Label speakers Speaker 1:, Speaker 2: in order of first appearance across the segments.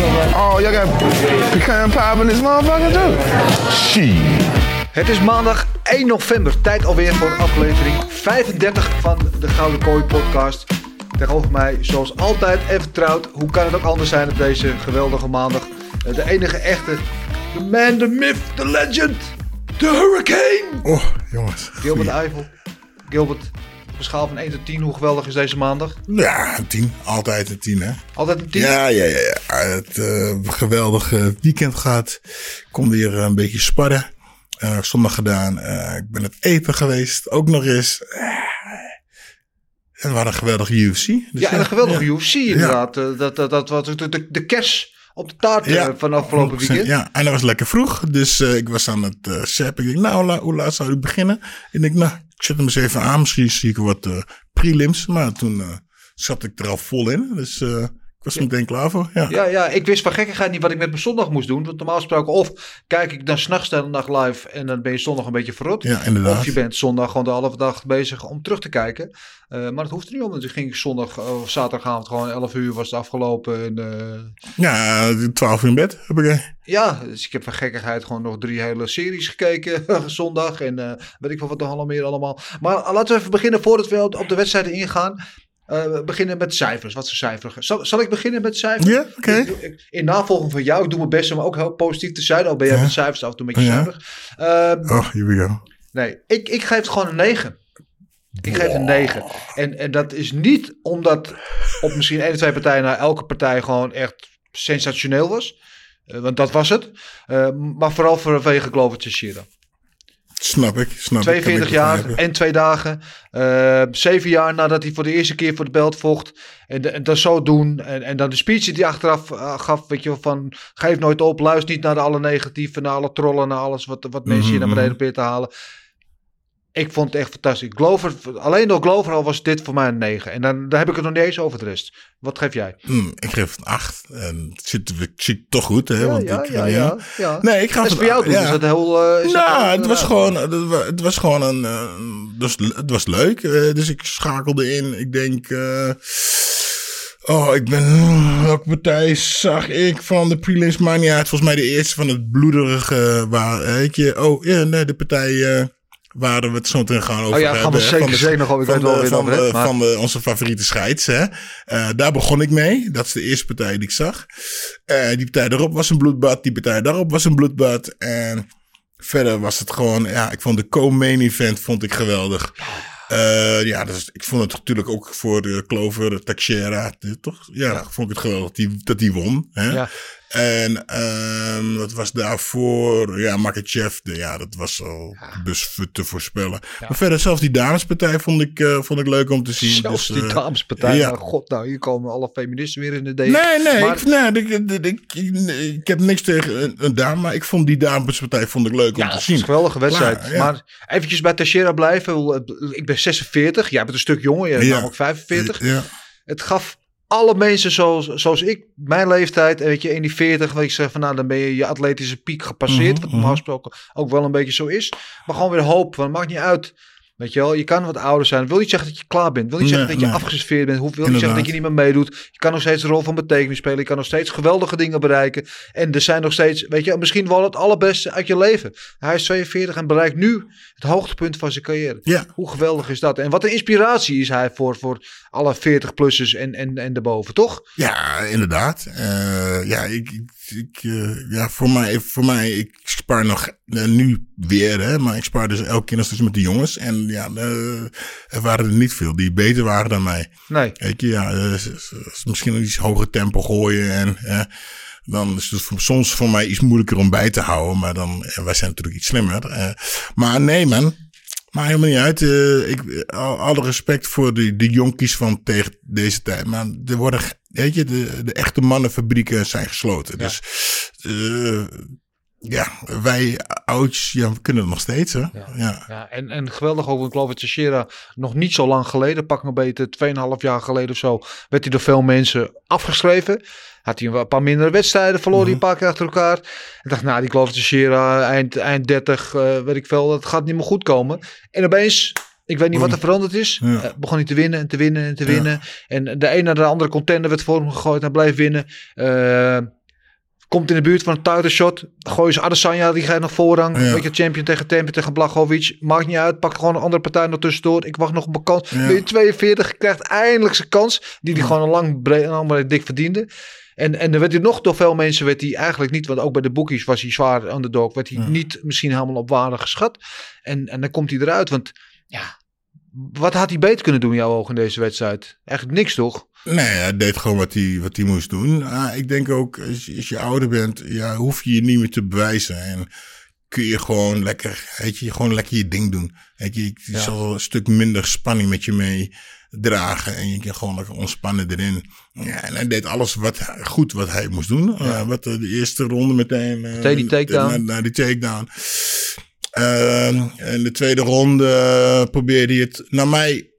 Speaker 1: Oh, y'all got pecan pie in this motherfucker too? Shit.
Speaker 2: Het is maandag 1 november. Tijd alweer voor aflevering 35 van de Gouden Kooi podcast. Tegenover mij, zoals altijd en vertrouwd. Hoe kan het ook anders zijn op deze geweldige maandag? Eh, De enige echte, de man, the myth, the legend, the hurricane.
Speaker 3: Oh, jongens.
Speaker 2: Gilbert Eiffel. Gilbert, een schaal van 1 tot 10, hoe geweldig is deze maandag?
Speaker 3: Ja, een tien. Altijd een tien, hè?
Speaker 2: Altijd een 10?
Speaker 3: Ja, ja, ja. ja. Het eh, geweldige weekend gehad. Kom weer een beetje sparren. Eh, zondag gedaan. Eh, ik ben het eten geweest. Ook nog eens. Eh, en hadden een geweldige UFC. Dus
Speaker 2: ja, en een geweldige
Speaker 3: ja.
Speaker 2: UFC inderdaad. Dat, dat, dat was de, de, de kers op de taart van afgelopen
Speaker 3: 100%.
Speaker 2: weekend.
Speaker 3: Ja, en dat was lekker vroeg. Dus ik was aan het uh, zappen. Ik denk, nou, hoe laat zou ik beginnen? Ik denk, nou, ik zet hem eens even aan. Misschien zie ik wat eh, prelims. Maar toen eh, zat ik er al vol in. Dus eh, was er meteen klaar voor. Ja.
Speaker 2: Ja, ja, ik wist van gekkigheid niet wat ik met mijn zondag moest doen. Want normaal gesproken of kijk ik dan s'nachts de dag live en dan ben je zondag een beetje verrot.
Speaker 3: Ja, inderdaad.
Speaker 2: Of je bent zondag gewoon de halve dag bezig om terug te kijken. Eh, maar dat hoeft er niet om. Dus ging ik zondag eh, of zaterdagavond gewoon 11 uur was het afgelopen. En, eh,
Speaker 3: Ja, 12 uur in bed heb ik.
Speaker 2: ja, dus ik heb van gekkigheid gewoon nog drie hele series gekeken zondag. En weet ik wel wat nog allemaal meer allemaal. Maar laten we even beginnen voordat we op de wedstrijden ingaan. Eh, we beginnen met cijfers. Wat zijn cijfers? Zal, zal ik beginnen met cijfers?
Speaker 3: Ja, oké.
Speaker 2: In navolging van jou, ik doe mijn best om ook heel positief te zijn. Al ben jij
Speaker 3: Ja.
Speaker 2: met cijfers af en toe een beetje
Speaker 3: Ja.
Speaker 2: zuinig. Ehm,
Speaker 3: Oh, here we go.
Speaker 2: nee, ik, ik geef het gewoon een 9. Ik geef een 9. En, en dat is niet omdat op misschien één of twee partijen na elke partij gewoon echt sensationeel was. Eh, want dat was het. Eh, maar vooral vanwege Glover Teixeira.
Speaker 3: Snap ik, snap ik.
Speaker 2: 42
Speaker 3: Kan ik
Speaker 2: jaar en twee dagen. Eh, zeven jaar nadat hij voor de eerste keer voor de belt vocht. En, en dat zo doen. En, en dan de speech die hij achteraf eh, gaf. Weet je van geef nooit op. Luister niet naar de alle negatieve. Naar alle trollen. Naar alles wat, wat mensen hier naar beneden proberen te halen. Ik vond het echt fantastisch. Glover, alleen door Glover al was dit voor mij een 9. En dan, dan heb ik het nog niet eens over de rest. Wat geef jij?
Speaker 3: Hm, ik geef het een 8. En het zit, het zit toch goed, hè?
Speaker 2: Ja,
Speaker 3: want
Speaker 2: ja,
Speaker 3: ik,
Speaker 2: ja,
Speaker 3: eh,
Speaker 2: ja, ja.
Speaker 3: Nee, ik ga het
Speaker 2: voor jou doen. Is dat heel... eh, is
Speaker 3: Nou, het was gewoon, het wa- het was gewoon een, eh, dus, het was leuk. dus ik schakelde in. Ik denk, oh, ik ben, hmm, welke partij zag ik van de prelims? Maar niet uit. Volgens mij de eerste van het bloederige, waar, weet je, oh, ja, nee, de partij, waar we het zo meteen gaan over
Speaker 2: Oh ja, gaan we
Speaker 3: hebben,
Speaker 2: zeker
Speaker 3: van de-
Speaker 2: zeker nog over. Ik weet wel weer
Speaker 3: van, de,
Speaker 2: maar-
Speaker 3: van de, onze favoriete scheids. Hè? Eh, daar begon ik mee. Dat is de eerste partij die ik zag. Eh, die partij daarop was een bloedbad. Die partij daarop was een bloedbad. En verder was het gewoon... Ja, ik vond de co-main event vond ik geweldig. Eh, ja, dus ik vond het natuurlijk ook voor de Clover, de Teixeira, toch? Ja, vond ik het geweldig dat die, dat die won. Hè?
Speaker 2: Ja.
Speaker 3: En ehm wat was daarvoor? Ja, Makachev, ja, dat was al dus te voorspellen. Maar verder, zelfs die damespartij vond ik, eh, vond ik leuk om te zien.
Speaker 2: Zelfs
Speaker 3: Dus,
Speaker 2: die
Speaker 3: eh,
Speaker 2: damespartij.
Speaker 3: ja.
Speaker 2: Nou, god, nou, hier komen alle feministen weer in de D.
Speaker 3: Nee, nee,
Speaker 2: Maar-
Speaker 3: ik, nee ik, ik, ik, ik- heb niks tegen een, een dame, maar ik vond die damespartij vond ik leuk om
Speaker 2: Ja,
Speaker 3: te zien.
Speaker 2: een geweldige wedstrijd.
Speaker 3: Klaar, ja.
Speaker 2: Maar eventjes bij Teixeira blijven. Ik ben 46. Jij bent een stuk jonger. Jij bent
Speaker 3: Ja.
Speaker 2: namelijk 45.
Speaker 3: Ja.
Speaker 2: Het gaf alle mensen zoals, zoals ik, mijn leeftijd, en weet je, in die 40, weet je, zeg van nou, dan ben je je atletische piek gepasseerd.
Speaker 3: Mhm,
Speaker 2: wat normaal gesproken ook wel een beetje zo is. Maar gewoon weer hoop, want het maakt niet uit Weet je wel, je kan wat ouder zijn. Wil niet zeggen dat je klaar bent. Wil niet zeggen
Speaker 3: Nee,
Speaker 2: dat je
Speaker 3: nee.
Speaker 2: afgeserveerd bent. Wil niet zeggen dat je niet meer meedoet. Je kan nog steeds een rol van betekenis spelen. Je kan nog steeds geweldige dingen bereiken. En er zijn nog steeds, weet je, misschien wel het allerbeste uit je leven. Hij is 42 en bereikt nu het hoogtepunt van zijn carrière.
Speaker 3: Ja.
Speaker 2: Hoe geweldig is dat? En wat een inspiratie is hij voor, voor alle 40-plussers en, en, en daarboven, toch?
Speaker 3: Ja, inderdaad. Eh, ja, ik, ik, ik, eh, ja, voor mij, voor mij, ik spaar nog eh, nu weer, hè, maar ik spaar dus elke keer nog steeds met de jongens. En ja, eh, er waren er niet veel die beter waren dan mij.
Speaker 2: Nee.
Speaker 3: Weet je, ja, misschien een iets hoger tempo gooien en dan is het soms voor mij iets moeilijker om bij te houden, maar dan, wij zijn natuurlijk iets slimmer. maar nee, man. Maar helemaal niet uit. Ik, al, alle respect voor de, de jonkies van tegen deze tijd. Maar er worden, weet je, de, de echte mannenfabrieken zijn gesloten. Dus eh, ja, wij ja, we kunnen het nog steeds. Hè? Ja.
Speaker 2: Ja, en, en geweldig ook, ik geloof dat Teixeira nog niet zo lang geleden, pak een beetje 2,5 jaar geleden of zo, werd hij door veel mensen afgeschreven. Had hij een paar mindere wedstrijden, verloor hij een paar keer achter elkaar. Ik dacht, nou, die geloof Teixeira, eind, eind 30, eh, weet ik veel, dat gaat niet meer goed komen. En opeens, ik weet niet wat er veranderd is,
Speaker 3: Ja.
Speaker 2: eh, begon hij te winnen en te winnen en te winnen. En de een naar de andere contender werd voor hem gegooid, hij bleef winnen. Eh, Komt in de buurt van een title shot. Gooi ze Adesanya, die gaat nog voorrang.
Speaker 3: Ja.
Speaker 2: Weet je, champion tegen Tempe, tegen Blachowicz. Maakt niet uit, pak gewoon een andere partij nog tussendoor. Ik wacht nog op mijn kans. Ben je 42, krijgt eindelijk zijn kans. Die hij gewoon al lang breed en allemaal dik verdiende. En, en dan werd hij nog door veel mensen, werd hij eigenlijk niet, want ook bij de boekies was hij zwaar underdog, werd hij niet misschien helemaal op waarde geschat. En, en dan komt hij eruit, want ja, wat had hij beter kunnen doen in jouw ogen in deze wedstrijd? Eigenlijk niks toch?
Speaker 3: Nee, hij deed gewoon wat hij, wat hij moest doen. Ah, ik denk ook, als, je- als je ouder bent, ja, hoef je je niet meer te bewijzen. En kun je gewoon lekker, weet je, gewoon lekker je ding doen. Weet je, je zal een stuk minder spanning met je mee dragen. En je kan gewoon lekker ontspannen erin. Ja, en hij deed alles wat, goed wat hij moest doen. Eh, wat eh, de eerste ronde meteen.
Speaker 2: Meteen die takedown.
Speaker 3: Naar, naar die takedown. Ehm, en de tweede ronde eh, probeerde hij het, naar mij,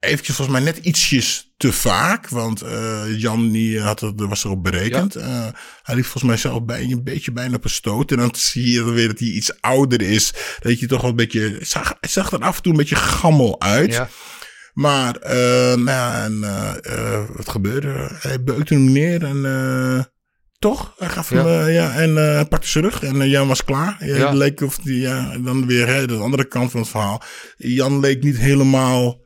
Speaker 3: eventjes volgens mij net ietsjes te vaak. Want eh, Jan die had het, was erop berekend. Eh, hij liep volgens mij zelf bij, een beetje bijna op een stoot. En dan zie je weer dat hij iets ouder is. Dat je toch wel een beetje... Het zag, het zag er af en toe een beetje gammel uit.
Speaker 2: Ja.
Speaker 3: Maar, nou ja, en wat gebeurde? Hij beukte hem neer en... toch? Hij gaf hem,
Speaker 2: Ja.
Speaker 3: eh, ja, en eh, hij pakte terug. En eh, Jan was klaar. Het leek of die, ja, dan weer hè, de andere kant van het verhaal. Jan leek niet helemaal,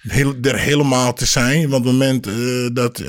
Speaker 3: heel, er helemaal te zijn. Want op het moment dat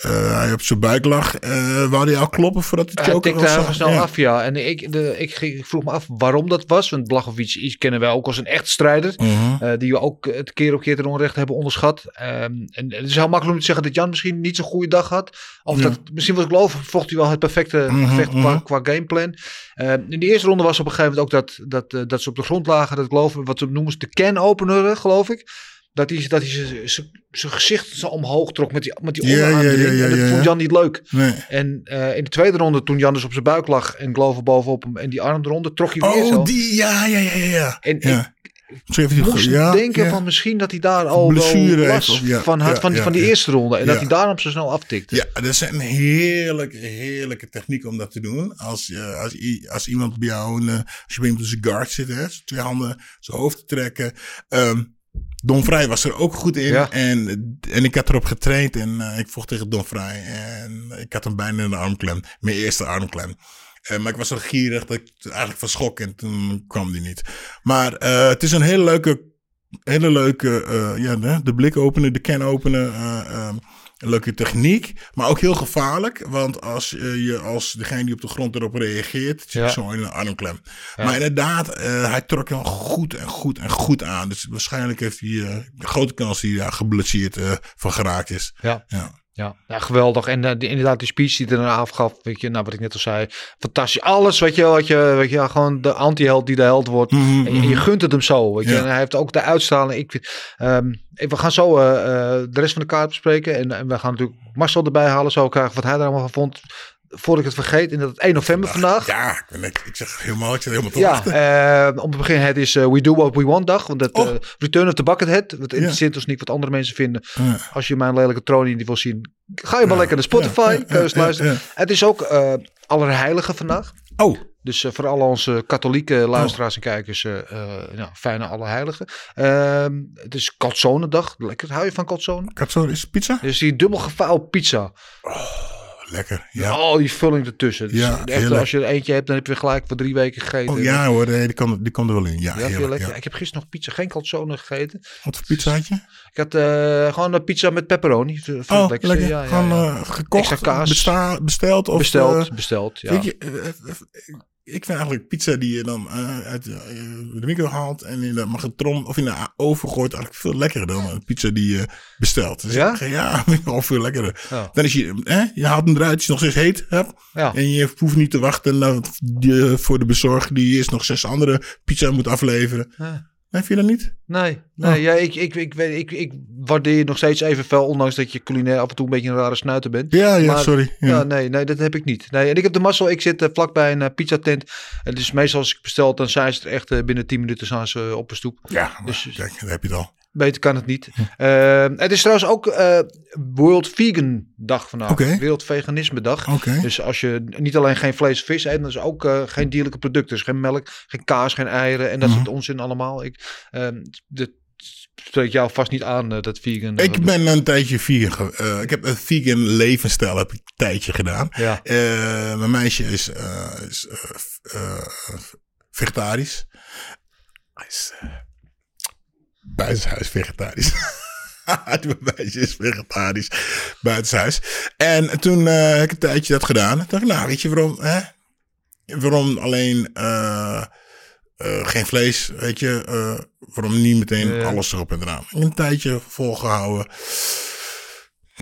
Speaker 3: eh, hij op zijn buik lag, eh wou hij al kloppen voordat de
Speaker 2: Hij
Speaker 3: choker
Speaker 2: tikte
Speaker 3: was.
Speaker 2: hem snel
Speaker 3: Ja.
Speaker 2: af, ja. En ik, de, ik, ging- ik vroeg me af waarom dat was. Want Blachowicz kennen wij ook als een echt strijder.
Speaker 3: Mhm.
Speaker 2: eh, die we ook het keer op keer ten onrecht hebben onderschat. Ehm, en het is heel makkelijk om te zeggen dat Jan misschien niet zo'n goede dag had. Of
Speaker 3: Ja.
Speaker 2: dat, misschien was ik geloof, vocht hij wel het perfecte
Speaker 3: Mhm,
Speaker 2: gevecht qua,
Speaker 3: mhm.
Speaker 2: qua gameplan. Ehm, in de eerste ronde was op een gegeven moment ook dat, dat, dat ze op de grond lagen. Dat ik geloof, wat ze noemen de can-opener, geloof ik. Dat hij, dat hij zijn- gezicht zo omhoog trok met die, met die
Speaker 3: Ja,
Speaker 2: en dat vond
Speaker 3: ja.
Speaker 2: Jan niet leuk.
Speaker 3: Nee.
Speaker 2: En eh, in de tweede ronde, toen Jan dus op zijn buik lag en Glover bovenop hem en die arm eronder, trok hij weer zo.
Speaker 3: Oh, die, ja, ja, ja, ja.
Speaker 2: En Ik moest denken van misschien dat hij daar al last van had van, die- van die eerste ronde. En dat hij daarom zo snel aftikte.
Speaker 3: Ja, dat is een heerlijke, heerlijke techniek om dat te doen. Als, je, als, i- als iemand bij jou, een, eh, als je bij iemand zijn guard zit, hè, twee handen, zijn hoofd te trekken. Ehm Don Vrij was er ook goed in.
Speaker 2: Ja.
Speaker 3: En, en ik had erop getraind en eh, ik vocht tegen Don Vrij. En ik had hem bijna in de armklem. Mijn eerste armklem. Eh, maar ik was zo gierig dat ik eigenlijk van schok en toen kwam die niet. Maar eh, het is een hele leuke, hele leuke, ja, de, de blik openen, de can openen. eh, ehm, een leuke techniek, maar ook heel gevaarlijk. Want als eh, je als degene die op de grond erop reageert, zit
Speaker 2: Ja.
Speaker 3: zo in een armklem. Maar inderdaad, eh, hij trok hem goed en goed en goed aan. Dus waarschijnlijk heeft hij eh, een grote kans dat hij daar geblesseerd eh, van geraakt is.
Speaker 2: Ja.
Speaker 3: Ja.
Speaker 2: Ja, ja geweldig. En eh, die, inderdaad, die speech die hij daarna afgaf, weet je, nou wat ik net al zei, fantastisch. Alles, weet je, wel, wat je, weet je, gewoon de anti-held die de held wordt.
Speaker 3: Mhm,
Speaker 2: En, je, en je gunt het hem zo, weet je.
Speaker 3: Ja.
Speaker 2: En hij heeft ook de uitstraling. Ik, ehm, we gaan zo eh, eh, de rest van de kaart bespreken. En, en we gaan natuurlijk Marcel erbij halen, zo krijgen wat hij er allemaal van vond. Voordat ik het vergeet, in dat 1 november vandaag.
Speaker 3: Ja, ik, ben, ik, zeg helemaal, ik zit helemaal te
Speaker 2: Ja, eh, om te beginnen, het is eh, We Do What We Want dag. Want dat
Speaker 3: Oh.
Speaker 2: eh, Return of the Buckethead. Wat interesseert ons niet wat andere mensen vinden.
Speaker 3: Ja.
Speaker 2: Als je mijn lelijke tronie niet wil zien, ga je maar lekker naar Spotify.
Speaker 3: ja,
Speaker 2: kan je eens
Speaker 3: ja,
Speaker 2: luisteren.
Speaker 3: ja.
Speaker 2: Het is ook Allerheilige vandaag.
Speaker 3: Oh,
Speaker 2: Dus voor al onze katholieke luisteraars en kijkers, nou, fijne alle heiligen. Ehm, het is calzone-dag. Lekker. Hou je van calzone?
Speaker 3: Calzone is pizza?
Speaker 2: Dus die dubbel gevouwen pizza.
Speaker 3: Lekker. Ja.
Speaker 2: Al die vulling ertussen. Dus
Speaker 3: Ja,
Speaker 2: echt, als je er eentje hebt, dan heb je gelijk voor drie weken gegeten.
Speaker 3: Oh, ja hoor, nee, die, kan, die kan er wel in. Ja, heerlijk,
Speaker 2: lekker?
Speaker 3: ja.
Speaker 2: Ik heb gisteren nog pizza, geen calzone gegeten.
Speaker 3: Wat voor pizza had je?
Speaker 2: Ik had eh, gewoon een pizza met pepperoni.
Speaker 3: Oh,
Speaker 2: lekkerste.
Speaker 3: lekker.
Speaker 2: Ja, ja,
Speaker 3: Gewoon eh, gekocht,
Speaker 2: kaas.
Speaker 3: besta- besteld? Of,
Speaker 2: besteld,
Speaker 3: eh,
Speaker 2: besteld. Ja.
Speaker 3: Weet je, ik vind eigenlijk pizza die je dan eh, uit de, eh, de micro haalt en in de magnetron of in de oven gooit eigenlijk veel lekkerder dan een pizza die je bestelt. Dus
Speaker 2: Ja?
Speaker 3: ja, wel veel lekkerder.
Speaker 2: Ja.
Speaker 3: Dan is je, hè, je haalt hem eruit, als je nog steeds heet hebt.
Speaker 2: Ja.
Speaker 3: En je hoeft niet te wachten die, voor de bezorger die eerst nog zes andere pizza moet afleveren.
Speaker 2: Ja.
Speaker 3: Nee, vind je dat niet?
Speaker 2: Nee, nee
Speaker 3: Oh.
Speaker 2: ja, ik, ik, ik, weet, ik, ik waardeer je nog steeds evenveel, ondanks dat je culinair af en toe een beetje een rare snuiter bent.
Speaker 3: Ja, ja,
Speaker 2: Maar-
Speaker 3: sorry. Ja.
Speaker 2: Ja, nee, nee, dat heb ik niet. Nee, en ik heb de mazzel, ik zit eh, vlakbij een eh, pizzatent. En dus meestal als ik bestel, dan zijn ze er echt eh, binnen 10 minuten zijn ze op een stoep.
Speaker 3: Ja, maar
Speaker 2: Dus-
Speaker 3: kijk, daar heb je het al.
Speaker 2: Beter kan het niet. Eh, het is trouwens ook eh, World Vegan Dag vandaag.
Speaker 3: Oké.
Speaker 2: Wereld Veganisme Dag. Dus als je niet alleen geen vlees en vis eet, dan is ook eh, geen dierlijke producten. Dus geen melk, geen kaas, geen eieren en dat
Speaker 3: Mhm.
Speaker 2: soort onzin allemaal. Ik, ehm dat spreekt jou vast niet aan, eh, dat vegan.
Speaker 3: Ik ben een tijdje vegan. ik heb een vegan levensstijl heb ik een tijdje gedaan.
Speaker 2: Ja.
Speaker 3: Mijn meisje is, is vegetarisch. Hij is buitenshuis vegetarisch. mijn meisje is vegetarisch buitenshuis. En toen eh, heb ik een tijdje dat gedaan. Toen dacht ik, nou weet je waarom? Hè? Waarom alleen eh, eh, geen vlees, weet je? waarom niet meteen alles erop en eraan? Ik heb een tijdje volgehouden.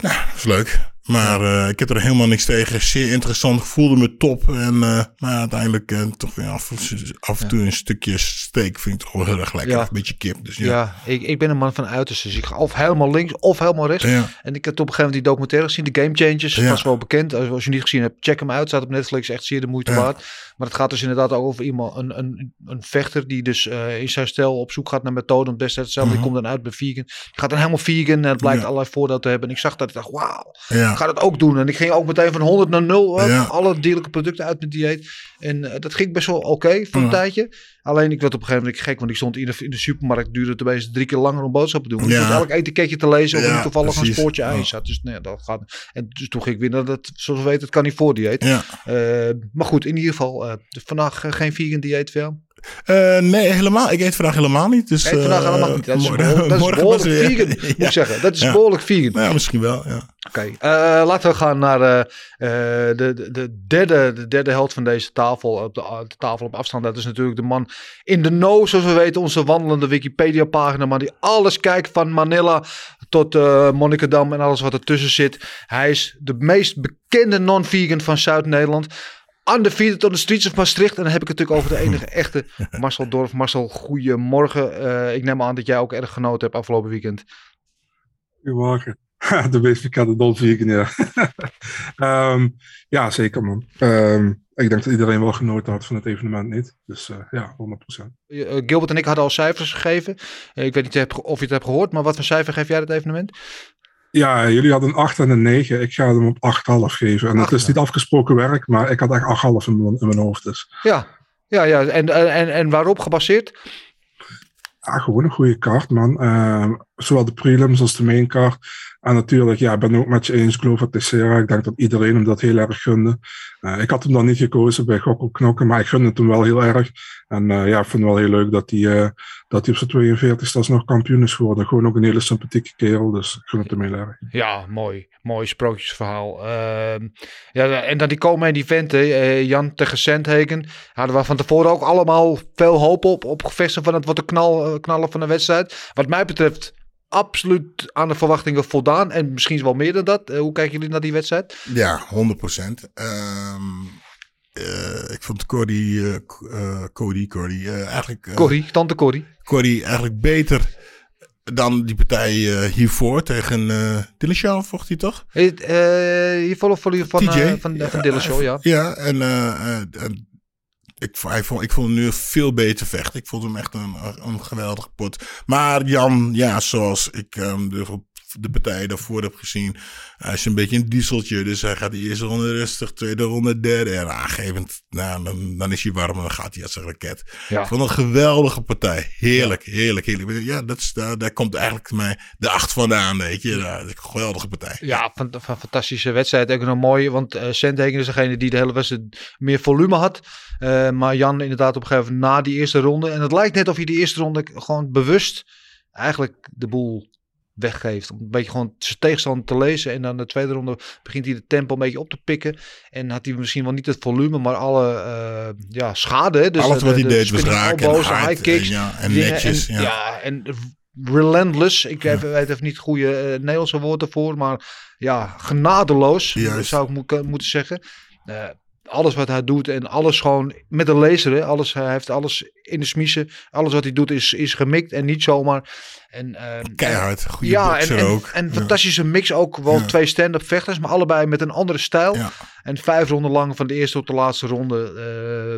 Speaker 3: Nou, dat is leuk. Maar eh, ik heb er helemaal niks tegen. Zeer interessant. Voelde me top. En eh, maar uiteindelijk eh, toch weer af, af en toe een stukje steak vind ik toch wel heel erg lekker.
Speaker 2: Ja.
Speaker 3: Een beetje kip. Dus ja.
Speaker 2: Ja, ik, ik ben een man van uiterste. Dus ik ga of helemaal links of helemaal rechts.
Speaker 3: Ja.
Speaker 2: En ik heb op een gegeven moment die documentaire gezien, de Game Changers. Was wel bekend. Als, als je niet gezien hebt, check hem uit. Staat op Netflix, echt zeer de moeite waard. Maar het gaat dus inderdaad ook over iemand, een, een, een vechter die dus eh, in zijn stijl op zoek gaat naar methoden om destijds hetzelfde.
Speaker 3: Mhm.
Speaker 2: Die komt dan uit bij vegan. Die gaat dan helemaal vegan en het blijkt
Speaker 3: Ja.
Speaker 2: allerlei voordelen te hebben. En ik zag dat ik dacht, wauw,
Speaker 3: Ja.
Speaker 2: ik ga dat ook doen. En ik ging ook meteen van 100 naar 0. eh,
Speaker 3: Ja.
Speaker 2: Alle dierlijke producten uit mijn dieet. En eh, dat ging best wel oké voor een
Speaker 3: Ja.
Speaker 2: tijdje. Alleen ik werd op een gegeven moment gek, want ik stond in de, in de supermarkt. Duurde het opeens drie keer langer om boodschappen te doen.
Speaker 3: Ja.
Speaker 2: Ik elk etiketje te lezen of
Speaker 3: Ja,
Speaker 2: toevallig
Speaker 3: precies.
Speaker 2: een spoortje ijs zat. Dus nee, dat gaat. En dus toen ging ik weer naar dat, zoals we weten, het kan niet voor dieet.
Speaker 3: Ja.
Speaker 2: Eh, maar goed, in ieder geval, dus vandaag eh, geen vegan dieet veel.
Speaker 3: Eh, nee, helemaal. Ik eet vandaag helemaal niet. Dus,
Speaker 2: Eet vandaag
Speaker 3: eh,
Speaker 2: helemaal niet. Dat is,
Speaker 3: morgen-
Speaker 2: dat is behoorlijk vegan, moet ik zeggen. Dat is
Speaker 3: Ja.
Speaker 2: behoorlijk vegan.
Speaker 3: Ja, misschien wel. Ja.
Speaker 2: Oké, eh, laten we gaan naar de, de, de, derde, de derde held van deze tafel. Op de, de tafel op afstand. Dat is natuurlijk de man in de know, zoals we weten. Onze wandelende Wikipedia-pagina. Maar die alles kijkt van Manila tot eh Monnikendam en alles wat ertussen zit. Hij is de meest bekende non-vegan van Zuid-Nederland. Undefeated on the streets of Maastricht. En dan heb ik het natuurlijk over de enige echte Marcel Dorf. Marcel, goedemorgen. Eh ik neem aan dat jij ook erg genoten hebt afgelopen weekend.
Speaker 4: Goedemorgen. De meest bekende dolvegan, ja. Ehm, ja, zeker man. Ehm, ik denk dat iedereen wel genoten had van het evenement niet. Dus eh, ja, 100%.
Speaker 2: Eh, Gilbert en ik hadden al cijfers gegeven. Ik weet niet of je het hebt gehoord, maar wat voor cijfer geef jij het evenement?
Speaker 4: Ja, jullie hadden een 8 en een 9. Ik ga hem op 8,5 geven. En het is niet afgesproken werk, maar ik had echt 8,5 in, mijn- in mijn hoofd. Dus
Speaker 2: Ja, ja, ja. En, en, en waarop gebaseerd?
Speaker 4: ja, gewoon een goede kaart, man. Ehm, zowel de prelims als de main kaart. En natuurlijk, ja, ik ben ook met je eens, Glover Teixeira. Ik denk dat iedereen hem dat heel erg gunde. Eh, ik had hem dan niet gekozen bij Gokkel Knokken, maar ik gunde het hem wel heel erg. En eh, ja, ik vind het wel heel leuk dat hij, eh, dat hij op zijn 42 alsnog kampioen is geworden. Gewoon ook een hele sympathieke kerel, dus ik gun het hem heel erg.
Speaker 2: Ja, mooi. Mooi sprookjesverhaal. Ehm, ja, en dan die komen eventen. eh Jan tegen. Hadden we van tevoren ook allemaal veel hoop op. Op van het wordt de knal, knallen van de wedstrijd. Wat mij betreft absoluut aan de verwachtingen voldaan. En misschien wel meer dan dat. Eh, hoe kijken jullie naar die wedstrijd?
Speaker 3: Ja, 100 procent. ik vond Cody, eh, K- eh, Cody, Cody, eh, eigenlijk... eh,
Speaker 2: Corrie, tante Corrie.
Speaker 3: Cody eigenlijk beter dan die partij eh, hiervoor tegen eh Dillashaw, vocht hij toch?
Speaker 2: Eh, eh, hier volgen voor jullie van,
Speaker 3: TJ.
Speaker 2: eh, van, van Dillashaw, ja.
Speaker 3: Ja, en, eh, eh, en ik, vo- hij vond, ik vond hem nu veel beter vechten. Ik vond hem echt een, een geweldige pot. Maar Jan, ja, zoals ik hem durf op de partijen daarvoor heb gezien. Hij is een beetje een dieseltje. Dus hij gaat de eerste ronde rustig, tweede ronde, derde. En aangevend, nou, dan, dan is hij warm en dan gaat hij als een raket.
Speaker 2: Ja.
Speaker 3: Vond een geweldige partij. Heerlijk, heerlijk, heerlijk. Ja, dat is, daar, daar komt eigenlijk mij de acht vandaan, weet je. Ja, een geweldige partij.
Speaker 2: Ja, van, van fantastische wedstrijd. Ook nog mooi, want uh, is degene die de hele wedstrijd meer volume had. Uh, maar Jan inderdaad op een gegeven moment na die eerste ronde. En het lijkt net of hij die eerste ronde gewoon bewust eigenlijk de boel weggeeft. Om een beetje gewoon zijn tegenstander te lezen. En dan de tweede ronde begint hij de tempo een beetje op te pikken. En had hij misschien wel niet het volume, maar alle uh, ja, schade. Dus
Speaker 3: Alles
Speaker 2: de,
Speaker 3: wat hij
Speaker 2: de
Speaker 3: deed was en hard
Speaker 2: high kicks.
Speaker 3: En, ja, en netjes.
Speaker 2: En,
Speaker 3: ja.
Speaker 2: ja, en relentless. Ik heb, weet even niet het goede uh, Nederlandse woord ervoor. Maar ja, genadeloos
Speaker 3: Juist.
Speaker 2: zou ik mo moeten zeggen. Uh, alles wat hij doet en alles gewoon met een laser. Hè? Alles, hij heeft alles in de smiezen. Alles wat hij doet is, is gemikt en niet zomaar. En, uh,
Speaker 3: Keihard, goede
Speaker 2: ja,
Speaker 3: en,
Speaker 2: en,
Speaker 3: ook.
Speaker 2: En, en fantastische mix ook. Wel ja. twee stand-up vechters, maar allebei met een andere stijl.
Speaker 3: Ja.
Speaker 2: En vijf ronden lang van de eerste tot de laatste ronde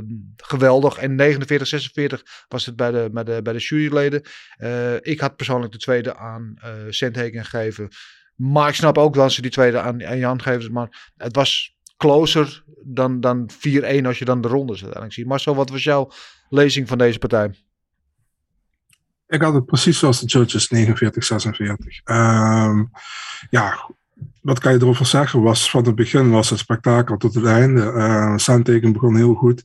Speaker 2: uh, geweldig. En 49, 46 was het bij de, bij de, bij de juryleden. Uh, ik had persoonlijk de tweede aan uh, Sandhagen gegeven. Maar ik snap ook dat ze die tweede aan, aan Jan geven. Maar het was closer dan, dan 4-1 als je dan de rondes uiteindelijk ziet. Marcel, wat was jouw lezing van deze partij?
Speaker 4: Ik had het precies zoals de judges, 49-46. Um, ja, wat kan je erover zeggen? Was, van het begin was het spektakel tot het einde. Uh, begon heel goed.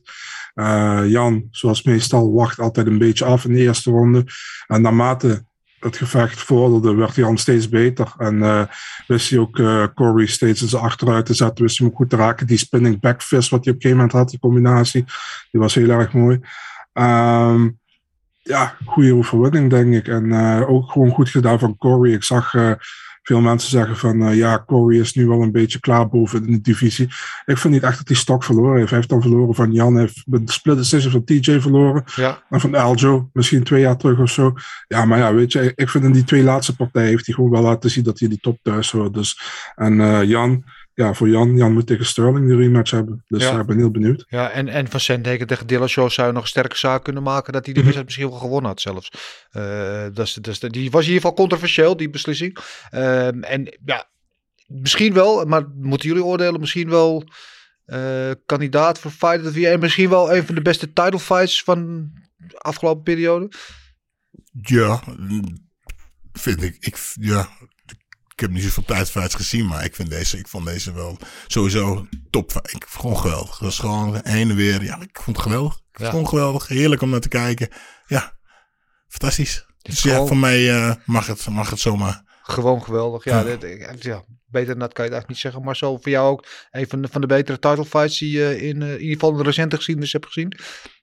Speaker 4: Uh, Jan, zoals meestal, wacht altijd een beetje af in de eerste ronde. En naarmate het gevecht vorderde, werd Jan steeds beter. En uh, wist hij ook uh, Corey steeds in achteruit te zetten. Wist hij hem goed te raken. Die spinning back fist wat hij op een gegeven moment had, die combinatie, die was heel erg mooi. Um, ja, goede overwinning, denk ik. En uh, ook gewoon goed gedaan van Corey. Ik zag veel mensen zeggen van uh, ja, Corey is nu wel een beetje klaar boven in de divisie. Ik vind niet echt dat hij stok verloren heeft. Hij heeft dan verloren van Jan, hij heeft met de split decision van TJ verloren.
Speaker 2: Ja.
Speaker 4: En van Aljo, misschien twee jaar terug of zo. Ja, maar ja, weet je, ik vind in die twee laatste partijen heeft hij gewoon wel laten zien dat hij die top thuis hoort. Dus, en uh, Jan, ja, voor Jan, Jan moet tegen Sterling de rematch hebben. Dus ja. ik ben heel benieuwd.
Speaker 2: Ja, en, en van Sandhagen tegen Dillashaw zou je nog een sterke zaak kunnen maken dat hij de wedstrijd misschien wel gewonnen had zelfs. Uh, dat is, dat is, die was in ieder geval controversieel, die beslissing. Uh, en ja, misschien wel, maar moeten jullie oordelen, misschien wel uh, kandidaat voor Fight of the Year en misschien wel een van de beste title fights van de afgelopen periode?
Speaker 3: Ja, vind ik. ik ja, ik heb niet zoveel tijdfights gezien, maar ik vind deze, ik vond deze wel sowieso top. Ik vond geweldig. Het was gewoon heen en weer. Ja, ik vond het geweldig. Ik vond het geweldig. Heerlijk om naar te kijken. Ja, fantastisch. Dus gewoon... ja, voor mij uh, mag, het, mag het zomaar.
Speaker 2: Gewoon geweldig. Ja, ja. Dit, ja, beter dan dat kan je het eigenlijk niet zeggen. Maar zo voor jou ook een van de, van de betere title fights die je in, uh, in ieder geval de recente geschiedenis hebt gezien.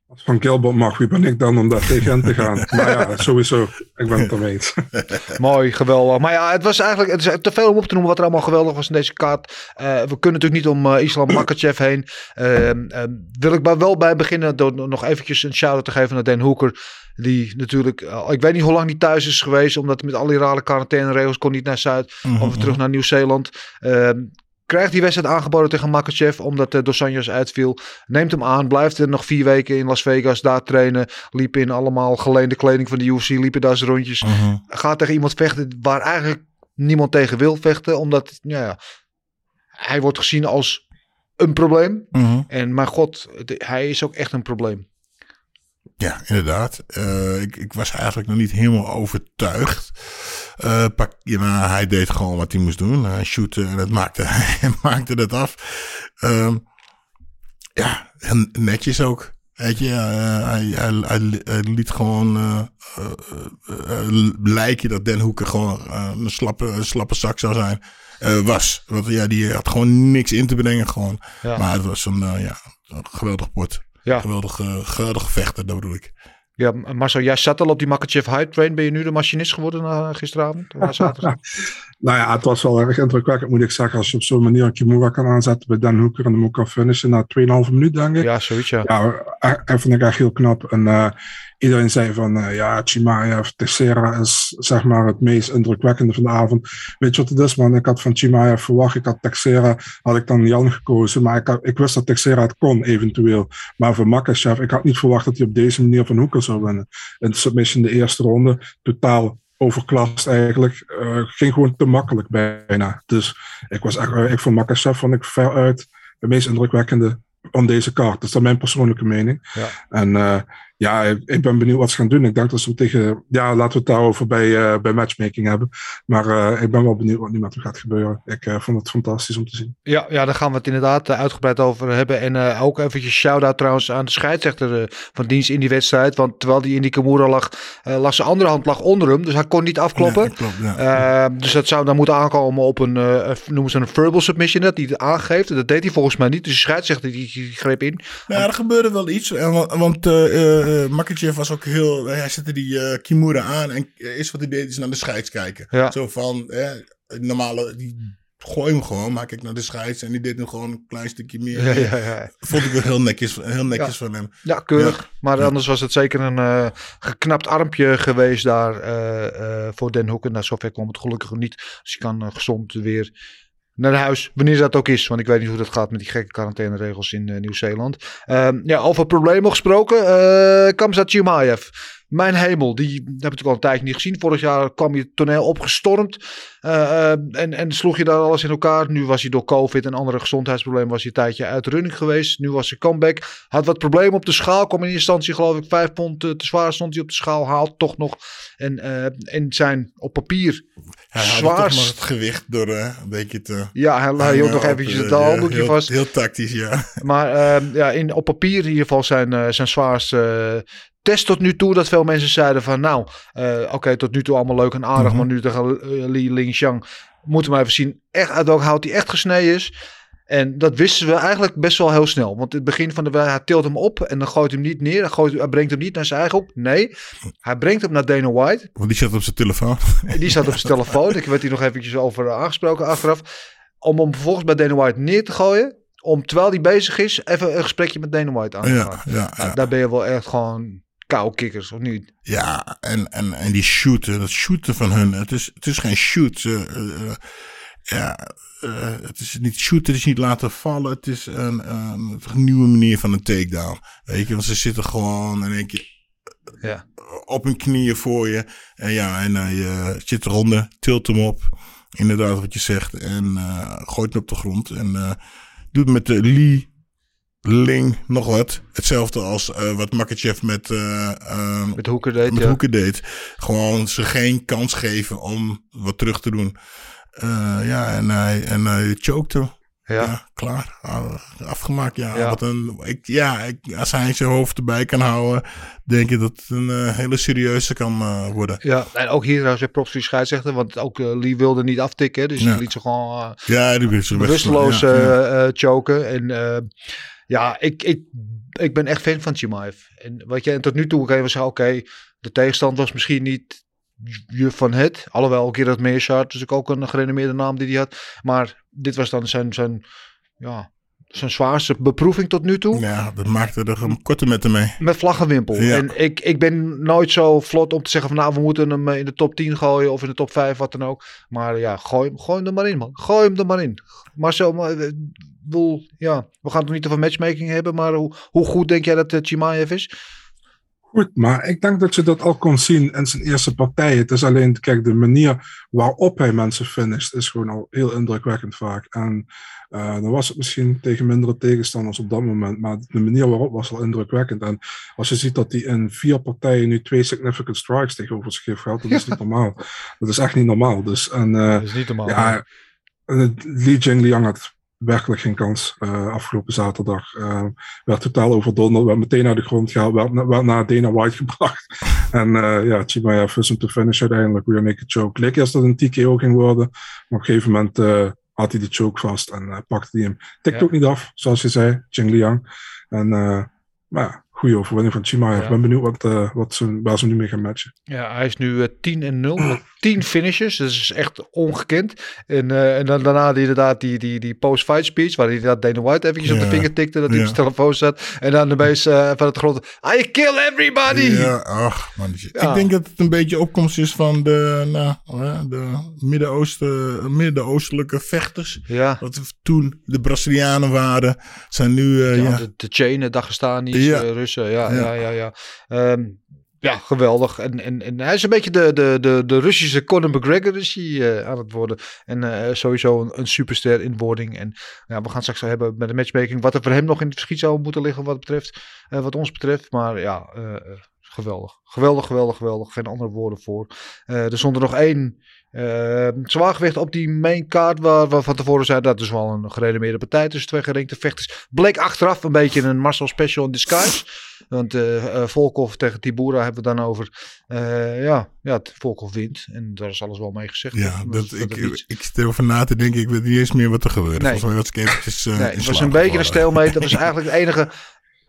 Speaker 4: Als van Gilbert mag, wie ben ik dan om daar tegen hen te gaan? maar ja, sowieso. Ik ben het ermee eens.
Speaker 2: Mooi, geweldig. Maar ja, het was eigenlijk het is te veel om op te noemen wat er allemaal geweldig was in deze kaart. Uh, we kunnen natuurlijk niet om uh, Islam Makachev heen. Uh, wil ik maar wel bij beginnen door nog eventjes een shout-out te geven naar Dan Hoeker. Die natuurlijk, ik weet niet hoe lang die thuis is geweest. Omdat met al die rare quarantaineregels kon niet naar Zuid. Mm-hmm. Of terug naar Nieuw-Zeeland. Krijgt die wedstrijd aangeboden tegen Makachev omdat uh, Dos uitviel. Neemt hem aan, blijft er nog vier weken in Las Vegas daar trainen. Liep in allemaal geleende kleding van de UFC, liepen daar zijn rondjes.
Speaker 3: Mhm.
Speaker 2: Gaat tegen iemand vechten waar eigenlijk niemand tegen wil vechten. Omdat ja, hij wordt gezien als een probleem.
Speaker 3: Uh-huh.
Speaker 2: En maar god, hij is ook echt een probleem.
Speaker 3: Ja, inderdaad. Uh, ik, ik, was eigenlijk nog niet helemaal overtuigd. Uh, pak, ja, maar hij deed gewoon wat hij moest doen. Hij shootte en het maakte, hij maakte het af. Uh, ja, en netjes ook. Weet je, uh, hij, hij, hij, hij, liet gewoon lijken dat Den Hoeker gewoon een, slappe, een slappe zak zou zijn. was. Want ja, die had gewoon niks in te brengen gewoon. Ja. Maar het was een, ja, een geweldig port.
Speaker 2: Ja.
Speaker 3: Geweldig, uh, geweldig vechter, dat bedoel ik.
Speaker 2: Ja, Marcel, jij zat al op die Makachev hype train. Ben je nu de machinist geworden na gisteravond? Na zaterdag?
Speaker 4: nou ja, het was wel erg indrukwekkend, moet ik zeggen. Als je op zo'n manier een Kimura kan aanzetten bij Dan Hoeker en hem ook kan finishen na 2,5 minuut, denk ik.
Speaker 2: Ja, zoiets, ja.
Speaker 4: Ja, dat vond ik echt heel knap. En uh, iedereen zei van, uh, ja, Chimaev, Teixeira is zeg maar het meest indrukwekkende van de avond. Weet je wat het is, man? Ik had van Chimaev verwacht, ik had Teixeira, had ik dan Jan gekozen. Maar ik, had, ik wist dat Teixeira het kon, eventueel. Maar voor Makachev, ik had niet verwacht dat hij op deze manier van Hoeker zou winnen. In submission de eerste ronde, totaal overklast eigenlijk. Eh, ging gewoon te makkelijk bijna. Dus ik was echt, eh, ik vond Makachev vond ik veruit de meest indrukwekkende van deze kaart. Dat is dan mijn persoonlijke mening.
Speaker 2: Ja.
Speaker 4: En eh, ja, ik ben benieuwd wat ze gaan doen. Ik denk dat ze tegen, ja, laten we het daarover bij, eh, bij matchmaking hebben. Maar eh, ik ben wel benieuwd wat nu met hem gaat gebeuren. Ik eh, vond het fantastisch om te zien.
Speaker 2: Ja, ja, daar gaan we het inderdaad uitgebreid over hebben. En eh, ook eventjes shout-out trouwens aan de scheidsrechter eh, van dienst in die wedstrijd. Want terwijl die in die Kimura lag, eh, lag zijn andere hand lag onder hem. Dus hij kon niet afkloppen.
Speaker 3: Ja, klopt, ja.
Speaker 2: Eh, dus dat zou dan moeten aankomen op een, eh, noemen ze een verbal submission, dat hij het aangeeft. En dat deed hij volgens mij niet. Dus de scheidsrechter die, die greep in.
Speaker 3: Nou, er gebeurde wel iets. Want eh eh, Makachev was ook heel... Hij zette die eh, Kimura aan. En eh, eerst wat hij deed is naar de scheids kijken.
Speaker 2: Ja.
Speaker 3: Zo van... Eh, normale... Die gooi hem gewoon. Maar kijk naar de scheids. En die deed hem gewoon een klein stukje meer.
Speaker 2: Ja, ja, ja.
Speaker 3: Vond ik wel heel netjes, heel netjes van hem.
Speaker 2: Ja, keurig. Maar anders was het zeker een eh, geknapt armpje geweest daar eh, eh, voor Den Hoeken. Nou, zover kwam het gelukkig niet. Dus je kan eh, gezond weer naar huis, wanneer dat ook is. Want ik weet niet hoe dat gaat met die gekke quarantaineregels in eh, Nieuw-Zeeland. Ehm, ja, over problemen gesproken. eh Kamzat Chimaev. Mijn hemel, die heb ik al een tijdje niet gezien. Vorig jaar kwam je toneel opgestormd. eh, en, en sloeg je daar alles in elkaar. Nu was hij door COVID en andere gezondheidsproblemen was hij een tijdje uit running geweest. Nu was zijn comeback. Had wat problemen op de schaal. Kwam in instantie geloof ik vijf pond te zwaar stond hij op de schaal. Haalt toch nog. En, eh, en zijn op papier
Speaker 3: Hij het gewicht door eh, een beetje te...
Speaker 2: Ja, hij, hield nog eventjes
Speaker 3: eh,
Speaker 2: het handdoekje
Speaker 3: heel-
Speaker 2: vast.
Speaker 3: Heel tactisch, ja.
Speaker 2: Maar ehm, ja, in, op papier in ieder geval zijn, eh, zijn zwaarste eh, test tot nu toe. Dat veel mensen zeiden van nou, eh, oké, tot nu toe allemaal leuk en aardig.
Speaker 3: Mhm.
Speaker 2: Maar nu tegen eh, Li Lingxiang moeten we maar even zien echt uit hout hij echt gesneden is. En dat wisten we eigenlijk best wel heel snel. Want het begin van de wedstrijd, hij tilt hem op en dan gooit hem niet neer. Hij, gooit, hij brengt hem niet naar zijn eigen hoek. Nee, hij brengt hem naar Dana White.
Speaker 3: Want die zat op zijn telefoon.
Speaker 2: En die zat op zijn telefoon. Ik werd hier nog eventjes over aangesproken achteraf. Om hem vervolgens bij Dana White neer te gooien. Om terwijl hij bezig is, even een gesprekje met Dana White aan te
Speaker 3: Ja,
Speaker 2: gaan.
Speaker 3: ja,
Speaker 2: Nou,
Speaker 3: ja.
Speaker 2: daar ben je wel echt gewoon kou kikkers, of niet?
Speaker 3: Ja, en, en, en die shooten, dat shooten van hun, het is, het is geen shoot. eh, eh, eh, ja, eh, het is niet shooten, het is niet laten vallen. Het is een, een nieuwe manier van een takedown. Weet je, want ze zitten gewoon in één keer
Speaker 2: Ja.
Speaker 3: op hun knieën voor je. En ja, en hij eh, zit eronder, tilt hem op. Inderdaad, wat je zegt. En eh, gooit hem op de grond. En doet met de Lee Ling nog wat. Hetzelfde als wat Makachev met, eh, eh,
Speaker 2: Met Hoeken deed,
Speaker 3: met
Speaker 2: ja.
Speaker 3: Hoeken deed. Gewoon ze geen kans geven om wat terug te doen. Eh, ja, en hij, en hij chokte.
Speaker 2: Ja.
Speaker 3: Ja, klaar. Ah, Afgemaakt, ja.
Speaker 2: Ja.
Speaker 3: Wat een, ik, ja ik, als hij zijn hoofd erbij kan houden, denk ik dat het een eh, hele serieuze kan eh, worden.
Speaker 2: Ja, en ook hier trouwens weer props die scheidsrechter. Want ook Lee wilde niet aftikken. Dus
Speaker 3: Ja.
Speaker 2: die liet ze gewoon
Speaker 3: Ja, die
Speaker 2: bewusteloos choken. En ja, ik, ik, ik ben echt fan van Chimaev. En wat je, en tot nu toe kan je wel zeggen, oké, de tegenstand was misschien niet je van het. Alhoewel, Gerard Meerschaert, dus ook een gerenommeerde naam die hij had. Maar dit was dan zijn, zijn, ja, zijn zwaarste beproeving tot nu toe.
Speaker 3: Ja, dat maakte er een korte met hem mee.
Speaker 2: Met vlaggenwimpel.
Speaker 3: Ja.
Speaker 2: En ik, ik ben nooit zo vlot om te zeggen van nou, we moeten hem in de top 10 gooien of in de top 5, wat dan ook. Maar ja, gooi, hem- gooi hem er maar in, man. Gooi hem er maar in. Maar zo, maar, eh, bedoel, ja, we gaan het nog niet over matchmaking hebben, maar hoe, hoe goed denk jij dat uh, Chimaev is?
Speaker 4: Goed, maar ik denk dat je dat al kon zien in zijn eerste partij. Het is alleen, kijk, de manier waarop hij mensen finisht is gewoon al heel indrukwekkend vaak. En eh, dan was het misschien tegen mindere tegenstanders op dat moment, maar de manier waarop was al indrukwekkend. En als je ziet dat hij in vier partijen nu twee significant strikes tegenover zich heeft gehad, dat is niet normaal. Dat is echt niet normaal. Dus, en, eh,
Speaker 2: Dat is niet normaal.
Speaker 4: ja, Li Jingliang had werkelijk geen kans uh, afgelopen zaterdag. Uh, werd totaal overdonderd, werd meteen naar de grond gehaald, werd, werd naar Dana White gebracht. en uh, ja, Chimaev is hem te finish uiteindelijk, weer een choke. Leek eerst dat het een TKO ging worden, maar op een gegeven moment had hij de choke vast en pakte hij hem. Tikt ja. ook niet af, zoals je zei, Jingliang. En maar ja, goede overwinning van Chimaev. Ik ja. ben benieuwd wat, uh, wat ze, waar ze nu mee gaan matchen.
Speaker 2: Ja, hij is nu uh, 10 en 0 met 10 finishes. Dat is echt ongekend. En, uh, en dan daarna die, inderdaad die, die, die post-fight speech, waar hij dat Dana White eventjes ja. op de vinger tikte, dat hij ja. op zijn telefoon zat. En dan de meest uh, van het grond, I kill everybody!
Speaker 3: Ja, ach man. Ik denk dat het een beetje opkomst is van de, nou, de Midden-Oosten, Midden-Oostelijke vechters.
Speaker 2: Ja.
Speaker 3: Wat toen de Brazilianen waren, zijn nu...
Speaker 2: ja,
Speaker 3: ja.
Speaker 2: De, de Chainen, Dagestani's, ja. Ja, ja, ja, ja. ja. Um, ja, geweldig. En, en, en hij is een beetje de, de, de, de Russische Conor McGregor is hij, eh, aan het worden. En eh, sowieso een, een superster in wording. En ja, we gaan straks hebben met de matchmaking wat er voor hem nog in het verschiet zou moeten liggen wat, betreft, eh, wat ons betreft. Maar ja, eh, eh, geweldig. Geweldig, geweldig, geweldig. Geen andere woorden voor. Eh, er stond er nog één eh, zwaargewicht op die main card waar we van tevoren zeiden dat is wel een gerenommeerde partij tussen twee gerinkte vechters. Bleek achteraf een beetje een Marcel Special in disguise. Want eh, Volkov tegen Tibura hebben we dan over. Ja, ja, het Volkov wint. En daar is alles wel mee gezegd.
Speaker 3: Ja, dat, ik, ik zit erover na te denken. Ik weet niet eens meer wat er gebeurde.
Speaker 2: Nee.
Speaker 3: Volgens mij was ik eventjes
Speaker 2: nee, het was een beetje een stalemate. Dat was eigenlijk het enige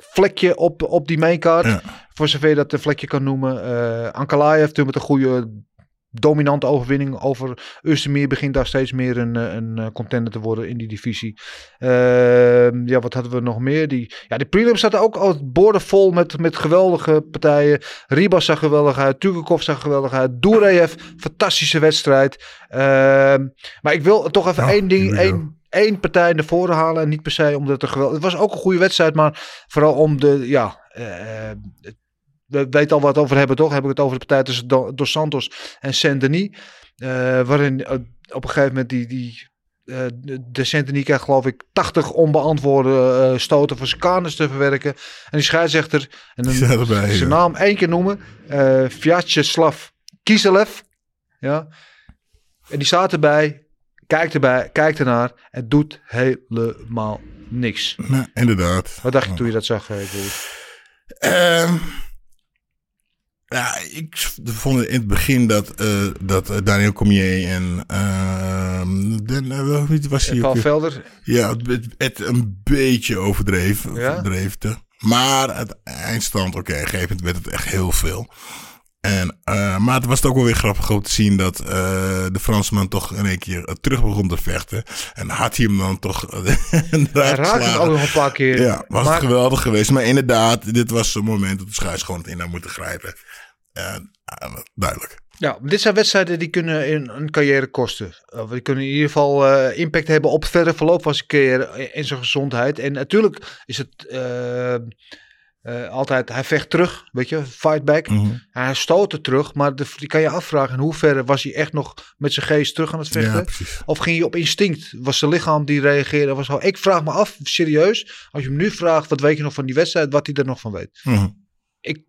Speaker 2: vlekje op, op die maincard.
Speaker 3: Ja.
Speaker 2: Voor zover je dat een vlekje kan noemen. Eh Ankalaev toen met een goede dominante overwinning over Özdemir begint daar steeds meer een, eh, een eh, contender te worden in die divisie. Ehm, ja, wat hadden we nog meer? Die, ja, de prelims zaten ook al borden vol met, met geweldige partijen. Ribas zag geweldig uit. Tugakov zag geweldig uit. Dureyev, fantastische wedstrijd. Ehm, maar ik wil toch even
Speaker 3: Ja,
Speaker 2: één ding, één, één partij naar voren halen. En niet per se omdat het geweldig... Het was ook een goede wedstrijd, maar vooral om de... Ja, het- we weten al wat over hebben, toch? Heb ik het over de partij tussen Do- Dos Santos en Saint-Denis. eh, waarin op een gegeven moment die... die de- Saint-Denis krijgt geloof ik 80 onbeantwoorde stoten voor zijn kanus te verwerken. En die scheidsrechter, en dan zijn
Speaker 3: ja.
Speaker 2: naam één keer noemen, eh Vyacheslav Kiselev. Ja. En die staat erbij, kijkt erbij, kijkt ernaar en doet helemaal niks.
Speaker 3: Nou, inderdaad.
Speaker 2: Wat dacht je toen je dat zag, eh?
Speaker 3: Ehm, ja, ik vond in het begin dat, eh, dat eh, Daniel Cormier en wie was hij
Speaker 2: Paul? Velder,
Speaker 3: Ja, het, het, het een beetje overdreven.
Speaker 2: Ja?
Speaker 3: maar het eindstand, oké, op een gegeven moment werd het echt heel veel. En, eh, maar het was ook wel weer grappig om te zien dat eh, de Fransman toch in één keer eh, terug begon te vechten. En had hij hem dan toch
Speaker 2: hij raakte het ook nog een paar keer.
Speaker 3: Ja, was
Speaker 2: maar,
Speaker 3: het geweldig geweest. Maar inderdaad, dit was een moment dat de scheids gewoon het in had moeten grijpen. En, duidelijk.
Speaker 2: Ja, dit zijn wedstrijden die kunnen een carrière kosten. Of die kunnen in ieder geval impact hebben op het verdere verloop van zijn carrière en zijn gezondheid. En natuurlijk is het eh, altijd, hij vecht terug, weet je, fight back.
Speaker 3: Mhm.
Speaker 2: Hij stoot er terug, maar de, die kan je afvragen in hoeverre was hij echt nog met zijn geest terug aan het vechten?
Speaker 3: Ja.
Speaker 2: Of ging je op instinct? Was zijn lichaam die reageerde? Was ik vraag me af, serieus, als je hem nu vraagt, wat weet je nog van die wedstrijd, wat hij er nog van weet?
Speaker 3: Mhm.
Speaker 2: Ik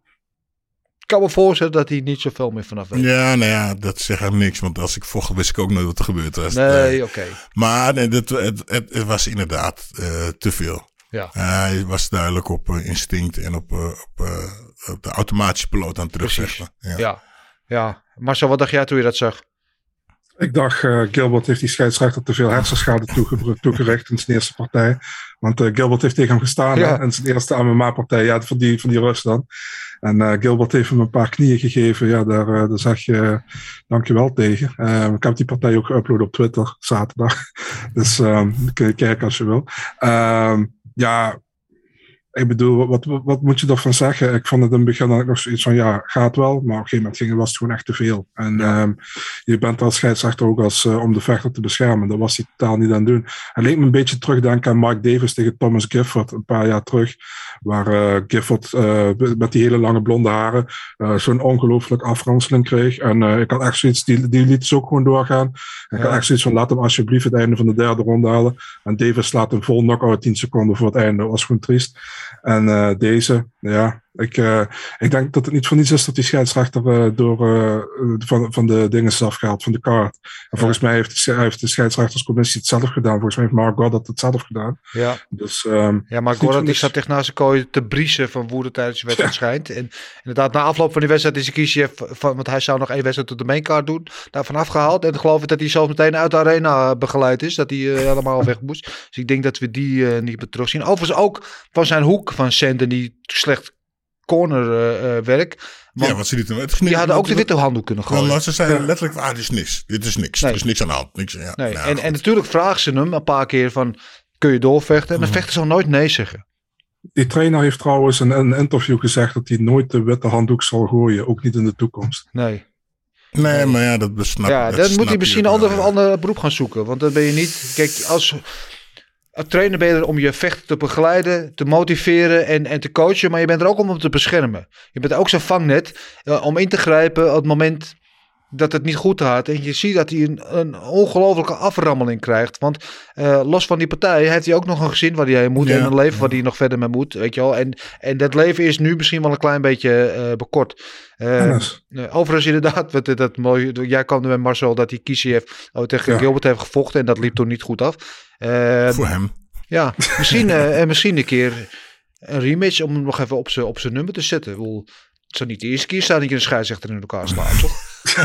Speaker 2: kan me voorstellen dat hij niet zoveel meer vanaf weet.
Speaker 3: Ja, nou ja, dat zegt hem niks. Want als ik vocht, wist ik ook nooit wat er gebeurd was.
Speaker 2: Nee, oké.
Speaker 3: Maar nee, dat, het, het, het was inderdaad eh, te veel.
Speaker 2: Ja.
Speaker 3: hij was duidelijk op eh, instinct en op, eh, op, eh, op de automatische piloot aan het terugvechten. Ja.
Speaker 2: Ja. ja. Marcel, wat dacht jij toen je dat zag?
Speaker 4: Ik dacht, eh, Gilbert heeft die scheidsrechter te veel hersenschade toege- toegericht in zijn eerste partij. Want eh, Gilbert heeft tegen hem gestaan
Speaker 2: Ja.
Speaker 4: hè, in zijn eerste MMA-partij. Ja, van die, van die rust dan. En eh, Gilbert heeft hem een paar knieën gegeven. Ja, daar, eh, daar zeg je eh, dankjewel tegen. Eh, ik heb die partij ook geüpload op Twitter zaterdag. Dus ehm, kun je kijken als je wil. Ehm, ja, ik bedoel, wat, wat, wat moet je ervan zeggen? Ik vond het in het begin ook nog zoiets van, ja, gaat wel. Maar op een gegeven moment ging, was het gewoon echt te veel. En ehm, je bent als scheidsrechter ook als, eh, om de vechter te beschermen. Dat was hij totaal niet aan het doen. Hij leek me een beetje terugdenken aan Mark Davis tegen Thomas Gifford een paar jaar terug. Waar eh, Gifford eh, met die hele lange blonde haren zo'n ongelooflijk afranseling kreeg. En ik had echt zoiets, die, die liet ze ook gewoon doorgaan. Ik had echt zoiets van, laat hem alsjeblieft het einde van de derde ronde halen. En Davis slaat hem vol knockout 10 seconden voor het einde. Dat was gewoon triest. En eh, deze, ja, ik, eh, ik denk dat het niet voor niets is dat die scheidsrechter eh, door, eh, van, van de dingen is afgehaald, van de kaart. En volgens mij heeft de, heeft de scheidsrechterscommissie het zelf gedaan. Volgens mij heeft Mark Goddard het zelf gedaan.
Speaker 2: Ja,
Speaker 4: Dus, ehm,
Speaker 2: ja maar
Speaker 4: voor
Speaker 2: die zat echt naast zijn kooi te briezen van woede tijdens de wedstrijd schijnt. En inderdaad, na afloop van die wedstrijd is Ikishev, van, want hij zou nog één wedstrijd op de maincard doen, daarvan afgehaald. En geloof ik dat hij zelfs meteen uit de arena begeleid is, dat hij helemaal weg moest. Dus ik denk dat we die niet meer terugzien. Overigens ook van zijn hoek van Senden, die slecht cornerwerk.
Speaker 3: Ja,
Speaker 2: want
Speaker 3: wat ze lieten. Het
Speaker 2: die hadden ook de witte handdoek kunnen gooien.
Speaker 3: maar ze zeiden letterlijk, ah, dit is niks. Dit is niks.
Speaker 2: Nee.
Speaker 3: Er is niks aan de hand. Niks, ja,
Speaker 2: Nee,
Speaker 3: nou,
Speaker 2: en, en natuurlijk vragen ze hem een paar keer van, kun je doorvechten? En de
Speaker 3: Mhm.
Speaker 2: vechter zal nooit nee zeggen.
Speaker 4: die trainer heeft trouwens in een interview gezegd dat hij nooit de witte handdoek zal gooien, ook niet in de toekomst.
Speaker 2: Nee.
Speaker 3: Nee, maar ja, dat besnap
Speaker 2: ja,
Speaker 3: dat
Speaker 2: dan moet hij misschien een ander,
Speaker 3: ja.
Speaker 2: ander beroep gaan zoeken. Want dan ben je niet... Kijk, als... Trainer ben je er om je vechter te begeleiden, te motiveren en, en te coachen. Maar je bent er ook om hem te beschermen. Je bent ook zijn vangnet eh, om in te grijpen op het moment dat het niet goed gaat. En je ziet dat hij een, een ongelofelijke aframmeling krijgt. Want eh, los van die partij heeft hij ook nog een gezin waar hij heen moet.
Speaker 3: Ja.
Speaker 2: En een leven waar hij nog verder mee moet. Weet je wel. En, en dat leven is nu misschien wel een klein beetje eh, bekort. Eh, overigens inderdaad, wat, dat mooie, jij kwam er met Marcel dat hij Kisiev oh, tegen
Speaker 4: Ja.
Speaker 2: Gilbert heeft gevochten. En dat liep toen niet goed af.
Speaker 3: Voor hem.
Speaker 2: ja, misschien, en misschien een keer een rematch om hem nog even op zijn op zijn nummer te zetten. Ik bedoel, het zou niet de eerste keer staan dat je een scheidsrechter in elkaar slaat, toch?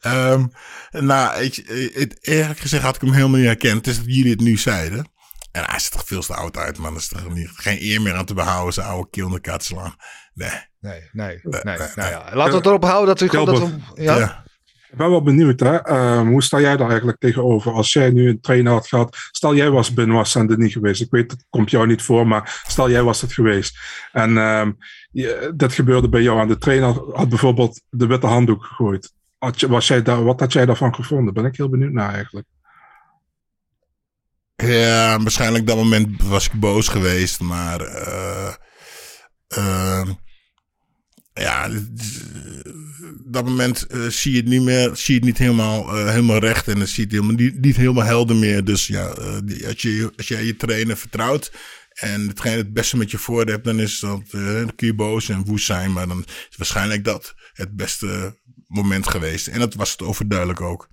Speaker 3: Ehm, nou, ik, het, eerlijk gezegd had ik hem helemaal niet herkend. Het is dat jullie het nu zeiden. En hij ziet er veel te oud uit, man. Er is toch niet, geen eer meer aan te behouden, zijn oude keel in te slaan. Nee.
Speaker 2: Nee, nee,
Speaker 3: nee.
Speaker 2: nee. Nou ja, laten we het erop houden dat we...
Speaker 4: Gilbert.
Speaker 2: Dat we ja?
Speaker 3: Ja.
Speaker 4: Ik ben wel benieuwd, hè? Ehm, hoe sta jij daar eigenlijk tegenover? Als jij nu een trainer had gehad, stel jij was Benoit Saint niet geweest. Ik weet, het komt jou niet voor, maar stel jij was het geweest. En ehm, je, dit gebeurde bij jou en de trainer had bijvoorbeeld de witte handdoek gegooid. Was jij daar, wat had jij daarvan gevonden? Ben ik heel benieuwd naar eigenlijk.
Speaker 3: Ja, waarschijnlijk dat moment was ik boos geweest, maar eh, eh, ja, dat moment eh, zie je het niet meer, zie je het niet helemaal, eh, helemaal recht en het helemaal, niet, niet helemaal helder meer. Dus ja, eh, als, je, als jij je trainer vertrouwt en hetgeen het beste met je voor hebt, dan is dat, je boos en woest zijn, maar dan is waarschijnlijk dat het beste moment geweest. En dat was het overduidelijk ook.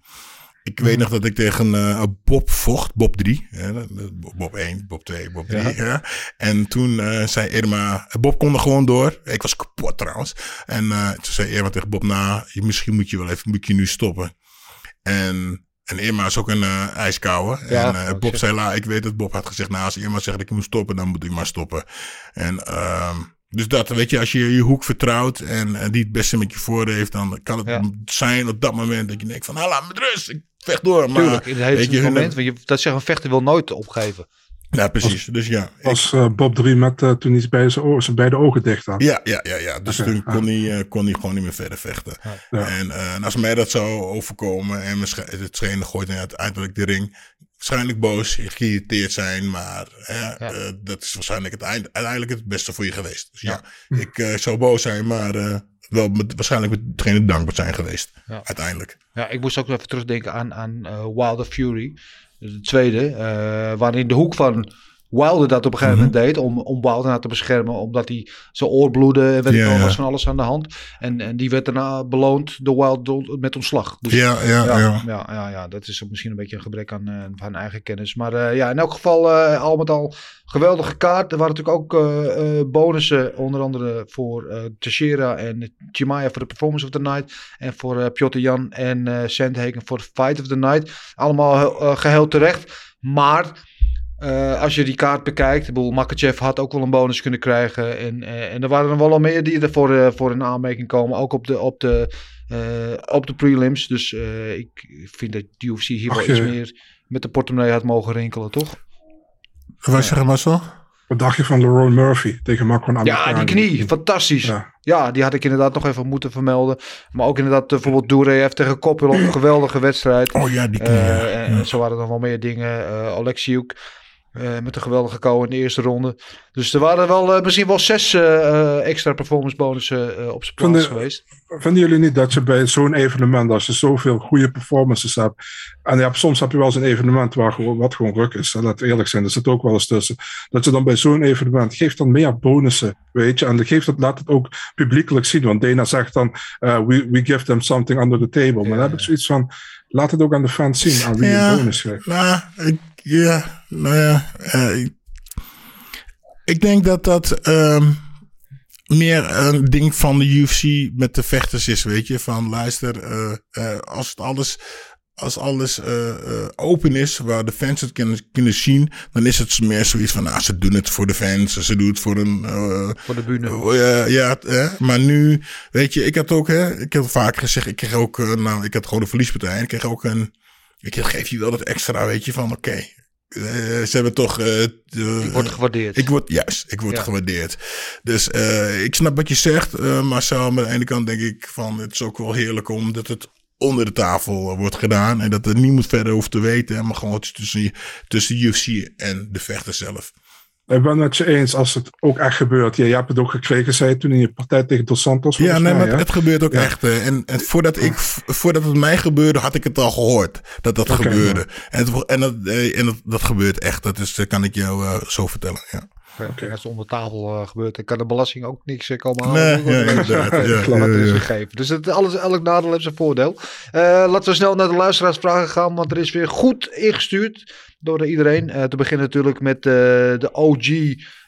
Speaker 3: Ik weet nog dat ik tegen eh, Bob vocht, Bob 3. Hè, Bob 1, Bob 2, Bob 3. Ja. En toen eh, zei Irma, Bob kon er gewoon door. Ik was kapot trouwens. En eh, toen zei Irma tegen Bob, nou, misschien moet je wel even, moet je nu stoppen. En, en Irma is ook een eh ijskouwe.
Speaker 2: Ja,
Speaker 3: en
Speaker 2: ook
Speaker 3: Bob zei, la, ik weet dat Bob had gezegd, nou, als Irma zegt dat ik moet stoppen, dan moet ik maar stoppen. En ehm, dus dat, weet je, als je je hoek vertrouwt en, en die het beste met je voor heeft, dan kan het
Speaker 2: Ja.
Speaker 3: zijn op dat moment dat je denkt van, nou, laat me met rust, ik vecht door. Maar,
Speaker 2: Tuurlijk, in het
Speaker 3: je, hun-
Speaker 2: moment. Want je, dat zeggen een vechter wil nooit opgeven.
Speaker 3: Ja, precies. Dus ja. ik-
Speaker 4: Was eh, Bob 3 met eh, toen hij bij zijn, ogen, zijn beide ogen dicht had?
Speaker 3: ja, ja, ja, ja. Dus toen kon hij, eh, kon hij gewoon niet meer verder vechten.
Speaker 4: Ja.
Speaker 3: En, eh, en als mij dat zou overkomen en misschien- het trainer gooit hij uiteindelijk de ring. Waarschijnlijk boos, geïrriteerd zijn, maar eh, eh, dat is waarschijnlijk het eind, uiteindelijk het beste voor je geweest. Dus ja, ik eh, zou boos zijn, maar eh, wel met, waarschijnlijk met degene dankbaar zijn geweest.
Speaker 2: Ja.
Speaker 3: Uiteindelijk.
Speaker 2: Ja, ik moest ook even terugdenken aan, aan Wilder Fury. De tweede, waarin de hoek van Wilder dat op een gegeven moment deed. Om, om Wilder nou te beschermen. Omdat hij zijn oor bloedde. En weet ik wel, was van alles aan de hand. En, en die werd daarna beloond door Wilder met ontslag. Dus
Speaker 3: Ja, ja,
Speaker 2: ja,
Speaker 3: ja.
Speaker 2: ja, ja, dat is misschien een beetje een gebrek aan, eh, aan eigen kennis. Maar eh, ja, in elk geval eh, al met al geweldige kaart. Er waren natuurlijk ook bonussen, onder andere voor eh Teixeira en Chimaya voor de Performance of the Night. En voor Piotr Jan en Sandhagen voor Fight of the Night. Allemaal eh, geheel terecht. Maar eh, als je die kaart bekijkt, ik bedoel, Makachev had ook wel een bonus kunnen krijgen. En, eh, en er waren er wel al meer die ervoor eh, voor in aanmerking komen. Ook op de, op de, eh, op de prelims. Dus eh, ik vind dat de UFC hier
Speaker 4: Ach,
Speaker 2: wel iets meer met de portemonnee had mogen rinkelen, toch?
Speaker 3: Wat zeg je, Marcel?
Speaker 4: Wat dacht je van Leroy Murphy tegen Marco
Speaker 2: Ja, die knie, fantastisch.
Speaker 4: Ja.
Speaker 2: Ja. die had ik inderdaad nog even moeten vermelden. Maar ook inderdaad bijvoorbeeld Doureyev tegen Koppel een geweldige wedstrijd.
Speaker 3: Oh ja, die knie.
Speaker 2: Eh,
Speaker 3: ja.
Speaker 2: en en zo waren er nog wel meer dingen. Eh Alexiuk eh, met een geweldige kou in de eerste ronde. Dus er waren wel eh, misschien wel zes eh, extra performance bonussen eh, op zijn plaats geweest.
Speaker 4: Vinden jullie niet dat je bij zo'n evenement, als je zoveel goede performances hebt, en ja, soms heb je wel zo'n evenement waar gewoon, wat gewoon ruk is, hè, laten we eerlijk zijn, er zit ook wel eens tussen, dat je dan bij zo'n evenement, geeft dan meer bonussen, weet je, en geeft het, laat het ook publiekelijk zien, want Dana zegt dan, eh, we, we give them something under the table, maar dan heb ik zoiets van, laat het ook aan de fans zien, aan wie je
Speaker 3: Ja.
Speaker 4: een bonus geeft.
Speaker 3: Nou, ik, ja, nou ja. eh, ik, denk dat dat ehm, meer een ding van de UFC met de vechters is, weet je. Van luister, eh, eh, als het alles, als alles open is, waar de fans het kunnen, kunnen zien, dan is het meer zoiets van, ah, ze doen het voor de fans, ze doen het voor een...
Speaker 2: Voor de bühne.
Speaker 3: Ja, maar nu, weet je, ik had ook, hè, ik heb vaak gezegd, ik kreeg ook, nou, ik had gewoon een verliespartij. Ik kreeg ook een, ik geef je wel dat extra, weet je, van oké. Eh, ze hebben toch. eh,
Speaker 2: Ik word gewaardeerd.
Speaker 3: Ik word, juist, ik word
Speaker 2: Ja.
Speaker 3: gewaardeerd. Dus eh, ik snap wat je zegt, Marcel. Maar aan de ene kant denk ik van, het is ook wel heerlijk omdat het onder de tafel wordt gedaan. En dat er niemand verder hoeft te weten. Maar gewoon tussen, tussen UFC en de vechter zelf.
Speaker 4: Ik ben het je eens als het ook echt gebeurt. Ja, je hebt het ook gekregen, zei je toen in je partij tegen Dos Santos.
Speaker 3: Ja, nee,
Speaker 4: mij,
Speaker 3: maar het gebeurt ook
Speaker 4: Ja.
Speaker 3: echt. eh, En, en voordat, ik, voordat het mij gebeurde, had ik het al gehoord. Dat dat gebeurde. En, het, en, dat, eh, en dat, dat gebeurt echt. Dat is, kan ik jou eh, zo vertellen. Ja.
Speaker 2: Oké, als het onder tafel eh, gebeurt, dan kan de belasting ook niks komen
Speaker 3: Nee,
Speaker 2: halen.
Speaker 3: ja, inderdaad. Ja, ja,
Speaker 2: er is
Speaker 3: ja.
Speaker 2: gegeven. Dus het, alles, elk nadeel heeft zijn voordeel. Eh, laten we snel naar de luisteraarsvragen gaan, want er is weer goed ingestuurd door iedereen. Eh, te beginnen natuurlijk met eh, de OG,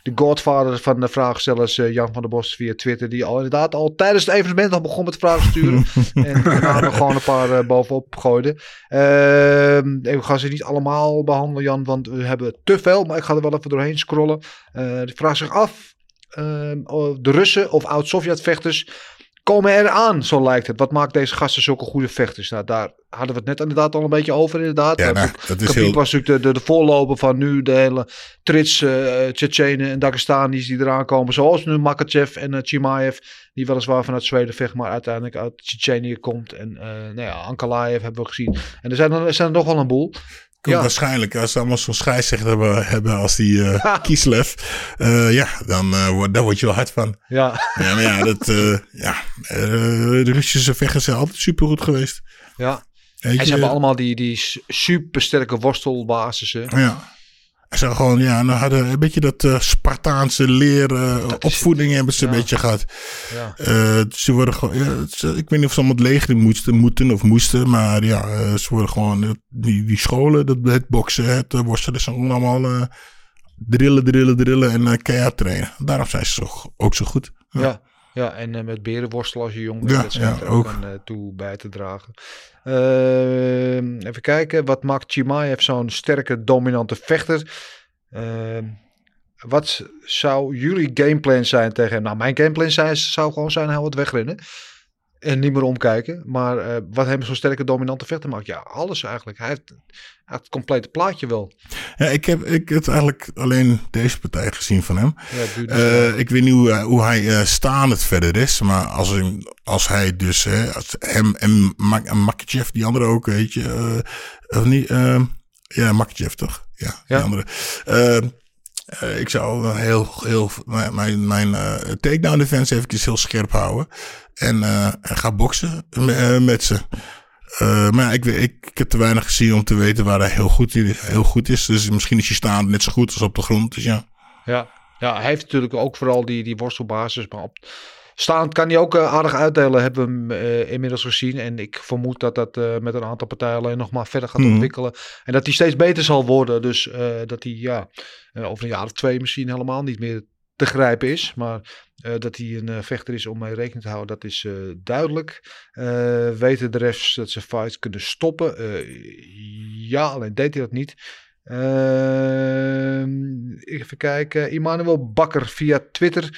Speaker 2: de godfather van de vraagstellers, eh, Jan van der Bos via Twitter, die al inderdaad al tijdens het evenement al begon met vragen sturen. en daarna nog gewoon een paar bovenop gooide. Ehm, we gaan ze niet allemaal behandelen, Jan, want we hebben te veel. Maar ik ga er wel even doorheen scrollen. De vraag zich af. ehm, of de Russen of oud-Sovjet-vechters komen eraan, zo lijkt het. Wat maakt deze gasten zulke goede vechters? Nou, daar hadden we het net inderdaad al een beetje over, inderdaad.
Speaker 3: Ja,
Speaker 2: Eh,
Speaker 3: nou, dat is heel-
Speaker 2: was natuurlijk de, de, de voorloper van nu de hele trits, eh Tsjetsjenen en Dagestanis die eraan komen. Zoals nu Makachev en eh, Chimaev, die weliswaar vanuit Zweden vecht, maar uiteindelijk uit Tsjetsjenië komt. En nou ja, Ankalaev hebben we gezien. En er zijn er zijn er nog wel een boel.
Speaker 3: Komt
Speaker 2: Ja.
Speaker 3: Waarschijnlijk, als ze allemaal zo'n scheidsrechter hebben, hebben als die eh Kieslev, eh, ja, dan, eh, word, daar word je wel hard van.
Speaker 2: Ja,
Speaker 3: Ja, maar ja, dat, ja de Russische vechters zijn altijd supergoed geweest.
Speaker 2: ja. En ze hebben allemaal die, die super sterke worstelbasissen.
Speaker 3: Ja. Ze gewoon, ja, nou hadden een beetje dat eh, Spartaanse leren,
Speaker 2: is-
Speaker 3: opvoeding hebben ze
Speaker 2: ja.
Speaker 3: een beetje gehad.
Speaker 2: Ja.
Speaker 3: Eh, ze worden gewoon, ja, ze- ik weet niet of ze allemaal het leger moesten, moeten of moesten, maar ja, eh, ze worden gewoon, eh, die, die scholen, dat, het boksen, het eh, worstelen, zijn gewoon allemaal eh, drillen, drillen, drillen en eh keihard trainen. Daarom zijn ze zo, ook zo goed.
Speaker 2: Ja, ja en eh, met berenworstel als je jong bent,
Speaker 3: Ja,
Speaker 2: dat schijnt
Speaker 3: ja,
Speaker 2: er ook,
Speaker 3: ook.
Speaker 2: aan eh, toe bij te dragen. Ehm, even kijken, wat maakt Chimaev zo'n sterke, dominante vechter? Ehm, wat zou jullie gameplan zijn tegen hem? Nou, mijn gameplan zijn, zou gewoon zijn, hij wat wegrennen. En niet meer omkijken. Maar eh, wat hem zo'n sterke, dominante vechter maakt? Ja, alles eigenlijk. Hij heeft, het complete plaatje wel.
Speaker 3: Ja, ik heb, ik heb eigenlijk alleen deze partij gezien van hem.
Speaker 2: Ja, het
Speaker 3: Eh, ik weet niet hoe, hij- hoe hij eh staand het verder is. Maar als, hij- als hij dus hè, als hem en Mak- die andere ook, weet je. eh, of niet? eh, ja, Makachev toch? Ja, die
Speaker 2: Ja.
Speaker 3: andere. Eh, ik zou heel, heel, mijn, mijn, eh, takedown defense eventjes heel scherp houden. En eh, ga boksen me- met ze. Maar ik, ik, ik heb te weinig gezien om te weten waar hij heel goed, heel goed is. Dus misschien is hij staand net zo goed als op de grond. Dus ja.
Speaker 2: Ja, ja hij heeft natuurlijk ook vooral die, die worstelbasis. Maar op staand kan hij ook eh, aardig uitdelen, hebben we hem eh, inmiddels gezien. En ik vermoed dat dat eh, met een aantal partijen alleen nog maar verder gaat
Speaker 3: Mhm.
Speaker 2: ontwikkelen. En dat hij steeds beter zal worden. Dus dat hij ja, over een jaar of twee misschien helemaal niet meer te grijpen is. Maar dat hij een vechter is om mee rekening te houden, dat is duidelijk. Weten de refs dat ze fights kunnen stoppen? Ja, alleen deed hij dat niet. Ehm, even kijken. Immanuel Bakker via Twitter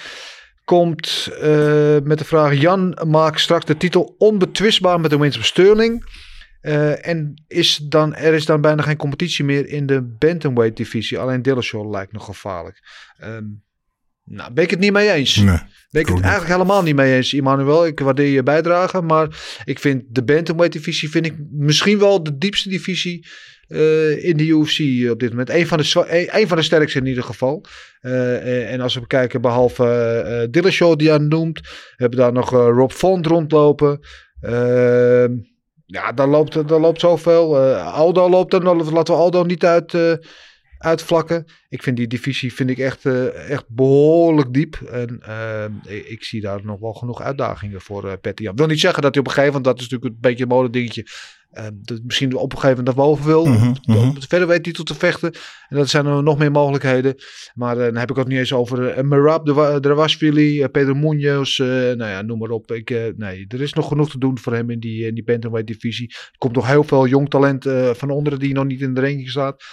Speaker 2: komt eh, met de vraag: Jan maakt straks de titel onbetwistbaar met de winst op Sterling. Eh, en is dan, er is dan bijna geen competitie meer in de bantamweight divisie. Alleen Dillashaw lijkt nog gevaarlijk. Ehm, nou, ben ik het niet mee eens.
Speaker 3: Nee.
Speaker 2: Ben ik het
Speaker 3: niet.
Speaker 2: eigenlijk helemaal niet mee eens, Immanuel. Ik waardeer je bijdrage. Maar ik vind de bantamweight divisie vind ik misschien wel de diepste divisie eh, in de UFC op dit moment. Een van de, een, een van de sterkste in ieder geval. Eh, eh, en als we bekijken, behalve eh eh, Dillashaw die aan noemt, hebben we daar nog eh, Rob Font rondlopen. Ehm, ja, daar loopt, daar loopt zoveel. Eh, Aldo loopt er, laten we Aldo niet uit, eh, uitvlakken. Ik vind die divisie vind ik echt, eh, echt behoorlijk diep. En ehm, ik, ik zie daar nog wel genoeg uitdagingen voor eh Petty. Ik wil niet zeggen dat hij op een gegeven moment, dat is natuurlijk een beetje een modedingetje, eh, dat misschien op een gegeven moment naar boven wil.
Speaker 3: Mhm, mhm.
Speaker 2: om verder weet titel te vechten. En dat zijn er nog meer mogelijkheden. Maar eh, dan heb ik het niet eens over eh, Merab, de Drawashvili, uh, Pedro Munoz, eh, nou ja, noem maar op. Ik, eh, nee, er is nog genoeg te doen voor hem in die, in die bantamweight divisie. Er komt nog heel veel jong talent eh, van onderen die nog niet in de ranking staat.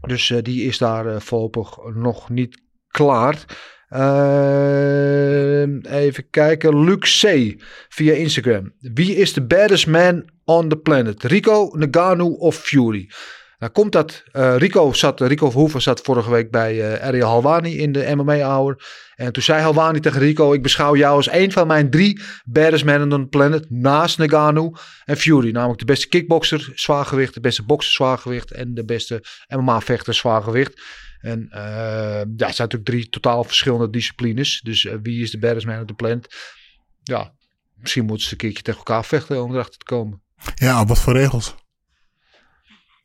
Speaker 2: Dus eh, die is daar eh, voorlopig nog niet klaar. Ehm, even kijken. Luc C. via Instagram. Wie is de baddest man on the planet? Rico, Nagano of Fury? Nou komt dat, eh, Rico, zat, Rico Verhoeven zat vorige week bij uh, Ariel Halwani in de MMA-hour. En toen zei Halwani tegen Rico, ik beschouw jou als een van mijn drie baddest men on the planet. Naast Nagano en Fury. Namelijk de beste kickboxer zwaargewicht, de beste bokser zwaargewicht en de beste MMA-vechter zwaargewicht. En uh, ja, zijn natuurlijk drie totaal verschillende disciplines. Dus wie is de baddest man on the planet? Ja, misschien moeten ze een keertje tegen elkaar vechten om erachter te komen.
Speaker 3: Ja, wat voor regels?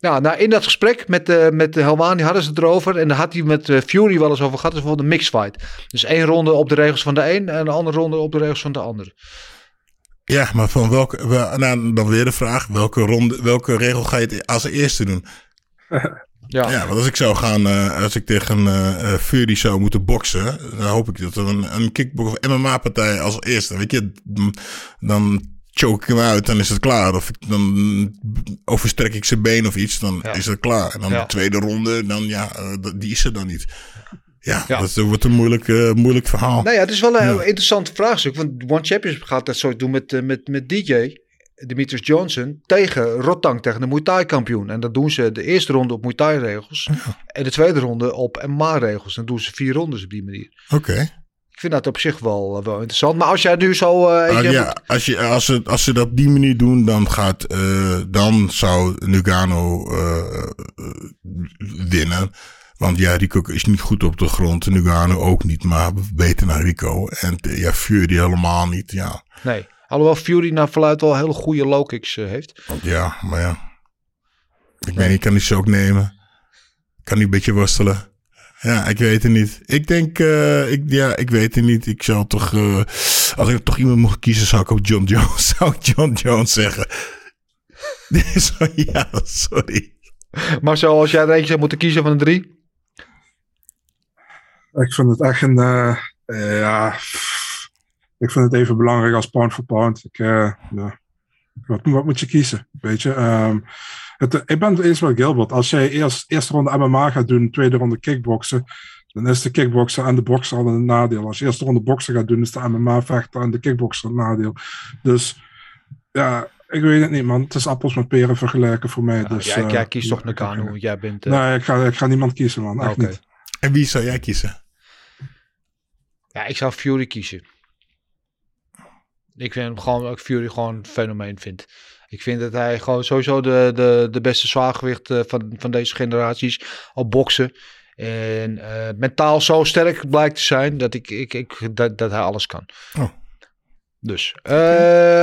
Speaker 2: Ja, nou in dat gesprek met, uh, met Helwani hadden ze het erover. En daar had hij met uh, Fury wel eens over gehad. Dus bijvoorbeeld een mixfight. Dus één ronde op de regels van de een en een andere ronde op de regels van de ander.
Speaker 3: Ja, maar van welke, wel, nou, dan weer de vraag. Welke, ronde, welke regel ga je als eerste doen? ja. ja, want als ik zou gaan, uh, als ik tegen uh, Fury zou moeten boksen, dan hoop ik dat er een, een kickbox of MMA-partij als eerste, weet je, dan choke ik hem uit, dan is het klaar. Of ik, dan overstrek ik zijn been of iets, dan is het klaar. En dan de tweede ronde, dan ja, die is er dan niet. Ja, dat wordt een moeilijk, uh, moeilijk verhaal.
Speaker 2: Nou ja, het is wel een heel interessant vraagstuk. Want One Championship gaat dat zo doen met, uh, met, met DJ, Demetrius Johnson, tegen Rotang, tegen de Muay Thai kampioen. En dan doen ze de eerste ronde op Muay Thai regels. En de tweede ronde op MMA regels. Dan doen ze vier rondes op die manier.
Speaker 3: Oké.
Speaker 2: Ik vind dat op zich wel, wel interessant. Maar als jij nu zo. Uh,
Speaker 3: uh, ja, als, je, als, ze, als ze dat op die manier doen, dan, gaat, uh, dan zou Nugano winnen. Want ja, Rico is niet goed op de grond. Nugano ook niet, maar beter naar Rico. En ja, Fury helemaal niet. Ja.
Speaker 2: Nee, alhoewel Fury naar verluidt wel hele goede low kicks heeft.
Speaker 3: Ja, maar ja. Ik weet niet, kan hij ze ook nemen? Kan hij een beetje worstelen? Ja, ik weet het niet. Ik denk, uh, ik, ja, ik weet het niet. Ik zou toch, uh, als ik toch iemand mocht kiezen, zou ik ook John Jones, zou ik John Jones zeggen. ja, sorry.
Speaker 2: Maar zoals jij er eentje zou moeten kiezen van de drie?
Speaker 4: Ik vind het echt een, uh, ja, ik vind het even belangrijk als pound for pound. Ik, ja. wat, wat, moet je kiezen, weet je? Um, het, ik ben het eens met Gilbert. Als jij eerst eerste ronde MMA gaat doen, tweede ronde kickboksen, dan is de kickbokser en de bokser al een nadeel. Als je eerste ronde boksen gaat doen, is de MMA-vechter en de kickbokser een nadeel. Dus ja, ik weet het niet, man. Het is appels met peren vergelijken voor mij.
Speaker 2: Ja,
Speaker 4: dus,
Speaker 2: jij,
Speaker 4: uh,
Speaker 2: jij kiest toch Nakano? Jij bent...
Speaker 4: Uh... Nee, ik ga, ik ga niemand kiezen, man. Echt
Speaker 2: okay.
Speaker 4: niet.
Speaker 3: En wie zou jij kiezen?
Speaker 2: Ja, ik zou Fury kiezen. Ik vind hem gewoon, dat ik Fury gewoon een fenomeen vind. Ik vind dat hij gewoon sowieso de, de, de beste zwaargewicht uh, van, van deze generaties op boksen. En uh, mentaal zo sterk blijkt te zijn dat, ik, ik, ik, dat, dat hij alles kan.
Speaker 3: Oh.
Speaker 2: Dus, uh,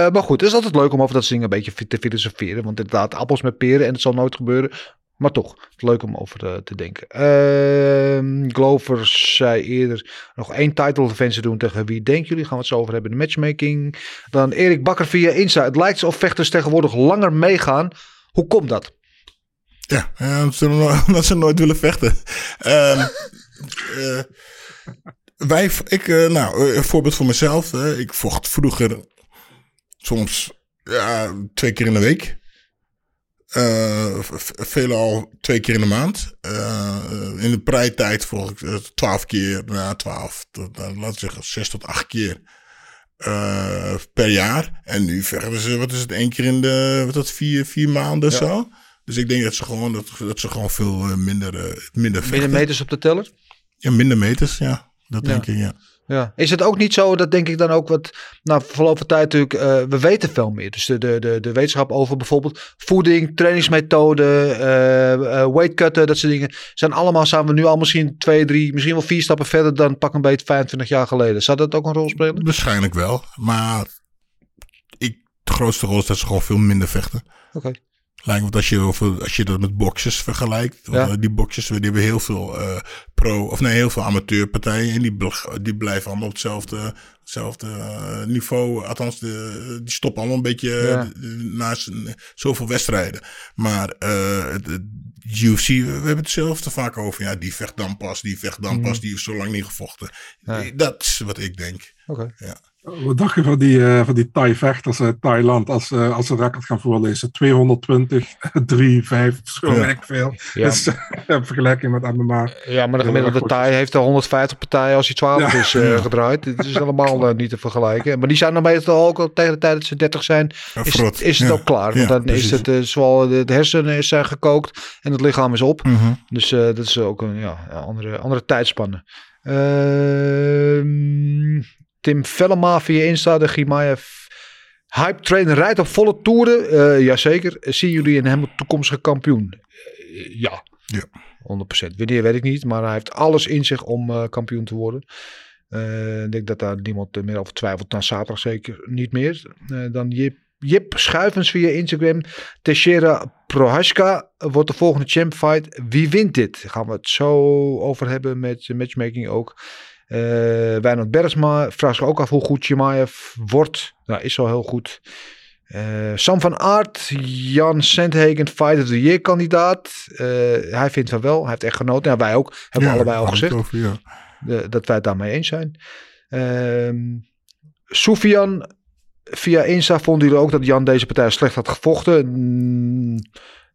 Speaker 2: maar goed, het is altijd leuk om over dat soort dingen een beetje te filosoferen. Want inderdaad, appels met peren en het zal nooit gebeuren. Maar toch, het leuk om over uh, te denken. Uh, Glover zei eerder nog één title defense doen tegen wie denken jullie? Gaan we het zo over hebben in de matchmaking. Dan Erik Bakker via Insta. Het lijkt alsof vechters tegenwoordig langer meegaan. Hoe komt dat?
Speaker 3: Ja, omdat ze nooit willen vechten. uh, uh, wij, ik, nou, een voorbeeld voor mezelf. ik vocht vroeger soms twee keer in de week. Uh, veelal twee keer in de maand. Uh, in de prijtijd volg ik twaalf keer, nou twaalf, laten we zeggen zes tot acht keer uh, per jaar. En nu vechten ze, wat is het, één keer in de, wat dat, vier, vier maanden ja. zo. Dus ik denk dat ze gewoon, dat, dat ze gewoon veel minder, minder vechten.
Speaker 2: Minder meters op de teller?
Speaker 3: Ja, minder meters, ja. Dat denk ik, ja.
Speaker 2: Ja. Is het ook niet zo, dat denk ik dan ook wat, nou verloop van tijd natuurlijk, uh, we weten veel meer. Dus de, de, de, de wetenschap over bijvoorbeeld voeding, trainingsmethoden, uh, uh, weight cutten, dat soort dingen. Zijn allemaal, zijn we nu al misschien twee, drie, misschien wel vier stappen verder dan pak een beetje 25 jaar geleden. Zou dat ook een rol spelen?
Speaker 3: Waarschijnlijk wel, maar ik, de grootste rol is dat ze gewoon veel minder vechten.
Speaker 2: Oké. Okay.
Speaker 3: Lijkt me als je, als je dat met boxers vergelijkt. Ja. Die boxers die hebben heel veel uh, pro, of nee, heel veel amateurpartijen. En die, die blijven allemaal op hetzelfde, hetzelfde uh, niveau. Althans, de, die stoppen allemaal een beetje ja. naast zoveel wedstrijden. Maar uh, UFC, we hebben het zelf te vaak over. Ja, die vecht dan pas, die vecht dan mm. pas, die heeft zo lang niet gevochten. Ja. Dat is wat ik denk.
Speaker 2: Oké. Okay.
Speaker 3: Ja.
Speaker 4: Wat dacht je van die, eh, van die Thai-vechters uit Thailand als, eh, als ze een record gaan voorlezen? 220, 3, 5, zo
Speaker 2: Ja.
Speaker 4: werkt veel.
Speaker 2: Ja.
Speaker 4: Dus, in vergelijking met MMA.
Speaker 2: Ja, maar de gemiddelde. Thai heeft er 150 partijen als hij 12
Speaker 4: Ja.
Speaker 2: is eh, gedraaid. Het is allemaal eh, niet te vergelijken. Maar die zijn dan meestal ook al tegen de tijd dat ze 30 zijn, is,
Speaker 3: verrot.
Speaker 2: is het ook klaar. Want dan is het eh, zowel de, de hersenen zijn gekookt en het lichaam is op.
Speaker 3: Mhm.
Speaker 2: Dus eh, dat is ook een ja, andere, andere tijdspanne. Ehm, Tim Vellema via Insta, de Gimaev hype trainer rijdt op volle toeren. Eh jazeker. Zien jullie een helemaal toekomstige kampioen? Eh, ja.
Speaker 3: Ja.
Speaker 2: 100%. Wanneer weet ik niet, maar hij heeft alles in zich om eh, kampioen te worden. Ik denk dat daar niemand meer over twijfelt. Na zaterdag zeker niet meer. Dan Jip, Jip Schuivens via Instagram. Teixeira Prohaska wordt de volgende champ fight. Wie wint dit? Daar gaan we het zo over hebben met matchmaking ook. Eh Wijnand Bergsma vraagt zich ook af hoe goed Chimaev wordt. Nou, is al heel goed. Eh, Sam van Aert, Jan Sandhagen, Fight of the Year kandidaat. Eh, hij vindt van wel. Hij heeft echt genoten. Ja, wij ook. Hebben we allebei al gezegd.
Speaker 3: over, ja.
Speaker 2: De- dat wij het daarmee eens zijn. Ehm Soufian, via Insta vonden jullie ook dat Jan deze partij slecht had gevochten. Mm,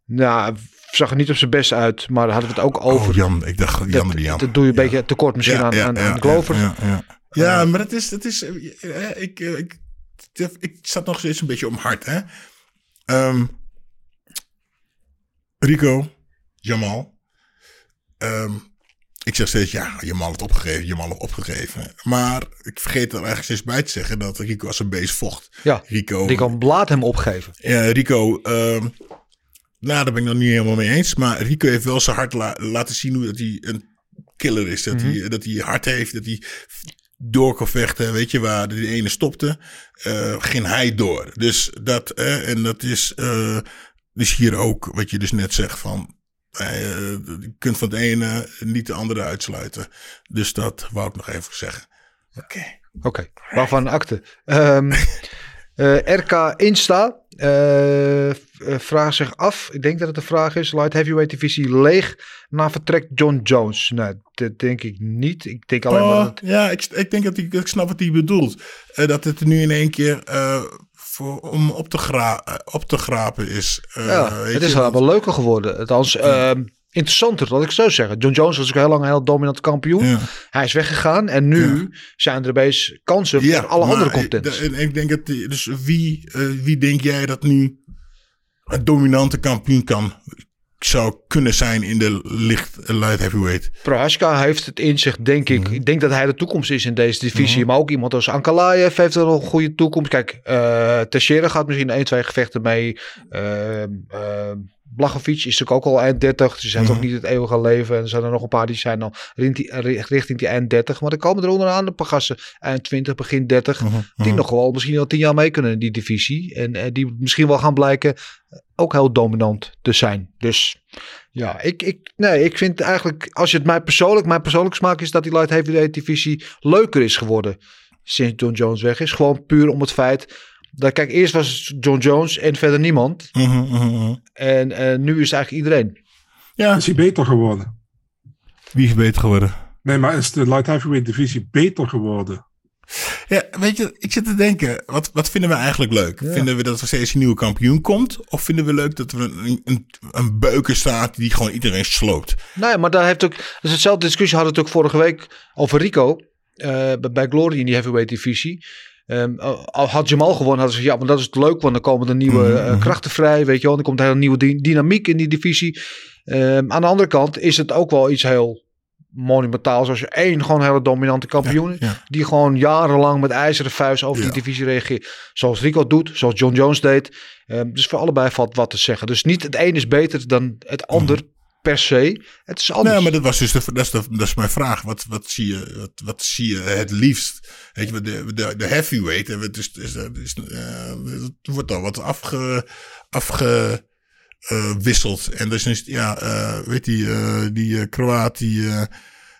Speaker 2: nou, zag er niet op zijn best uit, maar daar hadden we het ook over.
Speaker 3: Oh, Jan. Ik dacht Jan de Jan.
Speaker 2: dat doe je een beetje tekort misschien aan, aan, aan Glover.
Speaker 3: Ja, ja, ja. maar het is, het is eh, eh, ik, eh, ik, ik zat nog steeds een beetje om hart, hè. Ehm, Rico, Jamal. Ehm, ik zeg steeds, ja, Jamal heeft opgegeven, Jamal heeft opgegeven. Maar ik vergeet er eigenlijk steeds bij te zeggen dat Rico als een beest vocht.
Speaker 2: Ja,
Speaker 3: Rico,
Speaker 2: die kan laat hem opgeven.
Speaker 3: ja, Rico, ehm, nou, daar ben ik nog niet helemaal mee eens. Maar Rico heeft wel zijn hart la- laten zien hoe dat hij een killer is. Dat, hij, dat hij hart heeft, dat hij door kan vechten. Weet je, waar de ene stopte, eh, ging hij door. Dus dat, eh, en dat is, eh, dus hier ook wat je dus net zegt van... eh, je kunt van het ene niet de andere uitsluiten. Dus dat wou ik nog even zeggen. Oké.
Speaker 2: Oké, waarvan akte. Ehm, eh, RK Insta eh, eh, vraagt zich af, ik denk dat het een vraag is, light heavyweight divisie leeg na vertrek John Jones. Nou, dat denk ik niet. Ik denk alleen maar
Speaker 3: Oh,
Speaker 2: dat...
Speaker 3: Ja, ik, ik denk dat ik, ik snap wat hij bedoelt. Eh, dat het nu in één keer eh, voor, om op te, gra op te grapen is.
Speaker 2: Ja, het is wel wel leuker geworden. Althans, ehm, interessanter, laat ik zo zeggen. John Jones was ook heel lang een heel dominant kampioen.
Speaker 3: Ja.
Speaker 2: Hij is weggegaan en nu zijn er opeens kansen
Speaker 3: Ja,
Speaker 2: voor alle
Speaker 3: maar
Speaker 2: andere contenders.
Speaker 3: En ik denk dat, dus wie, wie denk jij dat nu een dominante kampioen kan, zou kunnen zijn in de licht light heavyweight?
Speaker 2: Prohaska heeft het in zich, denk ik.
Speaker 3: Mhm.
Speaker 2: Ik denk dat hij de toekomst is in deze divisie. Maar ook iemand als Ankalaev heeft er een goede toekomst. Kijk, eh Teixeira gaat misschien 1, 2 gevechten mee. Ehm, Blachowicz is natuurlijk ook al eind 30. Dus hij heeft
Speaker 3: Mhm.
Speaker 2: ook niet het eeuwige leven. En er zijn er nog een paar die zijn al richting die, eind 30. Maar er komen er onderaan een paar gasten eind 20, begin 30.
Speaker 3: Mhm,
Speaker 2: Die nog wel misschien al 10 jaar mee kunnen in die divisie. En eh, die misschien wel gaan blijken ook heel dominant te zijn. Dus ja, ik, ik, nee, ik vind eigenlijk, als je het mij persoonlijk, mijn persoonlijke smaak is dat die light heavyweight divisie leuker is geworden sinds John Jones weg is. Gewoon puur om het feit dat, kijk, eerst was John Jones en verder niemand.
Speaker 3: Mhm, mhm, mhm.
Speaker 2: En eh, nu is het eigenlijk iedereen.
Speaker 3: Ja,
Speaker 4: Is hij beter geworden?
Speaker 3: wie is beter geworden?
Speaker 4: Nee, maar is de light heavyweight divisie beter geworden?
Speaker 3: Ja, weet je, ik zit te denken, wat, wat vinden we eigenlijk leuk? Vinden we dat er steeds een nieuwe kampioen komt? Of vinden we leuk dat er een, een, een beuker staat die gewoon iedereen sloopt?
Speaker 2: Nou ja, maar daar heeft ook, dat is hetzelfde discussie hadden we het ook vorige week over Rico. eh, bij- bij Glory in die heavyweight divisie. Ehm, al had Jamal gewonnen, hadden ze ja, maar dat is het leuk, want dan komen er nieuwe
Speaker 3: Mhm,
Speaker 2: eh,
Speaker 3: mhm.
Speaker 2: krachten vrij, weet je wel. Dan komt er een nieuwe dy- dynamiek in die divisie. Ehm, aan de andere kant is het ook wel iets heel monumentaals als je één gewoon hele dominante kampioen
Speaker 3: ja.
Speaker 2: die gewoon jarenlang met ijzeren vuist over
Speaker 3: Ja.
Speaker 2: die divisie reageert. Zoals Rico doet, zoals John Jones deed. Ehm, dus voor allebei valt wat te zeggen. Dus niet het een is beter dan het ander per se. Het is anders.
Speaker 3: Nee, maar dat was dus de, dat, is de, dat is mijn vraag. Wat, wat, zie je, wat, wat zie je het liefst? Weet je, de, de, de heavyweight, eh, het, is, is, is, eh, het wordt al wat afge, afge, eh, wisselt. En dus is, ja, eh, weet die, eh, die eh, Kroaat die, eh,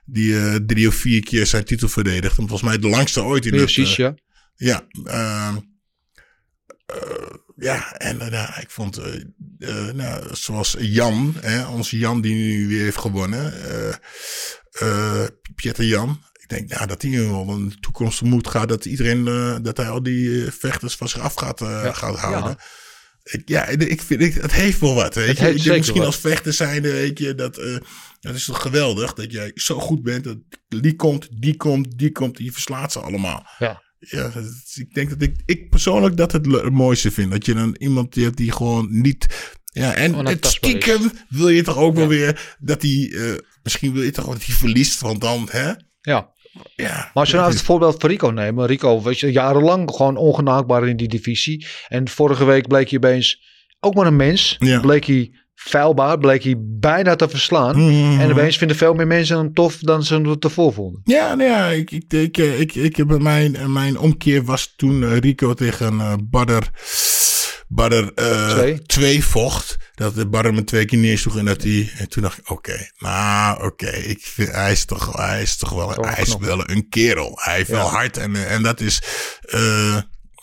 Speaker 3: die eh, drie of vier keer zijn titel verdedigt. En volgens mij de langste ooit in
Speaker 2: Precies,
Speaker 3: eh,
Speaker 2: ja.
Speaker 3: ja, ehm, eh, ja, en eh, nou, ik vond, eh, eh, nou, zoals Jan, hè, onze Jan die nu weer heeft gewonnen, eh eh Pieter Jan. ik denk nou, dat hij wel een toekomst moet gaat. Dat iedereen, dat hij al die vechters van zich af gaat, gaat houden. Ik, ja, ik vind, ik, het heeft wel wat. Weet
Speaker 2: Het
Speaker 3: je?
Speaker 2: heeft
Speaker 3: Ik
Speaker 2: zeker
Speaker 3: denk misschien
Speaker 2: wat.
Speaker 3: als vechter zijnde, weet je, dat, dat is toch geweldig. Dat jij zo goed bent. Dat die komt, die komt, die komt. Die verslaat ze allemaal.
Speaker 2: Ja.
Speaker 3: Ja, ik denk dat ik, ik persoonlijk dat het mooiste vind. Dat je dan iemand hebt die gewoon niet. Ja, en het stiekem wil je toch ook wel weer dat hij. eh, misschien wil je toch wel dat hij verliest, want dan, hè?
Speaker 2: Ja.
Speaker 3: Ja.
Speaker 2: Maar als je nou het voorbeeld van Rico neemt. Rico was je jarenlang gewoon ongenaakbaar in die divisie. En vorige week bleek hij opeens ook maar een mens.
Speaker 3: Ja.
Speaker 2: Bleek hij vuilbaar. Bleek hij bijna te verslaan.
Speaker 3: Mhm.
Speaker 2: En opeens vinden veel meer mensen hem tof dan ze hem ervoor vonden.
Speaker 3: Ja, nou ja, ik, ik, ik, eh, ik, ik heb mijn, mijn omkeer was toen eh, Rico tegen eh Badder, Badder eh,
Speaker 2: Twee.
Speaker 3: twee vocht. Dat de Badder me twee keer neersloeg en dat hij, en toen dacht ik, oké, nou oké, ik vind, hij is toch, hij is toch wel, hij is wel een kerel. Hij heeft
Speaker 2: Ja.
Speaker 3: wel hard en, eh, en dat is, eh,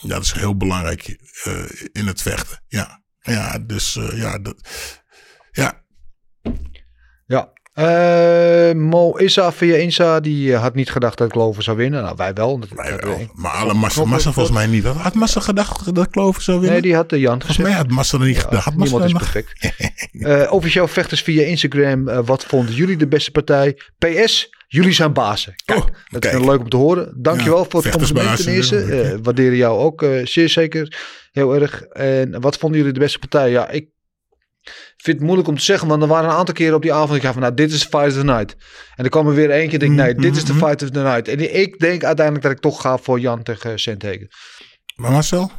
Speaker 3: dat is heel belangrijk eh, in het vechten. Ja, ja, dus eh, ja, dat, ja,
Speaker 2: Ja. Eh, Mo Issa via Insa, die eh, had niet gedacht dat Glover zou winnen. Nou, wij wel. Dat,
Speaker 3: wij
Speaker 2: dat-
Speaker 3: wel. Maar alle Massa, Massa volgens mij niet. Had- Had Massa gedacht dat Clover zou winnen?
Speaker 2: Nee, die had de Jan
Speaker 3: Volgens mij had Massa er niet
Speaker 2: Ja,
Speaker 3: gedacht. Had Massa
Speaker 2: niemand is perfect. Eh, officieel vechters via Instagram. wat vonden jullie de beste partij? PS, jullie zijn bazen. Kijk,
Speaker 3: Oh,
Speaker 2: dat
Speaker 3: kijk.
Speaker 2: is leuk om te horen. Dankjewel
Speaker 3: Ja,
Speaker 2: voor het compliment ten eerste. Eh, waarderen jou ook eh, zeer zeker heel erg. En wat vonden jullie de beste partij? Ja, ik vind het moeilijk om te zeggen. Want er waren een aantal keren op die avond. Ik ga van, nou, dit is de fight of the night. En er kwam er weer eentje. En ik denk, nee, dit is de
Speaker 3: Mhm.
Speaker 2: fight of the night. En ik denk uiteindelijk dat ik toch ga voor Jan tegen Sentegen.
Speaker 3: Maar Marcel?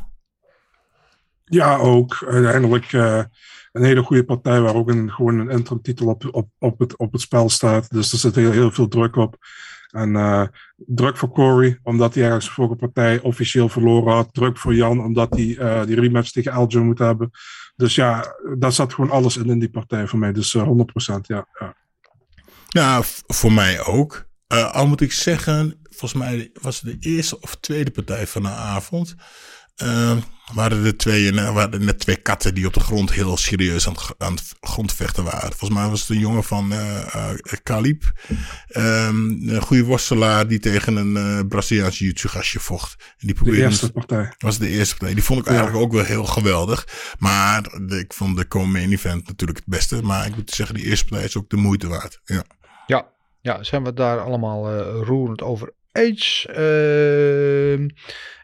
Speaker 4: Ja, ook. Uiteindelijk eh, een hele goede partij waar ook een, gewoon een interim titel op, op, op, het, op het spel staat. Dus er zit heel, heel veel druk op. En eh, druk voor Corey, omdat hij ergens vorige partij officieel verloren had. Druk voor Jan, omdat hij eh, die rematch tegen Aljo moet hebben. Dus ja, daar zat gewoon alles in in die partij voor mij. Dus eh, 100% ja. ja.
Speaker 3: Nou, voor mij ook. Eh, al moet ik zeggen, volgens mij was het de eerste of tweede partij van de avond. Eh, waren er twee, eh, waren er net twee katten die op de grond heel serieus aan het, aan het grondvechten waren. Volgens mij was het een jongen van Kalib. Ehm, een goede worstelaar die tegen een eh Braziliaans jiu gastje vocht. En die
Speaker 4: De
Speaker 3: probeerde
Speaker 4: eerste partij.
Speaker 3: was de eerste partij. Die vond ik
Speaker 4: Ja.
Speaker 3: eigenlijk ook wel heel geweldig. Maar de- ik vond de co-main event natuurlijk het beste. Maar ik moet zeggen, die eerste partij is ook de moeite waard. Ja.
Speaker 2: Ja, ja zijn we het daar allemaal eh, roerend over eens. Ehm,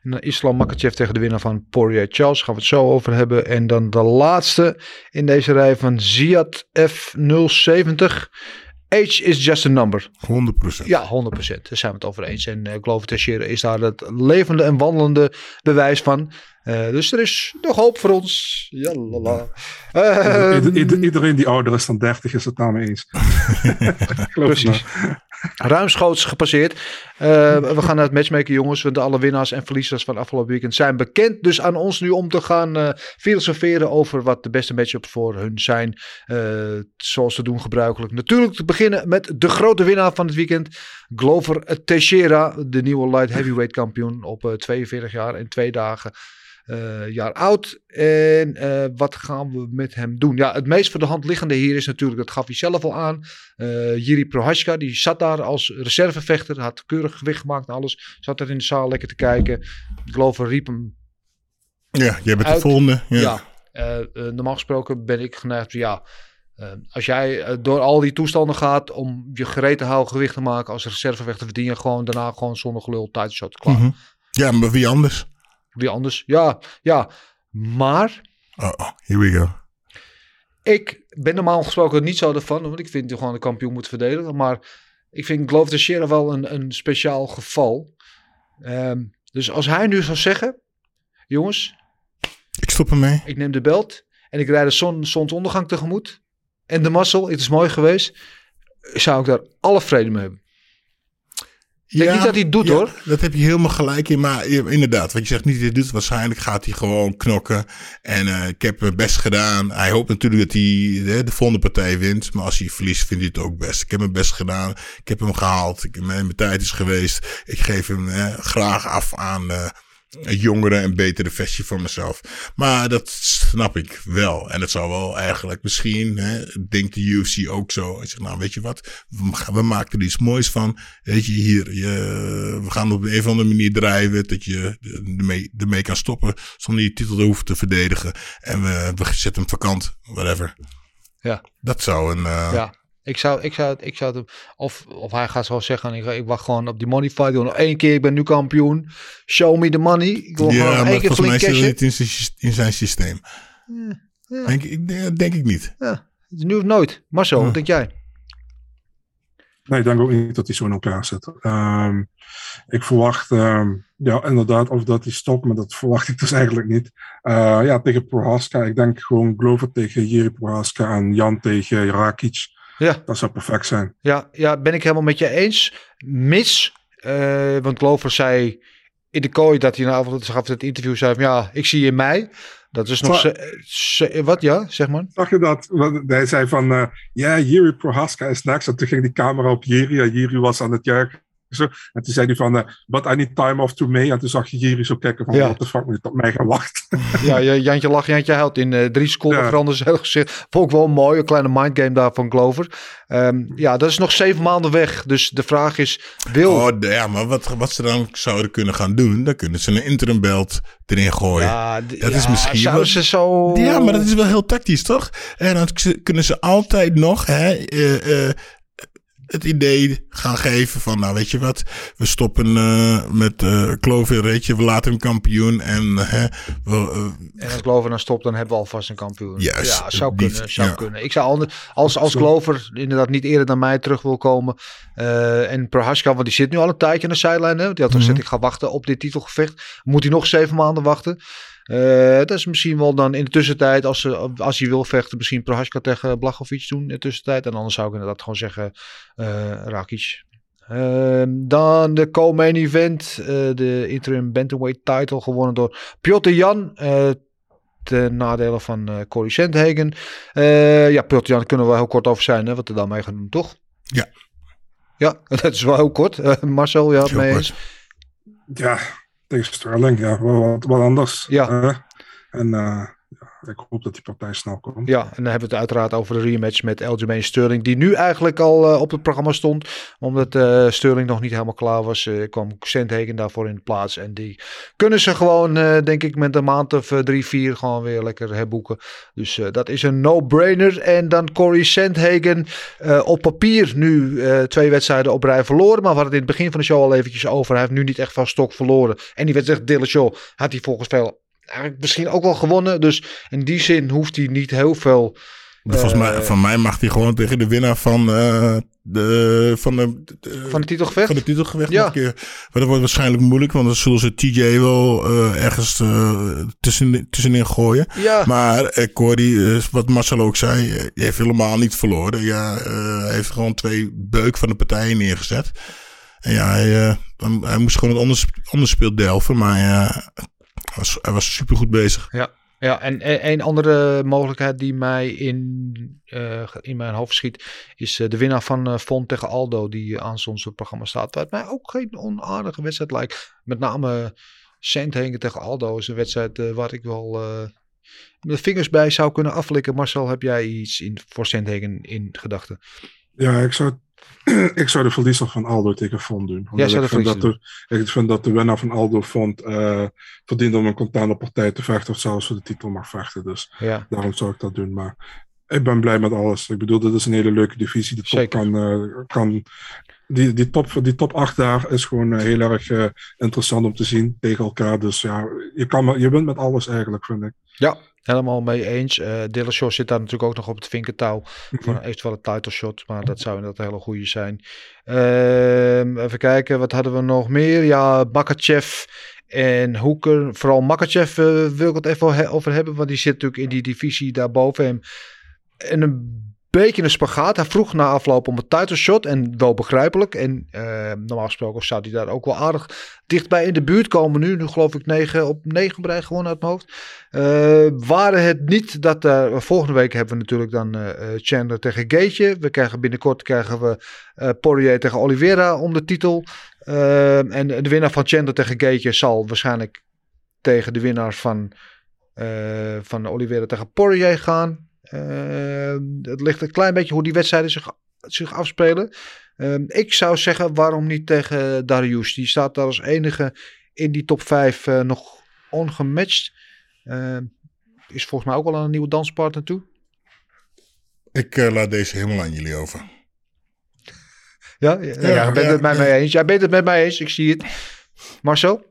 Speaker 2: en dan Islam Makachev tegen de winnaar van Poirier Charles. Gaan we het zo over hebben. En dan de laatste in deze rij van Ziad F070. Age is just a number.
Speaker 3: 100%.
Speaker 2: Ja, 100%. Daar zijn we het over eens. En uh, Glover Teixeira is daar het levende en wandelende bewijs van. Uh, dus er is nog hoop voor ons. Jalala. Uh,
Speaker 4: Ieder, ieder, iedereen die ouder is dan 30 is het daarmee eens.
Speaker 2: Precies. Ruimschoots gepasseerd. Uh, we gaan naar het matchmaken, jongens. Want alle winnaars en verliezers van afgelopen weekend zijn bekend. Dus aan ons nu om te gaan uh, filosoferen over wat de beste matchups voor hun zijn. Uh, zoals te doen gebruikelijk. Natuurlijk te beginnen met de grote winnaar van het weekend. Glover Teixeira, de nieuwe light heavyweight kampioen op uh, 42 jaar en twee dagen. Uh, jaar oud. En uh, wat gaan we met hem doen? Ja, het meest voor de hand liggende hier is natuurlijk, dat gaf hij zelf al aan. Uh, Jiri Prohaska, die zat daar als reservevechter. Had keurig gewicht gemaakt en alles. Zat er in de zaal lekker te kijken. Glover riep hem.
Speaker 3: Ja, jij bent uit. de volgende. Ja.
Speaker 2: ja normaal gesproken ben ik geneigd. Ja, als jij door al die toestanden gaat om je gereed te houden gewicht te maken als reservevechter, verdien je gewoon daarna gewoon zonder gelul tijdshot klaar.
Speaker 3: Mm -hmm. Ja, maar wie anders?
Speaker 2: Wie anders? Ja, ja. Maar.
Speaker 3: Oh, oh, here we go.
Speaker 2: Ik ben normaal gesproken niet zo ervan, want ik vind dat gewoon de kampioen moet verdedigen. Maar ik vind Glover Teixeira wel een, een speciaal geval. Um, dus als hij nu zou zeggen: Jongens,
Speaker 3: ik stop ermee.
Speaker 2: Ik neem de belt en ik rijd de zon, zonsondergang tegemoet. En de mazzel, het is mooi geweest. Zou ik daar alle vrede mee hebben. Ik denk niet dat hij het doet
Speaker 3: ja,
Speaker 2: hoor.
Speaker 3: Dat heb je helemaal gelijk in. Maar inderdaad, wat je zegt, niet dat hij doet. Waarschijnlijk gaat hij gewoon knokken. En uh, ik heb mijn best gedaan. Hij hoopt natuurlijk dat hij de, de volgende partij wint. Maar als hij verliest, vindt hij het ook best. Ik heb mijn best gedaan. Ik heb hem gehaald. Ik, mijn, mijn tijd is geweest. Ik geef hem eh, graag af aan, uh, een jongere en betere versie van mezelf. Maar dat snap ik wel. En het zou wel eigenlijk misschien, hè, denkt de UFC ook zo. Zeg, nou weet je wat, we, we maken er iets moois van. Weet je, hier, je, we gaan op een of andere manier drijven dat je ermee, ermee kan stoppen zonder je titel te hoeven te verdedigen. En we, we zetten hem vakant, whatever.
Speaker 2: Ja.
Speaker 3: Dat zou een... Uh,
Speaker 2: ja. Ik zou, ik zou, ik zou het, of, of hij gaat zo zeggen, ik, ik wacht gewoon op die money fight. Nog één keer, ik ben nu kampioen. Show me the money. Ik wil
Speaker 3: ja,
Speaker 2: gewoon
Speaker 3: maar
Speaker 2: één keer flink cashen.
Speaker 3: niet in zijn, in zijn systeem.
Speaker 2: Ja.
Speaker 3: Denk, ik, denk, denk ik niet.
Speaker 2: Ja, nu of nooit. Marcel, wat denk jij?
Speaker 4: Nee, ik denk ook niet dat hij zo in elkaar zit. Ehm, ik verwacht, ehm, ja, inderdaad, of dat hij stopt, maar dat verwacht ik dus eigenlijk niet. Eh, ja, tegen Prohaska. Ik denk gewoon Glover tegen Jiri Prohaska en Jan tegen Rakic.
Speaker 2: Ja.
Speaker 4: Dat zou perfect zijn.
Speaker 2: Ja, ja, ben ik helemaal met je eens. Mis, eh, want Glover zei in de kooi dat hij na avond gaf het interview zei van, ja, ik zie je in mei. Dat is nog... Wat, ja, zeg maar.
Speaker 4: Zag je dat? Want Hij zei van, eh, ja, Jiri Prohaska is next. En toen ging die camera op Jiri en Jiri was aan het juichen. Zo. En toen zei hij van, eh, but I need time off to May. En toen zag je Jiri zo kijken van,
Speaker 2: Ja.
Speaker 4: what the fuck moet je tot mij gaan wachten?
Speaker 2: Ja, je- Jantje lacht, Jantje huilt. In eh, drie seconden
Speaker 4: Ja.
Speaker 2: veranderde zijn hele gezicht. Vond ik wel mooi, een kleine mindgame daar van Glover. Ehm, ja, dat is nog zeven maanden weg. Dus de vraag is, wil...
Speaker 3: Oh, ja, maar wat, wat ze dan zouden kunnen gaan doen, dan kunnen ze een interim belt erin gooien.
Speaker 2: Ja,
Speaker 3: dat is misschien
Speaker 2: zouden
Speaker 3: wel-
Speaker 2: ze zo...
Speaker 3: Ja, maar dat is wel heel tactisch, toch? En dan kunnen ze altijd nog hè, eh, eh, het idee gaan geven van, nou weet je wat, we stoppen eh, met eh Clover, weet je, we laten hem kampioen en hè, we, eh,
Speaker 2: En als Glover dan stopt, dan hebben we alvast een kampioen.
Speaker 3: Juist,
Speaker 2: ja, zou
Speaker 3: die-
Speaker 2: kunnen. Zou
Speaker 3: ja.
Speaker 2: kunnen. Ik zou ander- als, als Glover inderdaad niet eerder naar mij terug wil komen. eh, en Prohaska, want die zit nu al een tijdje aan de zijlijn. Hè? Die had gezegd,
Speaker 3: Mhm.
Speaker 2: ik ga wachten op dit titelgevecht. Moet hij nog zeven maanden wachten. Eh, dat is misschien wel dan in de tussentijd, als, ze, als hij wil vechten, misschien Prohaska tegen Blachowicz doen in de tussentijd. En anders zou ik inderdaad gewoon zeggen, eh Rakic. Ehm, dan de co-main event, eh, de interim bantamweight title gewonnen door Piotr Jan. eh ten nadele van eh Corey Sandhagen. Eh ja, Piotr Jan kunnen we wel heel kort over zijn, hè, wat er dan mee gaan doen, toch?
Speaker 3: Ja.
Speaker 2: Ja, dat is wel heel kort. Eh, Marcel, ja, mee eens.
Speaker 4: Ja, tegen Sterling, ja, wat, wat anders.
Speaker 2: Ja.
Speaker 4: En eh, ik hoop dat die partij snel komt.
Speaker 2: Ja, en dan hebben we het uiteraard over de rematch met Aljamain Sterling, die nu eigenlijk al eh, op het programma stond. Omdat eh Sterling nog niet helemaal klaar was, eh, kwam Sandhagen daarvoor in de plaats. En die kunnen ze gewoon, denk ik, met een maand of drie, vier gewoon weer lekker herboeken. Dus dat is een no-brainer. En dan Corey Sandhagen op papier nu twee wedstrijden op rij verloren. Maar we hadden het in het begin van de show al eventjes over. Hij heeft nu niet echt van stok verloren. En die wedstrijd Dillashaw had hij volgens veel eigenlijk misschien ook wel gewonnen. Dus in die zin hoeft hij niet heel veel...
Speaker 3: volgens
Speaker 2: eh,
Speaker 3: mij, van mij mag hij gewoon tegen de winnaar van, eh, de, van, de, de-
Speaker 2: Van de titelgevecht?
Speaker 3: Van de titelgevecht
Speaker 2: Ja.
Speaker 3: nog een keer. Maar dat wordt waarschijnlijk moeilijk, want dan zullen ze TJ wel eh, ergens eh, tussen, tussenin gooien.
Speaker 2: Ja.
Speaker 3: Maar eh, eh, wat Marcel ook zei, eh, heeft helemaal niet verloren. Ja, eh, hij heeft gewoon twee beuk van de partijen neergezet. En ja, hij, eh, hij- moest gewoon het onders, onderspeel delven, maar ja, hij was, hij was supergoed bezig.
Speaker 2: Ja, ja en e- een andere mogelijkheid die mij in, eh, in mijn hoofd schiet, is eh, de winnaar van eh Font tegen Aldo, die aan ons programma staat. Wat mij ook geen onaardige wedstrijd lijkt. Met name Sandhagen tegen Aldo is een wedstrijd eh, waar ik wel eh, de vingers bij zou kunnen aflikken. Marcel, heb jij iets in, voor Sandhagen in gedachten?
Speaker 4: Ja, ik zou, ik zou de verliezer van Aldo tegen Font doen.
Speaker 2: Zou
Speaker 4: ik,
Speaker 2: de
Speaker 4: vind dat de, ik vind dat de winnaar van Aldo Font eh verdient om een containerpartij te vechten of zelfs voor de titel mag vechten. Dus
Speaker 2: Ja.
Speaker 4: daarom zou ik dat doen. Maar ik ben blij met alles. Ik bedoel, dit is een hele leuke divisie. Die top
Speaker 2: Zeker.
Speaker 4: kan, eh, kan die, die, top, die top 8 daar is gewoon eh, heel erg interessant om te zien tegen elkaar. Dus ja, je, kan, je wint met alles eigenlijk, vind ik.
Speaker 2: Ja, helemaal mee eens. Eh Dillashaw zit daar natuurlijk ook nog op het vinkertouw
Speaker 4: Mhm.
Speaker 2: voor een eventuele title shot. Maar dat zou inderdaad een hele goede zijn. Ehm, even kijken, wat hadden we nog meer? Ja, Makachev en Hoeker. Vooral Makachev eh, wil ik het even over hebben. Want die zit natuurlijk in die divisie daarboven hem. En een beetje een spagaat. Hij vroeg na afloop om een title shot. En wel begrijpelijk. En eh, normaal gesproken zou hij daar ook wel aardig dichtbij in de buurt komen nu. Nu geloof ik 9 op 9 brei gewoon uit mijn hoofd. Eh, waren het niet dat er... volgende week hebben we natuurlijk dan Chandler tegen Gaetje. We krijgen binnenkort krijgen we Poirier tegen Oliveira om de titel. En de winnaar van Chandler tegen Gaetje zal waarschijnlijk tegen de winnaar van, van Oliveira tegen Poirier gaan. Eh, het ligt een klein beetje hoe die wedstrijden zich, zich afspelen. Ehm, ik zou zeggen, waarom niet tegen Darius? Die staat daar als enige in die top 5 eh, nog ongematcht. Ehm, is volgens mij ook wel aan een nieuwe danspartner toe.
Speaker 3: Ik eh, laat deze helemaal aan jullie over.
Speaker 2: Ja, ja, ja,
Speaker 3: Ja,
Speaker 2: jij bent het met mij eens. Jij bent het met mij eens, ik zie het. Marcel?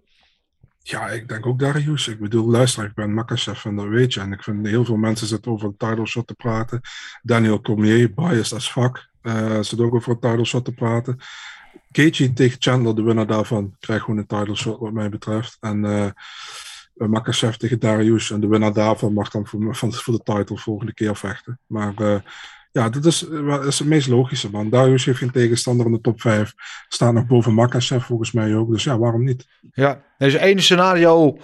Speaker 4: Ja, ik denk ook Darius. Ik bedoel, luister, ik ben Makachev en dat weet je. En ik vind heel veel mensen zitten over een title shot te praten. Daniel Cormier, biased as fuck, eh zit ook over een title shot te praten. Gaethje tegen Chandler, de winnaar daarvan, krijgt gewoon een title shot wat mij betreft. En eh Makachev tegen Darius. En de winnaar daarvan mag dan voor, voor de title volgende keer vechten. Maar eh, ja, dat is, eh, is het meest logische, man. Darius heeft geen tegenstander in de top 5. Staat nog boven Makachev volgens mij ook. Dus ja, waarom niet?
Speaker 2: Ja, er is één scenario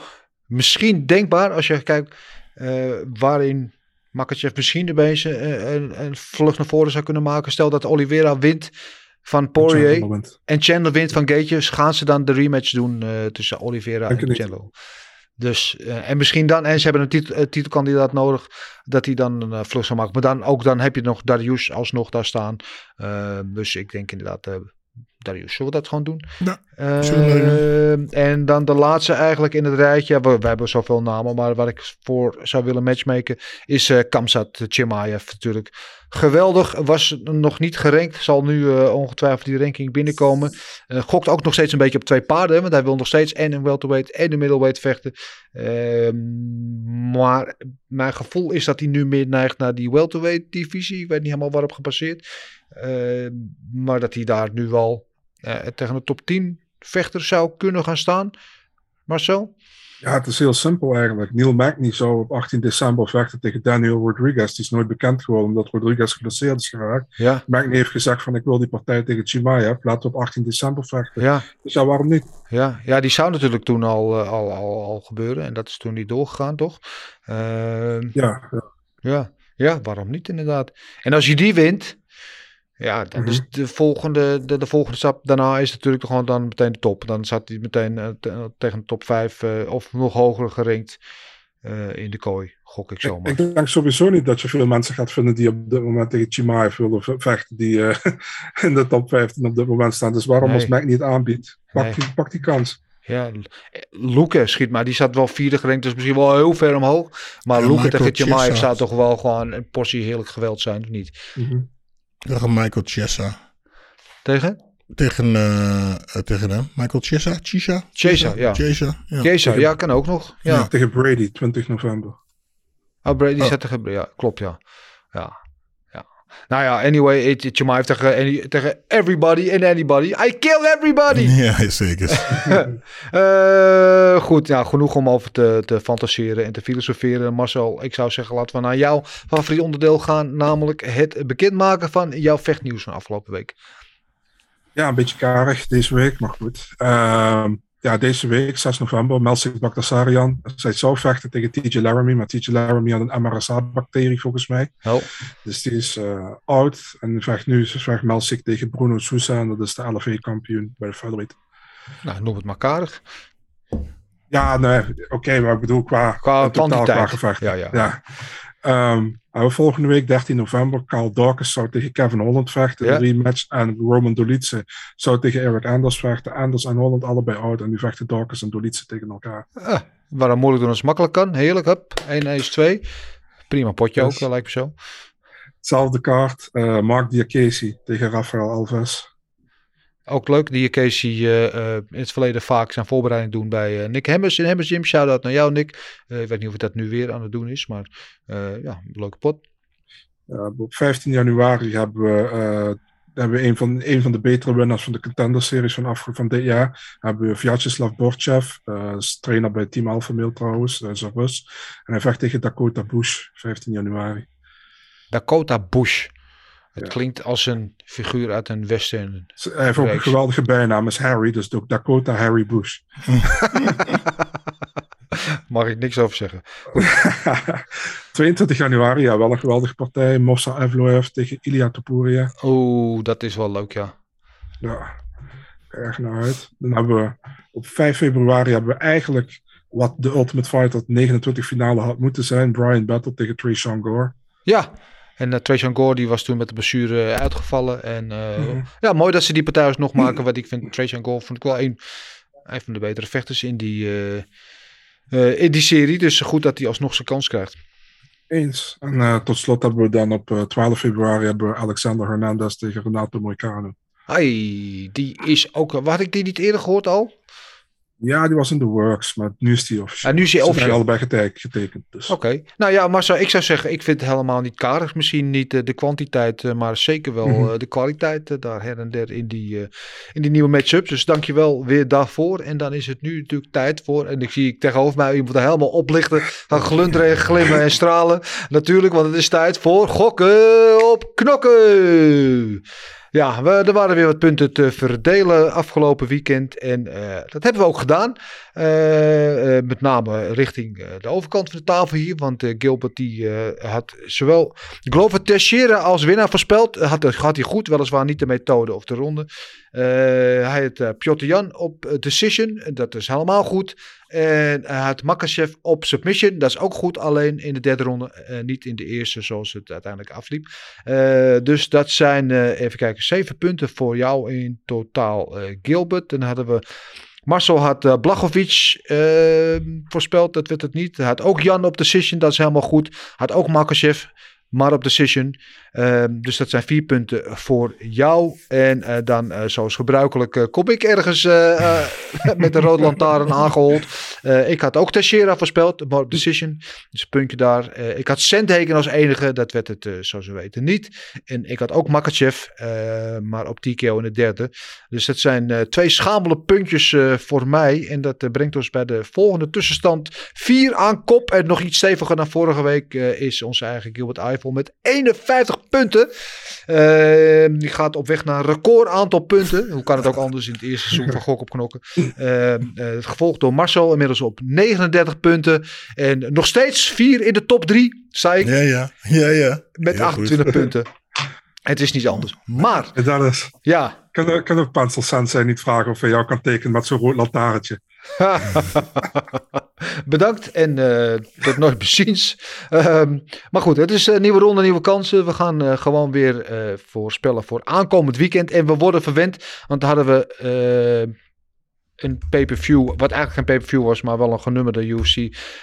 Speaker 2: misschien denkbaar als je kijkt eh, waarin Makachev misschien de beetje eh, een, een vlucht naar voren zou kunnen maken. Stel dat Oliveira wint van Poirier en Chandler wint van Gaethje. Gaan ze dan de rematch doen tussen Oliveira en. Chandler? Dus, eh, en misschien dan, en ze hebben een titel, eh, titelkandidaat nodig, dat hij dan een eh, vlucht zou maken. Maar dan ook dan heb je nog Darius alsnog daar staan. Eh, dus ik denk inderdaad, Darius, zullen we dat gewoon doen?
Speaker 3: Ja,
Speaker 2: Eh, en dan de laatste eigenlijk in het rijtje. We, we hebben zoveel namen, maar waar ik voor zou willen matchmaken is eh Kamsat Chimaev natuurlijk. Geweldig, was nog niet gerankt. Zal nu eh, ongetwijfeld die ranking binnenkomen. Gokt ook nog steeds een beetje op twee paarden. Want hij wil nog steeds en een welterweight en een middleweight vechten. Ehm, maar mijn gevoel is dat hij nu meer neigt naar die welterweight divisie. Ik weet niet helemaal waarop gebaseerd. Ehm, maar dat hij daar nu wel eh, tegen de top 10 vechter zou kunnen gaan staan. Marcel?
Speaker 4: Ja, het is heel simpel eigenlijk. Neil Magny zou op 18 december vechten tegen Daniel Rodriguez. Die is nooit bekend geworden omdat Rodriguez geblesseerd is geraakt.
Speaker 2: Ja.
Speaker 4: Magny heeft gezegd van ik wil die partij tegen Chimaev. Laten we op 18 december vechten.
Speaker 2: Ja.
Speaker 4: Dus ja, waarom niet?
Speaker 2: Ja, ja, die zou natuurlijk toen al, eh, al, al, al gebeuren. En dat is toen niet doorgegaan, toch? Ehm,
Speaker 4: Ja, ja.
Speaker 2: ja, ja, waarom niet inderdaad? En als je die wint, ja, dan is de volgende, de, de volgende stap daarna is natuurlijk toch gewoon dan meteen de top. Dan zat hij meteen eh, te- tegen de top 5 of nog hoger gerankt eh, in de kooi, gok ik zomaar.
Speaker 4: Ik denk sowieso niet dat je veel mensen gaat vinden die op dit moment tegen Chimaev willen ve- vechten. Die eh, in de top 15 op dit moment staan. Dus waarom
Speaker 2: Nee.
Speaker 4: als Magny het aanbiedt? Pak,
Speaker 2: Nee.
Speaker 4: die, pak die kans.
Speaker 2: Ja, Luke schiet maar. Die zat wel vierde gerankt, dus misschien wel heel ver omhoog. Maar
Speaker 3: Ja,
Speaker 2: Luke tegen Chimaev zou toch wel gewoon een portie heerlijk geweld zijn, of niet?
Speaker 4: Mhm.
Speaker 3: Tegen Michael Chiesa.
Speaker 2: Tegen?
Speaker 3: Tegen, eh, eh, tegen hem. Michael Chiesa? Chiesa?
Speaker 2: Chiesa, ja.
Speaker 3: Chiesa, ja.
Speaker 2: Ja, kan ook nog. Ja.
Speaker 4: Tegen Brady, 20 november.
Speaker 2: Oh, Brady
Speaker 3: Oh.
Speaker 2: zat tegen... Ja, klopt, ja. Ja. Nou ja, anyway, it- it- Chimaev tegen, any- tegen everybody and anybody. I kill everybody!
Speaker 3: Ja, zeker.
Speaker 2: Eh, goed, ja, genoeg om over te, te fantaseren en te filosoferen. Marcel, ik zou zeggen, laten we naar jouw favoriet onderdeel gaan. Namelijk het bekendmaken van jouw vechtnieuws van afgelopen week.
Speaker 4: Ja, een beetje karig deze week, maar goed. Ehm, ja, deze week, 6 november, Melsik Bagdasarian. Zij zou vechten tegen TJ Laramie, maar TJ Laramie had een MRSA-bacterie volgens mij.
Speaker 2: Oh.
Speaker 4: Dus die is eh, oud en vecht nu vecht Melsik tegen Bruno Sousa en dat is de LFA-kampioen bij de featherweight.
Speaker 2: Nou, noem het maar karig.
Speaker 4: Ja, nee, oké, maar ik bedoel qua,
Speaker 2: Qua
Speaker 4: totaal qua gevecht.
Speaker 2: Ja, ja.
Speaker 4: ja. En volgende week, 13 november, Carl Dawkins zou tegen Kevin Holland vechten,
Speaker 2: Ja.
Speaker 4: een rematch. En Roman Dolitze zou tegen Eric Anders vechten. Anders en Holland allebei oud. En nu vechten Dawkins en Dolitze tegen elkaar.
Speaker 2: Ah, waarom moeilijk doen als het makkelijk kan. Heerlijk, hup. 1 1 2. Prima potje
Speaker 4: Yes.
Speaker 2: ook, eh, lijkt me zo.
Speaker 4: Hetzelfde kaart, eh, Mark Diakesi tegen Rafael Alves.
Speaker 2: Ook leuk, die Casey eh, in het verleden vaak zijn voorbereiding doen bij eh, Nick Hemmers in Hemmers Gym. Shout-out naar jou, Nick. Ik weet niet of hij dat nu weer aan het doen is, maar ja, leuke pot.
Speaker 4: Op 15 januari hebben we, hebben we een, van, een van de betere winnaars van de Contender-series van, afge- van dit jaar. Hebben we Vyacheslav Borchev, is trainer bij Team Alpha Male trouwens, dat is een Rus. En hij vecht tegen Dakota Bush, 15 januari.
Speaker 2: Dakota Bush. Het
Speaker 4: Ja.
Speaker 2: klinkt als een figuur uit een western.
Speaker 4: Hij heeft ook een geweldige bijnaam, is Harry, dus ook Dakota Harry Bush.
Speaker 2: Mag ik niks over zeggen.
Speaker 4: 22 januari, ja, wel een geweldige partij. Mossa Evloev tegen Ilya Topuria.
Speaker 2: Oeh, dat is wel leuk, ja.
Speaker 4: Ja, erg naar uit. Dan hebben we op 5 februari hebben we eigenlijk wat de Ultimate Fighter 29 finale had moeten zijn. Brian Battle tegen Trayshawn Gore.
Speaker 2: Ja, en uh, Trajan Gore die was toen met de blessure uitgevallen. En uh,
Speaker 4: Mhm.
Speaker 2: ja, mooi dat ze die partij alsnog maken. Want ik vind Trajan Gore vond ik wel een, een van de betere vechters in die, eh, eh, in die serie. Dus goed dat hij alsnog zijn kans krijgt.
Speaker 4: Eens. En eh, tot slot hebben we dan op eh, 12 februari hebben we Alexander Hernandez tegen Renato Moicano.
Speaker 2: Ai, die is ook... Had ik die niet eerder gehoord al?
Speaker 4: Ja, die was in de works, maar nu is die officieel.
Speaker 2: Ah, nu is die
Speaker 4: Ze
Speaker 2: officieel.
Speaker 4: allebei getek- getekend. Dus.
Speaker 2: Oké. Nou ja, Marcel, ik zou zeggen, ik vind het helemaal niet karig. Misschien niet eh, de kwantiteit, eh, maar zeker wel
Speaker 4: Mhm.
Speaker 2: eh, de kwaliteit daar her en der in die, in die nieuwe matchups. Dus dankjewel weer daarvoor. En dan is het nu natuurlijk tijd voor, en ik zie ik tegenover mij iemand er helemaal oplichten, gaan glunderen, en glimmen en stralen. Natuurlijk, want het is tijd voor gokken op knokken. Ja, we, er waren weer wat punten te verdelen afgelopen weekend. En eh, dat hebben we ook gedaan. Eh, eh, met name richting eh, de overkant van de tafel hier. Want Gilbert die, had zowel Glover Teixeira als winnaar voorspeld. Had, had hij goed, weliswaar niet de methode of de ronde. Hij had Piotr Jan op decision. Dat is helemaal goed. En hij had Makachev op submission. Dat is ook goed. Alleen in de derde ronde. niet in de eerste zoals het uiteindelijk afliep. Dus dat zijn, even kijken, zeven punten voor jou in totaal, Gilbert. Dan hadden we. Marcel had uh, Blachowicz uh, voorspeld, dat werd het niet. Had ook Jan op decision, dat is helemaal goed. Had ook Makachev, maar op decision. Uh, dus dat zijn vier punten voor jou. En uh, dan, uh, zoals gebruikelijk, uh, kom ik ergens met de rode lantaarn aangehold. Ik had ook Teixeira voorspeld, op decision. Dus een puntje daar. Ik had Sandhagen als enige, dat werd het, zoals we weten, niet. En ik had ook Makachev, maar op TKO in de derde. Dus dat zijn twee schamele puntjes voor mij. En dat brengt ons bij de volgende tussenstand. Vier aan kop en nog iets steviger dan vorige week is onze eigen Gilbert Eiffel met 51 punten. Uh, die gaat op weg naar een record aantal punten. Hoe kan het ook anders in het eerste seizoen van Gok op Knokken. Uh, uh, gevolgd door Marcel inmiddels op 39 punten. En nog steeds vier in de top drie, zei ik.
Speaker 3: Ja, ja. ja, ja.
Speaker 2: Met
Speaker 3: Heel
Speaker 2: 28
Speaker 3: goed.
Speaker 2: punten. Het is niet anders. Maar,
Speaker 4: dat is,
Speaker 2: ja.
Speaker 4: kan, kan ook Pencil Sensei niet vragen of hij jou kan tekenen met zo'n rood lantaarntje?
Speaker 2: Bedankt en uh, tot nooit beziens. Um, maar goed, het is een nieuwe ronde, nieuwe kansen. We gaan uh, gewoon weer uh, voorspellen voor aankomend weekend. En we worden verwend, want hadden we een pay-per-view, wat eigenlijk geen pay-per-view was, maar wel een genummerde UFC.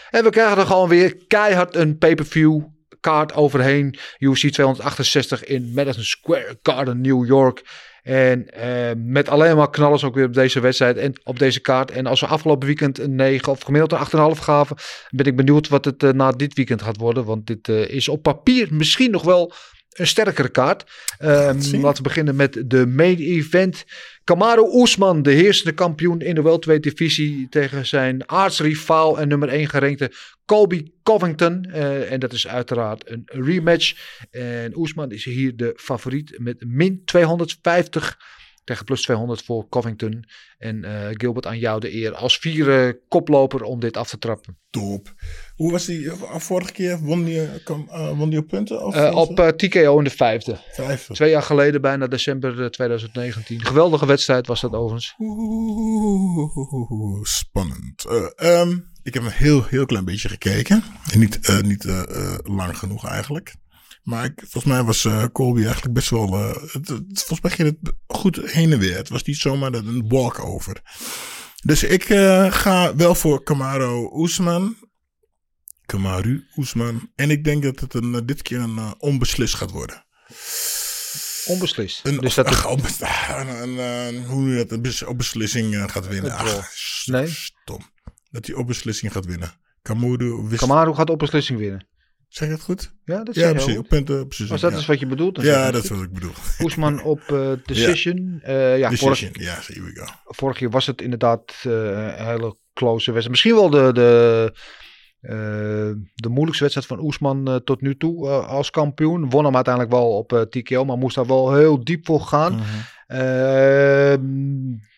Speaker 2: En we krijgen er gewoon weer keihard een pay-per-view kaart overheen. UFC 268 in Madison Square Garden, New York. En uh, met alleen maar knallers ook weer op deze wedstrijd en op deze kaart. En als we afgelopen weekend een 9 of gemiddeld een 8,5 gaven, ben ik benieuwd wat het uh, na dit weekend gaat worden. Want dit uh, is op papier misschien nog wel een sterkere kaart. Um, laten we beginnen met de main event. Kamaru Usman, de heersende kampioen in de welterweight divisie tegen zijn aartsrivaal en nummer 1 gerankte Colby Covington. Uh, en dat is uiteraard een rematch. En Oesman is hier de favoriet met min 250 tegen plus 200 voor Covington. En uh, Gilbert aan jou de eer als vierde koploper om dit af te trappen.
Speaker 3: Top. Hoe was die uh, vorige keer? Won die, uh, won die op punten? Of
Speaker 2: op TKO in de vijfde.
Speaker 3: Vijfde.
Speaker 2: Twee jaar geleden, bijna december 2019. Geweldige wedstrijd was dat overigens.
Speaker 3: Oeh, spannend. Um, ik heb een heel, heel klein beetje gekeken. En niet, niet lang genoeg eigenlijk. Maar ik, volgens mij was uh, Colby eigenlijk best wel. Uh, het, het, volgens mij ging het goed heen en weer. Het was niet zomaar een walkover. Dus ik uh, ga wel voor Camaro Oesman. Kamaru Oesman. En ik denk dat het een, dit keer een onbeslist gaat worden.
Speaker 2: Onbeslist.
Speaker 3: Een,
Speaker 2: dus dat
Speaker 3: ach, een, hoe je dat een op beslissing gaat winnen. Ach,
Speaker 2: nee.
Speaker 3: Stom. Dat hij op beslissing gaat winnen. Kamaru,
Speaker 2: wist... Kamaru gaat op beslissing winnen.
Speaker 3: Zeg je het goed?
Speaker 2: Ja, dat
Speaker 3: ja, precies. Op punten, precies.
Speaker 2: Als dat
Speaker 3: ja.
Speaker 2: is wat je bedoelt. Dan
Speaker 3: ja, dat is wat ik bedoel.
Speaker 2: Oesman op uh, decision. Ja, uh, ja
Speaker 3: decision. Vorig, ja, here we go.
Speaker 2: Vorig jaar was het inderdaad uh, een hele close wedstrijd. Misschien wel de, de, de moeilijkste wedstrijd van Oesman tot nu toe als kampioen. Won hem uiteindelijk wel op TKO, maar moest daar wel heel diep voor gaan. -hmm.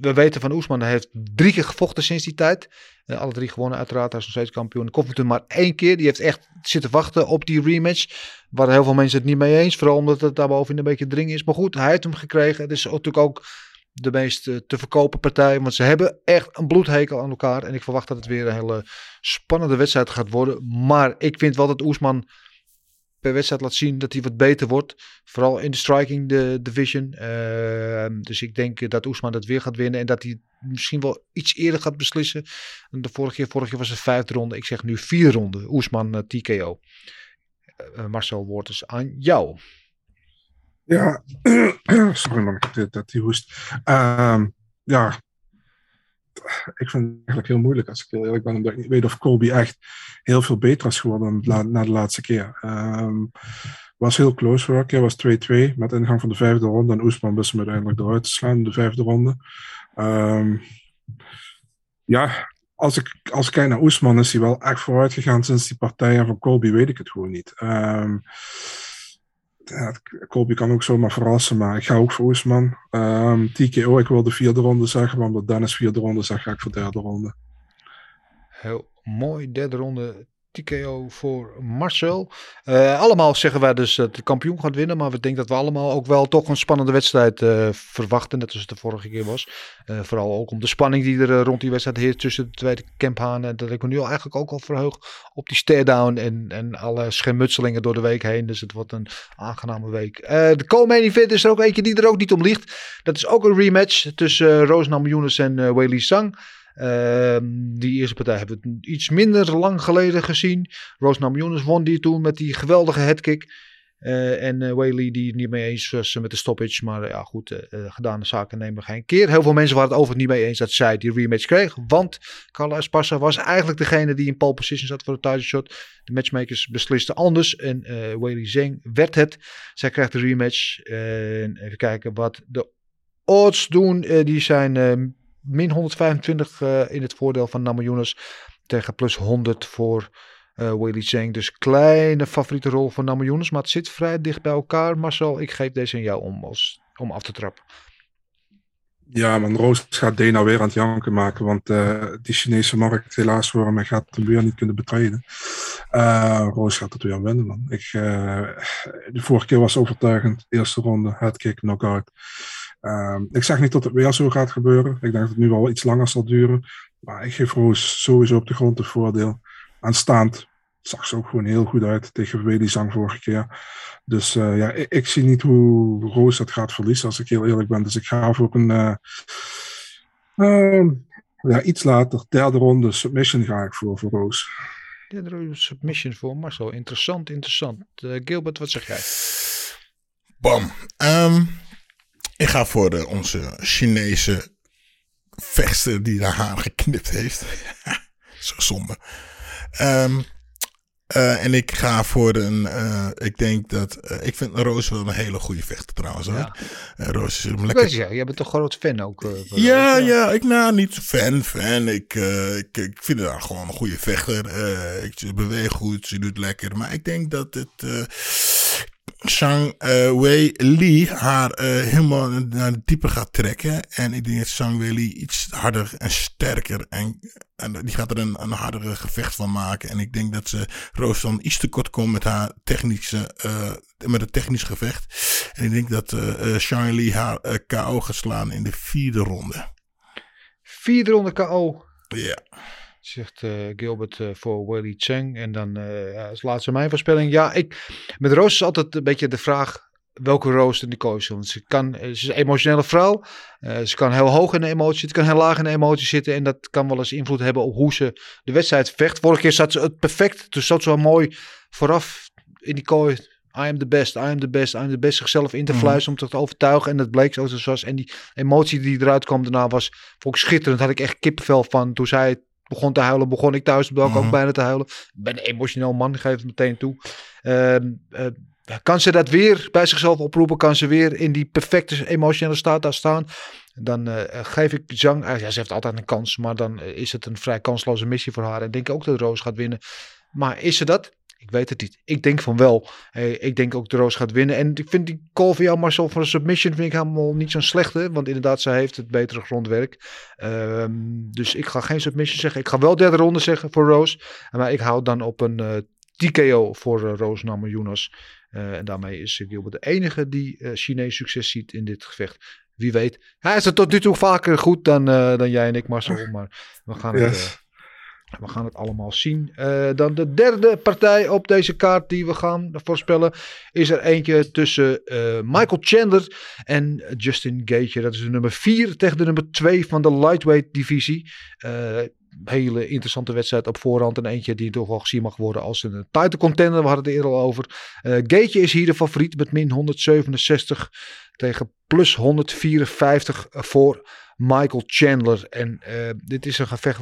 Speaker 2: We weten van Oesman, hij heeft drie keer gevochten sinds die tijd. Uh, alle drie gewonnen uiteraard, hij is nog steeds kampioen. Covington maar één keer, die heeft echt zitten wachten op die rematch. Waar heel veel mensen het niet mee eens, vooral omdat het daarboven een beetje dring is. Maar goed, hij heeft hem gekregen. Het is natuurlijk ook de meest eh, te verkopen partij. Want ze hebben echt een bloedhekel aan elkaar. En ik verwacht dat het weer een hele spannende wedstrijd gaat worden. Maar ik vind wel dat Oesman per wedstrijd laat zien dat hij wat beter wordt. Vooral in de striking de division. Ehm, dus ik denk dat Oesman dat weer gaat winnen. En dat hij misschien wel iets eerder gaat beslissen. De vorige keer, vorige keer was het vijfde ronde. Ik zeg nu vier ronde. Oesman eh, TKO. Eh, Marcel, woord dus aan jou.
Speaker 4: Ja, sorry man, dat, dat die hoest. Ehm, ja, ik vind het eigenlijk heel moeilijk als ik heel eerlijk ben, ik niet weet of Colby echt heel veel beter is geworden na de laatste keer. Um, was heel close vorige keer, was 2-2 met ingang van de vijfde ronde en Oesman wist hem uiteindelijk eruit te slaan in de vijfde ronde. Um, ja, als ik, als ik kijk naar Oesman is hij wel echt vooruit gegaan sinds die partij en van Colby weet ik het gewoon niet. Um, ja, kan ook zomaar verrassen, maar ik ga ook voor Oesman. Um, TKO, ik wil de vierde ronde zeggen, maar omdat Dennis vierde ronde zegt, ga ik voor derde ronde.
Speaker 2: Heel mooi, derde ronde TKO voor Marcel. Uh, allemaal zeggen wij dus dat de kampioen gaat winnen. Maar we denken dat we allemaal ook wel toch een spannende wedstrijd uh, verwachten. Net als het de vorige keer was. Uh, vooral ook om de spanning die er rond die wedstrijd heerst tussen de tweede Kemphaan. En dat ik me nu al eigenlijk ook al verheug op die stare-down. En, en alle schermutselingen door de week heen. Dus het wordt een aangename week. de co-main event is er ook eentje die er ook niet om ligt. Dat is ook een rematch tussen Roos Namajunas en uh, Weili Sang. Uh, die eerste partij hebben we iets minder lang geleden gezien. Rose Namajunas won die toen met die geweldige headkick. Uh, en uh, die het niet mee eens was met de stoppage. Maar ja goed, gedane zaken nemen geen keer. Heel veel mensen waren het over niet mee eens dat zij die rematch kreeg. Want Carla Esparza was eigenlijk degene die in pole position zat voor de title shot. De matchmakers beslisten anders. En Whaley Zeng werd het. Zij krijgt de rematch. en even kijken wat de odds doen. die zijn min 125 uh, in het voordeel van Namajunas tegen plus 100 voor uh, Willy Zhang. Dus kleine favoriete rol voor Namajunas, maar het zit vrij dicht bij elkaar. Marcel, ik geef deze aan jou om, als, om af te trappen.
Speaker 4: Ja, man, Roos gaat Dana weer aan het janken maken, want uh, die Chinese markt helaas voor hem gaat hem weer niet kunnen betreden. Roos gaat het weer winnen, man. Ik, de vorige keer was overtuigend. Eerste ronde, headkick, knockout. Um, ik zeg niet dat het weer zo gaat gebeuren. Ik denk dat het nu wel iets langer zal duren. Maar ik geef Roos sowieso op de grond het voordeel. Aanstaand zag ze ook gewoon heel goed uit tegen Weli Zang vorige keer. Dus uh, ja, ik, ik, zie niet hoe Roos dat gaat verliezen, als ik heel eerlijk ben. Dus ik ga voor een uh, uh, ja, iets later, derde ronde submission ga ik voor, voor Roos.
Speaker 2: Derde ronde submission voor Marcel. Interessant, interessant. Uh, Gilbert, wat zeg jij?
Speaker 3: Bam. Um, ik ga voor de, onze Chinese vechter die haar haar geknipt heeft. Zo zonde. Um, uh, en ik ga voor een. Uh, ik denk dat. Uh, ik vind Roos wel een hele goede vechter trouwens. Ja. Roos is een lekker.
Speaker 2: Weet je, jij bent toch groot fan ook?
Speaker 3: ja, ja, ja, ik nou niet fan, fan. Ik, ik, ik vind haar gewoon een goede vechter. ik, ze beweegt goed, ze doet lekker. Maar ik denk dat het. Shang uh, Wei Li haar uh, helemaal naar de diepe gaat trekken. En ik denk dat Shang Wei Li iets harder en sterker. En, en die gaat er een, een hardere gevecht van maken. En ik denk dat ze Roos dan iets te kort komt met haar technische, uh, met het technisch gevecht. En ik denk dat Shang Li haar KO gaat slaan in de vierde ronde.
Speaker 2: Vierde ronde KO.
Speaker 3: Ja.
Speaker 2: Zegt uh, Gilbert uh, voor Willy Cheng. En dan ja, als laatste mijn voorspelling. Ja, ik, met Roos is altijd een beetje de vraag welke Roos in de koos Want ze, kan, ze is een emotionele vrouw. ze kan heel hoog in de emotie zitten, kan heel laag in de emotie zitten. En dat kan wel eens invloed hebben op hoe ze de wedstrijd vecht. Vorige keer zat ze het perfect. Dus zat ze wel mooi vooraf in die kooi. I am the best, I am the best, I am the best. Zichzelf in te fluisteren mm. om te overtuigen. En dat bleek zo zoals. En die emotie die eruit kwam daarna was vond ik schitterend. Had ik echt kippenvel van toen zij begon te huilen, begon ik thuis op de ook bijna te huilen. Ik ben een emotioneel man, geef het meteen toe. Uh, uh, kan ze dat weer bij zichzelf oproepen? Kan ze weer in die perfecte emotionele staat daar staan? Dan uh, geef ik Zhang, ja, ze heeft altijd een kans, maar dan is het een vrij kansloze missie voor haar. En denk ook dat Roos gaat winnen. Maar is ze dat? Ik weet het niet. Ik denk van wel. Hey, ik denk ook dat Roos gaat winnen. En ik vind die call van jou, Marcel, voor een submission vind ik helemaal niet zo'n slechte. Want inderdaad, zij heeft het betere grondwerk. Um, dus ik ga geen submission zeggen. Ik ga wel derde ronde zeggen voor Roos. Maar ik hou dan op een uh, TKO voor uh, Roos Namajunas. Uh, en daarmee is Gilbert de enige die uh, Chinees succes ziet in dit gevecht. wie weet. Hij is er tot nu toe vaker goed dan, eh, dan jij en ik, Marcel. Maar we gaan
Speaker 4: Yes.
Speaker 2: eh, we gaan het allemaal zien. Eh, dan de derde partij op deze kaart die we gaan voorspellen. Is er eentje tussen eh, Michael Chandler en Justin Gaethje. Dat is de nummer 4 tegen de nummer 2 van de lightweight divisie. Eh, hele interessante wedstrijd op voorhand. En eentje die toch wel gezien mag worden als een title contender. We hadden het eerder al over. Gaethje is hier de favoriet met min 167 tegen plus 154 voor Michael Chandler. En dit is een gevecht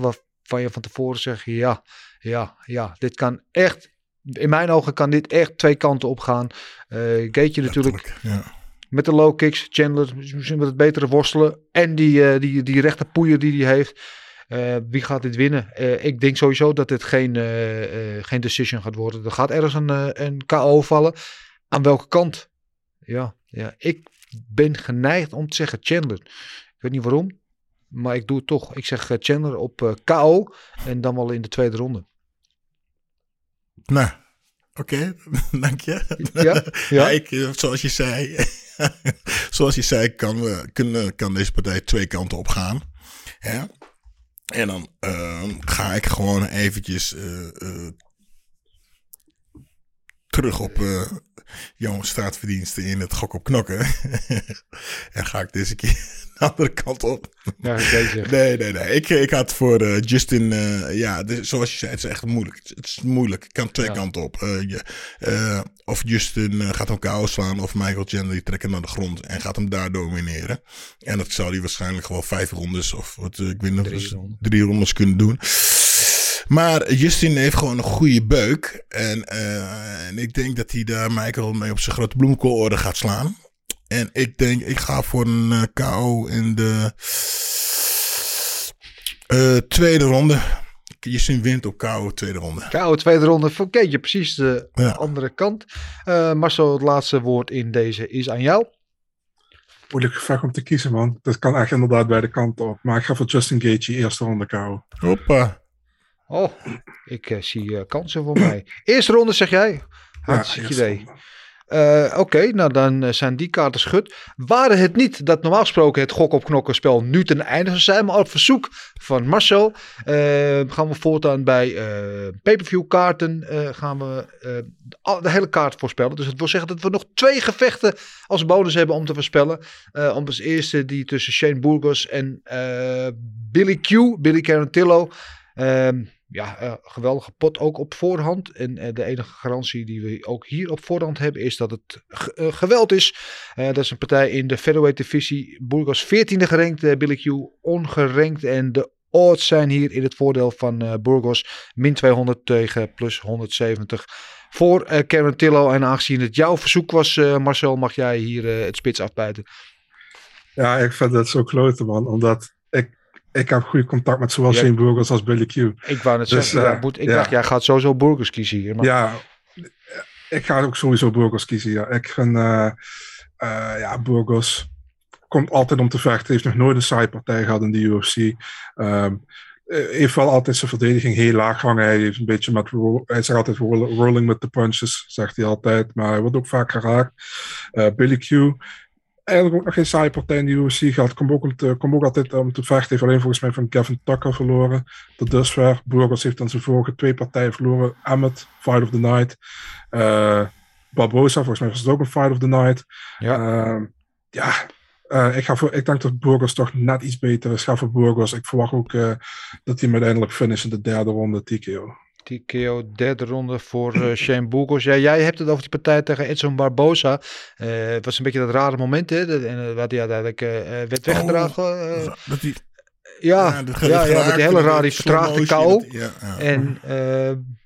Speaker 2: waarvan je van tevoren zegt, ja, ja, ja, dit kan echt, in mijn ogen kan dit echt twee kanten op gaan. Gaethje natuurlijk
Speaker 3: Ja.
Speaker 2: met de low kicks, Chandler misschien met het betere worstelen en die, eh, die, die rechte poeier die hij heeft. Eh, wie gaat dit winnen? Ik denk sowieso dat dit geen, geen decision gaat worden. Er gaat ergens een, een KO vallen. Aan welke kant? Ja, ja, ik ben geneigd om te zeggen Chandler. Ik weet niet waarom, maar ik doe het toch. Ik zeg eh, Chandler op eh, KO en dan wel in de tweede ronde.
Speaker 3: Nou, oké, dank je.
Speaker 2: Ja, ja.
Speaker 3: ik, eh, zoals je zei, zoals je zei, kan, we, kunnen, kan deze partij twee kanten op gaan. Ja? En dan ga ik gewoon eventjes terug op eh jouw straatverdiensten in het gok op knokken. en ga ik deze keer de andere kant op.
Speaker 2: Ja.
Speaker 3: Nee, nee, nee. Ik, ik had voor eh, Justin, eh, ja, zoals je zei, het is echt moeilijk. Het is, moeilijk. Het kan twee
Speaker 2: Ja.
Speaker 3: kanten op. Je, of Justin gaat hem KO slaan, of Michael Chandler die trekt hem naar de grond en gaat hem daar domineren. En dat zou hij waarschijnlijk gewoon vijf rondes, of wat, ik weet niet,
Speaker 2: Drie
Speaker 3: drie rondes kunnen doen. Maar Justin heeft gewoon een goede beuk. En, eh, en ik denk dat hij daar Michael mee op zijn grote bloemkoolorde gaat slaan. En ik denk, ik ga voor een eh, KO in de eh, tweede ronde. Justin wint op KO tweede ronde.
Speaker 2: KO tweede ronde voor Keetje, precies de
Speaker 3: Ja.
Speaker 2: andere kant. Eh Marcel, het laatste woord in deze is aan jou.
Speaker 4: Moeilijk gevecht om te kiezen, man. Dat kan echt inderdaad beide kanten op. Maar ik ga voor Justin Gaethje eerste ronde KO.
Speaker 3: Hoppa.
Speaker 2: Oh, ik eh, zie eh, kansen voor mij. Eerste ronde zeg jij? Hartstikke
Speaker 4: eerste
Speaker 2: idee. Eh, Oké, nou dan zijn die kaarten schud. Waren het niet dat normaal gesproken het gok op knokken spel nu ten einde zou zijn, maar op verzoek van Marcel gaan we voortaan bij pay-per-view kaarten gaan we de, hele kaart voorspellen. Dus het wil zeggen dat we nog twee gevechten als bonus hebben om te voorspellen. Om als eerste die tussen Shane Burgos en Billy Q, Billy Carantillo. Ehm, ja, eh, geweldige pot ook op voorhand. En eh, de enige garantie die we ook hier op voorhand hebben is dat het eh, geweld is. Dat is een partij in de featherweight divisie. Burgos 14e gerankt, Billy Q. En de odds zijn hier in het voordeel van Burgos. Min 200 tegen plus 170 voor Karen Tillo. En aangezien het jouw verzoek was, Marcel, mag jij hier het spits afbijten.
Speaker 4: Ja, ik vind dat zo klote, man. Omdat ik, heb goed contact met zowel. Shane Burgos als Billy Q.
Speaker 2: Ik wou net
Speaker 4: Dus,
Speaker 2: zeggen, ja, moet, ik dacht, jij gaat sowieso Burgers kiezen hier. Maar
Speaker 4: Ja, ik ga ook sowieso Burgos kiezen. Ja. Ik vind, eh, eh, ja, Burgos komt altijd om te vechten. Heeft nog nooit een saaie partij gehad in de UFC. Ehm, eh, heeft wel altijd zijn verdediging heel laag hangen. Hij heeft een beetje met, hij zegt altijd roll- rolling with the punches, zegt hij altijd. Maar hij wordt ook vaak geraakt. Eh, Billy Q, eigenlijk ook nog geen saaie partij in de UFC gehad. Komt ook, om te, komt ook altijd om te vechten. Heeft alleen volgens mij van Kevin Tucker verloren. Tot dusver. Burgos heeft dan zijn vorige twee partijen verloren. Emmet, Fight of the Night. Eh, Barbosa, volgens mij was het ook een Fight of the Night.
Speaker 2: Ja.
Speaker 4: Ehm, ja, eh, ik, ga voor, ik denk dat Burgos toch net iets beter is. Ik ga voor Burgos. Ik verwacht ook eh, dat hij hem uiteindelijk finish in de derde ronde TKO.
Speaker 2: TKO derde ronde voor eh, Shane Burgos. Ja, jij hebt het over die partij tegen Edson Barbosa. Eh, het was een beetje dat rare moment, hè? dat- En, eh, wat hij uiteindelijk werd weggedragen. eh,
Speaker 3: Dat die,
Speaker 2: ja,
Speaker 3: ja,
Speaker 2: ja, ja, met die hele rare vertraagde KO.
Speaker 3: Ja, ja.
Speaker 2: En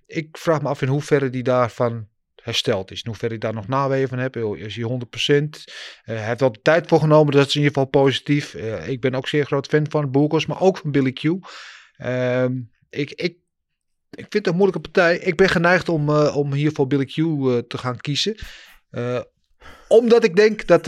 Speaker 2: ik vraag me af in hoeverre die daarvan hersteld is. In hoeverre ik daar nog naweeën van heb. Is hij 100%? Eh, hij heeft wel de tijd voor genomen. Dat is in ieder geval positief. Ik ben ook zeer groot fan van Burgos. Maar ook van Billy Q. Ehm, ik, ik, ik vind het een moeilijke partij. Ik ben geneigd om, eh, om hier voor Billy Q eh, te gaan kiezen. Eh, Omdat ik denk dat,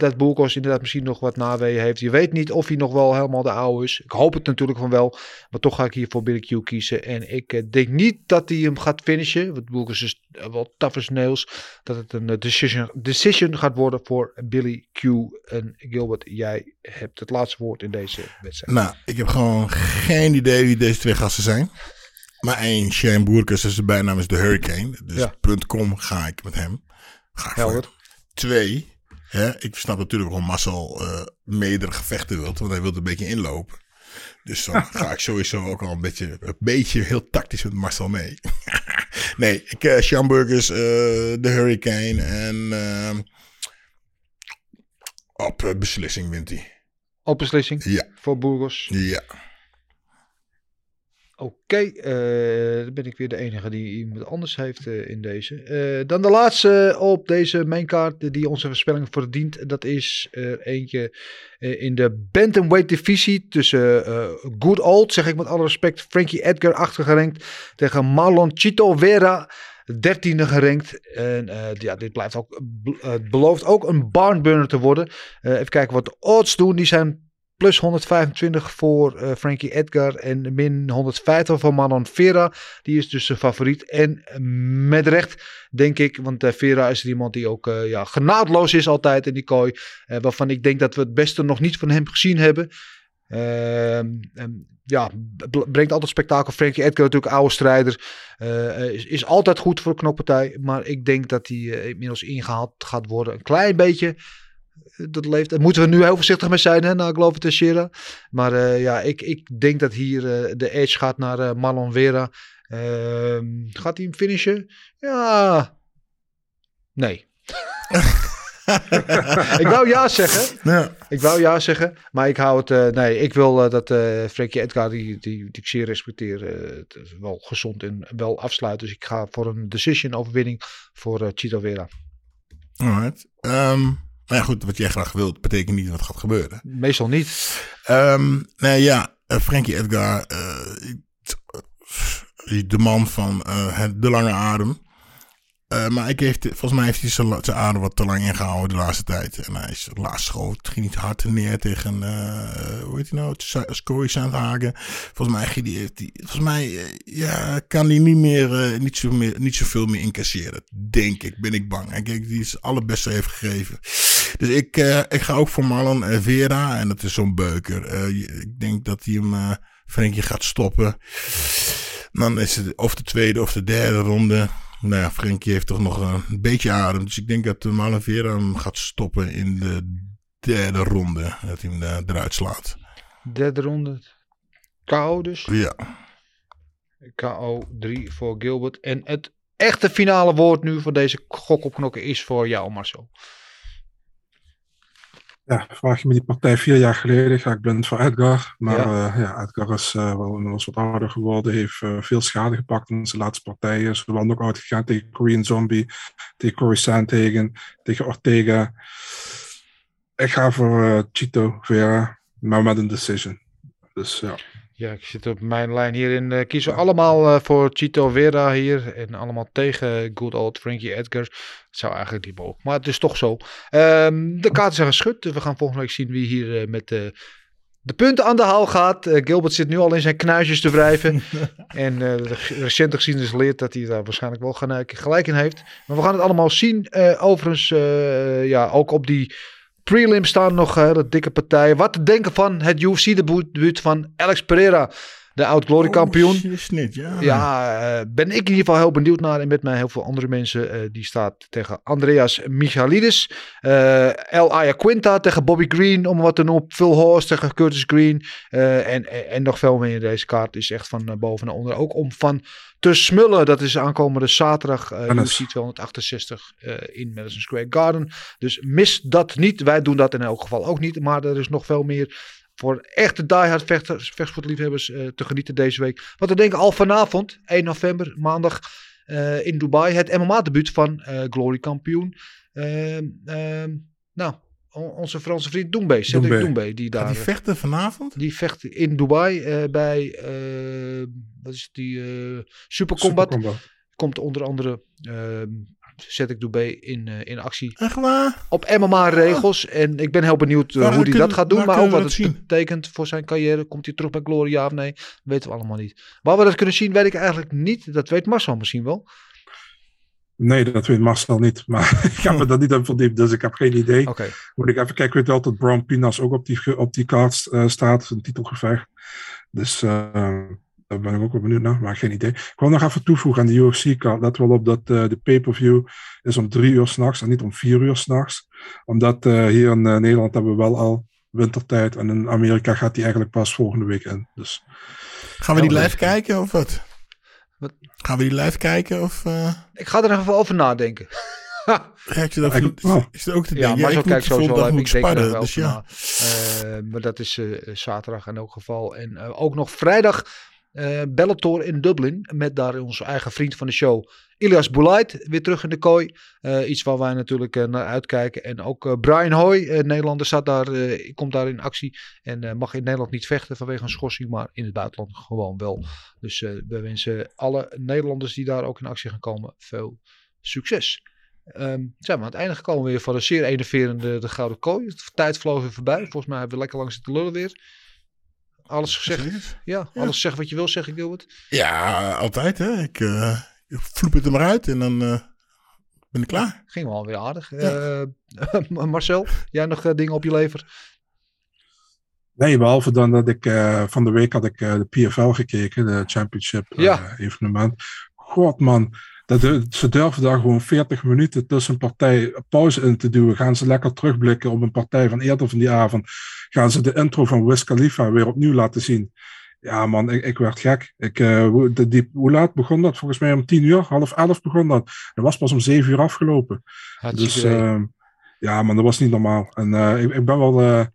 Speaker 2: dat Boerkos inderdaad misschien nog wat naweeën heeft. Je weet niet of hij nog wel helemaal de oude is. Ik hoop het natuurlijk van wel. Maar toch ga ik hier voor Billy Q kiezen. En ik denk niet dat hij hem gaat finishen. Want Boerkos is wel tough as nails. Dat het een decision, decision gaat worden voor Billy Q. En Gilbert, jij hebt het laatste woord in deze wedstrijd.
Speaker 3: Nou, ik heb gewoon geen idee wie deze twee gasten zijn. Maar één, Shane Boerkes, zijn bijnaam is de Hurricane. Dus
Speaker 2: Ja.
Speaker 3: .com ga ik met hem. Ga ik voor. Twee, hè, ik snap natuurlijk waarom Marcel eh meerdere gevechten wilt. Want hij wil een beetje inlopen. Dus dan ga ik sowieso ook al een beetje, een beetje heel tactisch met Marcel mee. nee, ik, eh Sean Burgers, eh, de Hurricane en op beslissing wint hij.
Speaker 2: Op beslissing
Speaker 3: Ja,
Speaker 2: voor Burgos.
Speaker 3: ja.
Speaker 2: Oké, eh, dan ben ik weer de enige die iemand anders heeft eh, in deze. Eh, dan de laatste op deze maincard die onze voorspelling verdient. Dat is eentje in de bantamweight divisie tussen Good Old, zeg ik met alle respect, Frankie Edgar achtergerankt tegen Marlon Chito Vera. Dertiende gerankt. En ja, dit blijft ook, het belooft ook een barnburner te worden. Even kijken wat de odds doen. Die zijn plus 125 voor eh, Frankie Edgar en min 150 voor Manon Vera. Die is dus de favoriet. En met recht, denk ik, want eh, Vera is iemand die ook eh, ja, genadeloos is altijd in die kooi. waarvan ik denk dat we het beste nog niet van hem gezien hebben. Ehm, en ja, brengt altijd spektakel. Frankie Edgar natuurlijk oude strijder. is, is altijd goed voor een knokpartij. Maar ik denk dat hij inmiddels ingehaald gaat worden. Een klein beetje dat leeft. Daar moeten we nu heel voorzichtig mee zijn, hè, na Glover Teixeira. Maar eh, ja, ik, ik denk dat hier eh, de edge gaat naar eh, Marlon Vera. Ehm, gaat hij hem finishen? Ja. Nee. ik wou ja zeggen.
Speaker 3: Ja.
Speaker 2: Ik wou ja zeggen, maar ik hou het. nee, ik wil dat Frankie Edgar, die, die, die ik zeer respecteer, het wel gezond en wel afsluit. Dus ik ga voor een decision overwinning voor Chito Vera.
Speaker 3: Alright. Ehm, maar ja, goed, wat jij graag wilt, betekent niet wat gaat gebeuren.
Speaker 2: Meestal niet.
Speaker 3: Ehm, nee, ja, eh, Frankie Edgar, eh, eh, de man van het- de lange adem. Maar ik heeft, volgens mij heeft hij zijn adem wat te lang ingehouden de laatste tijd. En hij is laatst schoot, ging niet hard neer tegen, hoe heet hij nou, Corey Sandhagen. Volgens mij, die, heeft die, volgens mij ja, kan hij niet meer, niet, zo meer, niet zoveel meer incasseren. Denk ik, ben ik bang. En kijk, die is het allerbeste heeft gegeven. Dus ik, eh, ik ga ook voor Marlon eh, Vera. En dat is zo'n beuker. Eh, ik denk dat hij hem, eh Frenkie gaat stoppen. Dan is het of de tweede of de derde ronde. Nou ja, Frenkie heeft toch nog een beetje adem. Dus ik denk dat Marlon Vera hem gaat stoppen in de derde ronde. Dat hij hem eruit slaat.
Speaker 2: Derde ronde. KO dus.
Speaker 3: Ja.
Speaker 2: KO 3 voor Gilbert. En het echte finale woord nu voor deze gok op knokken is voor jou, Marcel.
Speaker 4: Ja, vraag je me die partij vier jaar geleden, ga ik blind voor Edgar. Maar
Speaker 2: Ja.
Speaker 4: ja Edgar is eh, wel inmiddels wat ouder geworden, heeft eh, veel schade gepakt in zijn laatste partijen. Is wel nog uitgegaan tegen Korean Zombie, tegen Corey Sandhagen, tegen Ortega. Ik ga voor eh, Chito Vera, maar met een decision. Dus ja.
Speaker 2: Ja, ik zit op mijn lijn hierin. eh kiezen we allemaal eh, voor Chito Vera hier. En allemaal tegen good old Frankie Edgar. Het zou eigenlijk niet mogen. Maar het is toch zo. Ehm, de kaarten zijn geschud. We gaan volgende week zien wie hier eh, met de punten aan de haal gaat. Gilbert zit nu al in zijn knuisjes te wrijven. en de recente geschiedenis leert dat hij daar waarschijnlijk wel gelijk, gelijk in heeft. Maar we gaan het allemaal zien. Overigens, ja, ook op die prelim staan nog hele dikke partijen. Wat te denken van het UFC-debuut van Alex Pereira, de oud-glory kampioen.
Speaker 3: Oh, is niet, ja.
Speaker 2: Ja, eh, ben ik in ieder geval heel benieuwd naar. En met mij heel veel andere mensen. eh, die staat tegen Andreas Michalidis. eh El Ayaquinta tegen Bobby Green. Om wat te noemen. Phil Horst tegen Curtis Green. en, en, en nog veel meer in deze kaart. Is echt van boven naar onder. Ook om van te smullen. Dat is aankomende zaterdag. eh
Speaker 4: Dennis.
Speaker 2: UFC 268 eh, in Madison Square Garden. Dus mis dat niet. Wij doen dat in elk geval ook niet. Maar er is nog veel meer voor echte diehard vechters, vechtsportliefhebbers eh, te genieten deze week. Wat we denken al vanavond, 1 november, maandag eh, in Dubai. Het MMA-debuut van eh, Glory kampioen. Ehm, ehm, nou, onze Franse vriend Doembe, Cedric.
Speaker 4: Doembe,
Speaker 2: die daar...
Speaker 3: Gaat die vechten vanavond?
Speaker 2: Die vecht in Dubai eh, bij, eh, wat is het, die, eh Super Combat.
Speaker 4: Supercombat.
Speaker 2: Komt onder andere ehm, zet ik Dubé in, eh, in actie.
Speaker 3: Echt waar?
Speaker 2: Op MMA-regels. En ik ben heel benieuwd hoe hij dat gaat doen. Maar ook wat het
Speaker 3: zien?
Speaker 2: betekent voor zijn carrière. Komt hij terug bij Glory, ja of nee? Weten we allemaal niet. Waar we dat kunnen zien, weet ik eigenlijk niet. Dat weet Marcel misschien wel.
Speaker 4: Nee, dat weet Marcel niet. Maar ik heb me daar niet in verdiept, dus ik heb geen idee.
Speaker 2: Oké.
Speaker 4: Moet ik even kijken. Ik weet wel dat Brown Pinas ook op die, op die kaart eh, staat. Een titelgevecht. Dus eh, daar ben ik ook wel benieuwd naar. Maar geen idee. Ik wil nog even toevoegen aan de UFC-kaart. Let wel op dat eh, de pay-per-view is om drie uur s'nachts en niet om vier uur s'nachts. Omdat eh, hier in Nederland hebben we wel al wintertijd. En in Amerika gaat die eigenlijk pas volgende week in. Dus
Speaker 3: Gaan we die live kijken of wat?
Speaker 2: Wat?
Speaker 3: Gaan we die live kijken of... eh
Speaker 2: Ik ga er even over nadenken.
Speaker 3: ja, ik zit ook,
Speaker 4: Ik- oh.
Speaker 3: ik zit ook te
Speaker 2: Ja,
Speaker 3: denken.
Speaker 2: maar
Speaker 3: Ja,
Speaker 2: zo
Speaker 3: ik
Speaker 2: kijk sowieso live. Ik denk
Speaker 3: sparren.
Speaker 2: wel
Speaker 3: Dus
Speaker 2: over
Speaker 3: ja.
Speaker 2: na. Eh, maar dat is eh, zaterdag in elk geval. En eh, ook nog vrijdag eh Bellator in Dublin. Met daar onze eigen vriend van de show, Ilias Boulait, weer terug in de kooi. Eh, iets waar wij natuurlijk eh, naar uitkijken. En ook eh, Brian Hoy, eh, Nederlander, staat daar, eh, komt daar in actie. En eh, mag in Nederland niet vechten vanwege een schorsing, maar in het buitenland gewoon wel. Dus eh, we wensen alle Nederlanders die daar ook in actie gaan komen veel succes. Ehm, zijn we aan het einde gekomen weer van een zeer enerverende de Gouden Kooi. De tijd vloog weer voorbij. Volgens mij hebben we lekker lang zitten lullen weer. Alles gezegd. Ja, alles zeg wat je wil zeggen, Gilbert.
Speaker 3: Ja, altijd hè. Ik, eh, ik vloep het er maar uit en dan eh, ben ik klaar.
Speaker 2: Ging wel weer aardig. Eh, Marcel, jij nog eh, dingen op je lever?
Speaker 4: Nee, behalve dan dat ik eh, van de week had ik eh, de PFL gekeken, de Championship eh,
Speaker 2: Ja.
Speaker 4: evenement. God man, dat, ze durven daar gewoon 40 minuten tussen een partij pauze in te duwen. Gaan ze lekker terugblikken op een partij van eerder van die avond. Gaan ze de intro van Wiz Khalifa weer opnieuw laten zien. Ja man, ik, ik werd gek. Ik, eh, de, die, hoe laat begon dat? Volgens mij om 10 uur, half 11 begon dat. Dat was pas om 7 uur afgelopen. Dus ehm, ja, maar dat was niet normaal. En eh, ik, ik ben wel.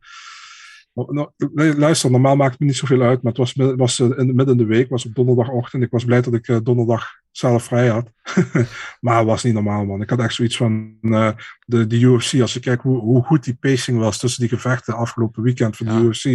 Speaker 4: Nou, luister, normaal maakt het me niet zoveel uit, maar het was, was eh, in, midden in de week, was op donderdagochtend. Ik was blij dat ik eh, donderdag zelf vrij had. maar het was niet normaal, man. Ik had echt zoiets van eh, de, de UFC. Als je kijkt hoe, hoe goed die pacing was tussen die gevechten afgelopen weekend van de. UFC.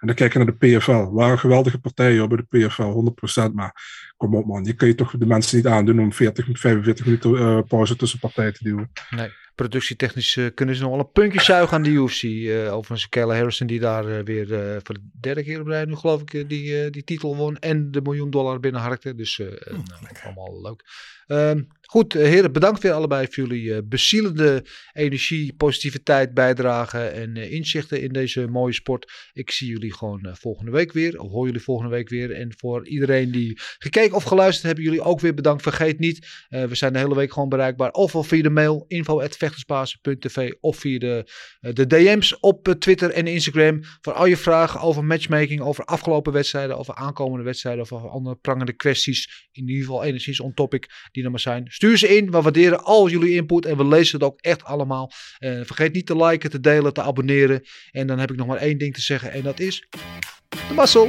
Speaker 4: En dan kijk je naar de PFL. waren geweldige partijen hoor, bij de PFL, 100%. Maar kom op, man. Je kan je toch de mensen niet aandoen om 40, 45 minuten pauze tussen partijen te duwen.
Speaker 2: Nee, productietechnisch kunnen ze nog wel een puntje zuigen aan de UFC. eh overigens Kayla Harrison die daar eh, weer eh, voor de derde keer op rij nu geloof ik die, die titel won. En de miljoen dollar binnenharkte. Dus nou, allemaal leuk. Ehm, goed, eh, heren, bedankt weer allebei voor jullie eh, bezielende energie, positiviteit, bijdragen en eh, inzichten in deze mooie sport. Ik zie jullie gewoon volgende week weer, of hoor jullie volgende week weer. En voor iedereen die gekeken of geluisterd hebben, jullie ook weer bedankt. Vergeet niet, we zijn de hele week gewoon bereikbaar. Ofwel via de mail info.vechtersbasis.tv of via de, de DM's op Twitter en Instagram. Voor al je vragen over matchmaking, over afgelopen wedstrijden, over aankomende wedstrijden of over andere prangende kwesties. In ieder geval enigszins on topic die er maar zijn. Stuur ze in, we waarderen al jullie input en we lezen het ook echt allemaal. Eh, vergeet niet te liken, te delen, te abonneren. En dan heb ik nog maar één ding te zeggen en dat is de mazzel.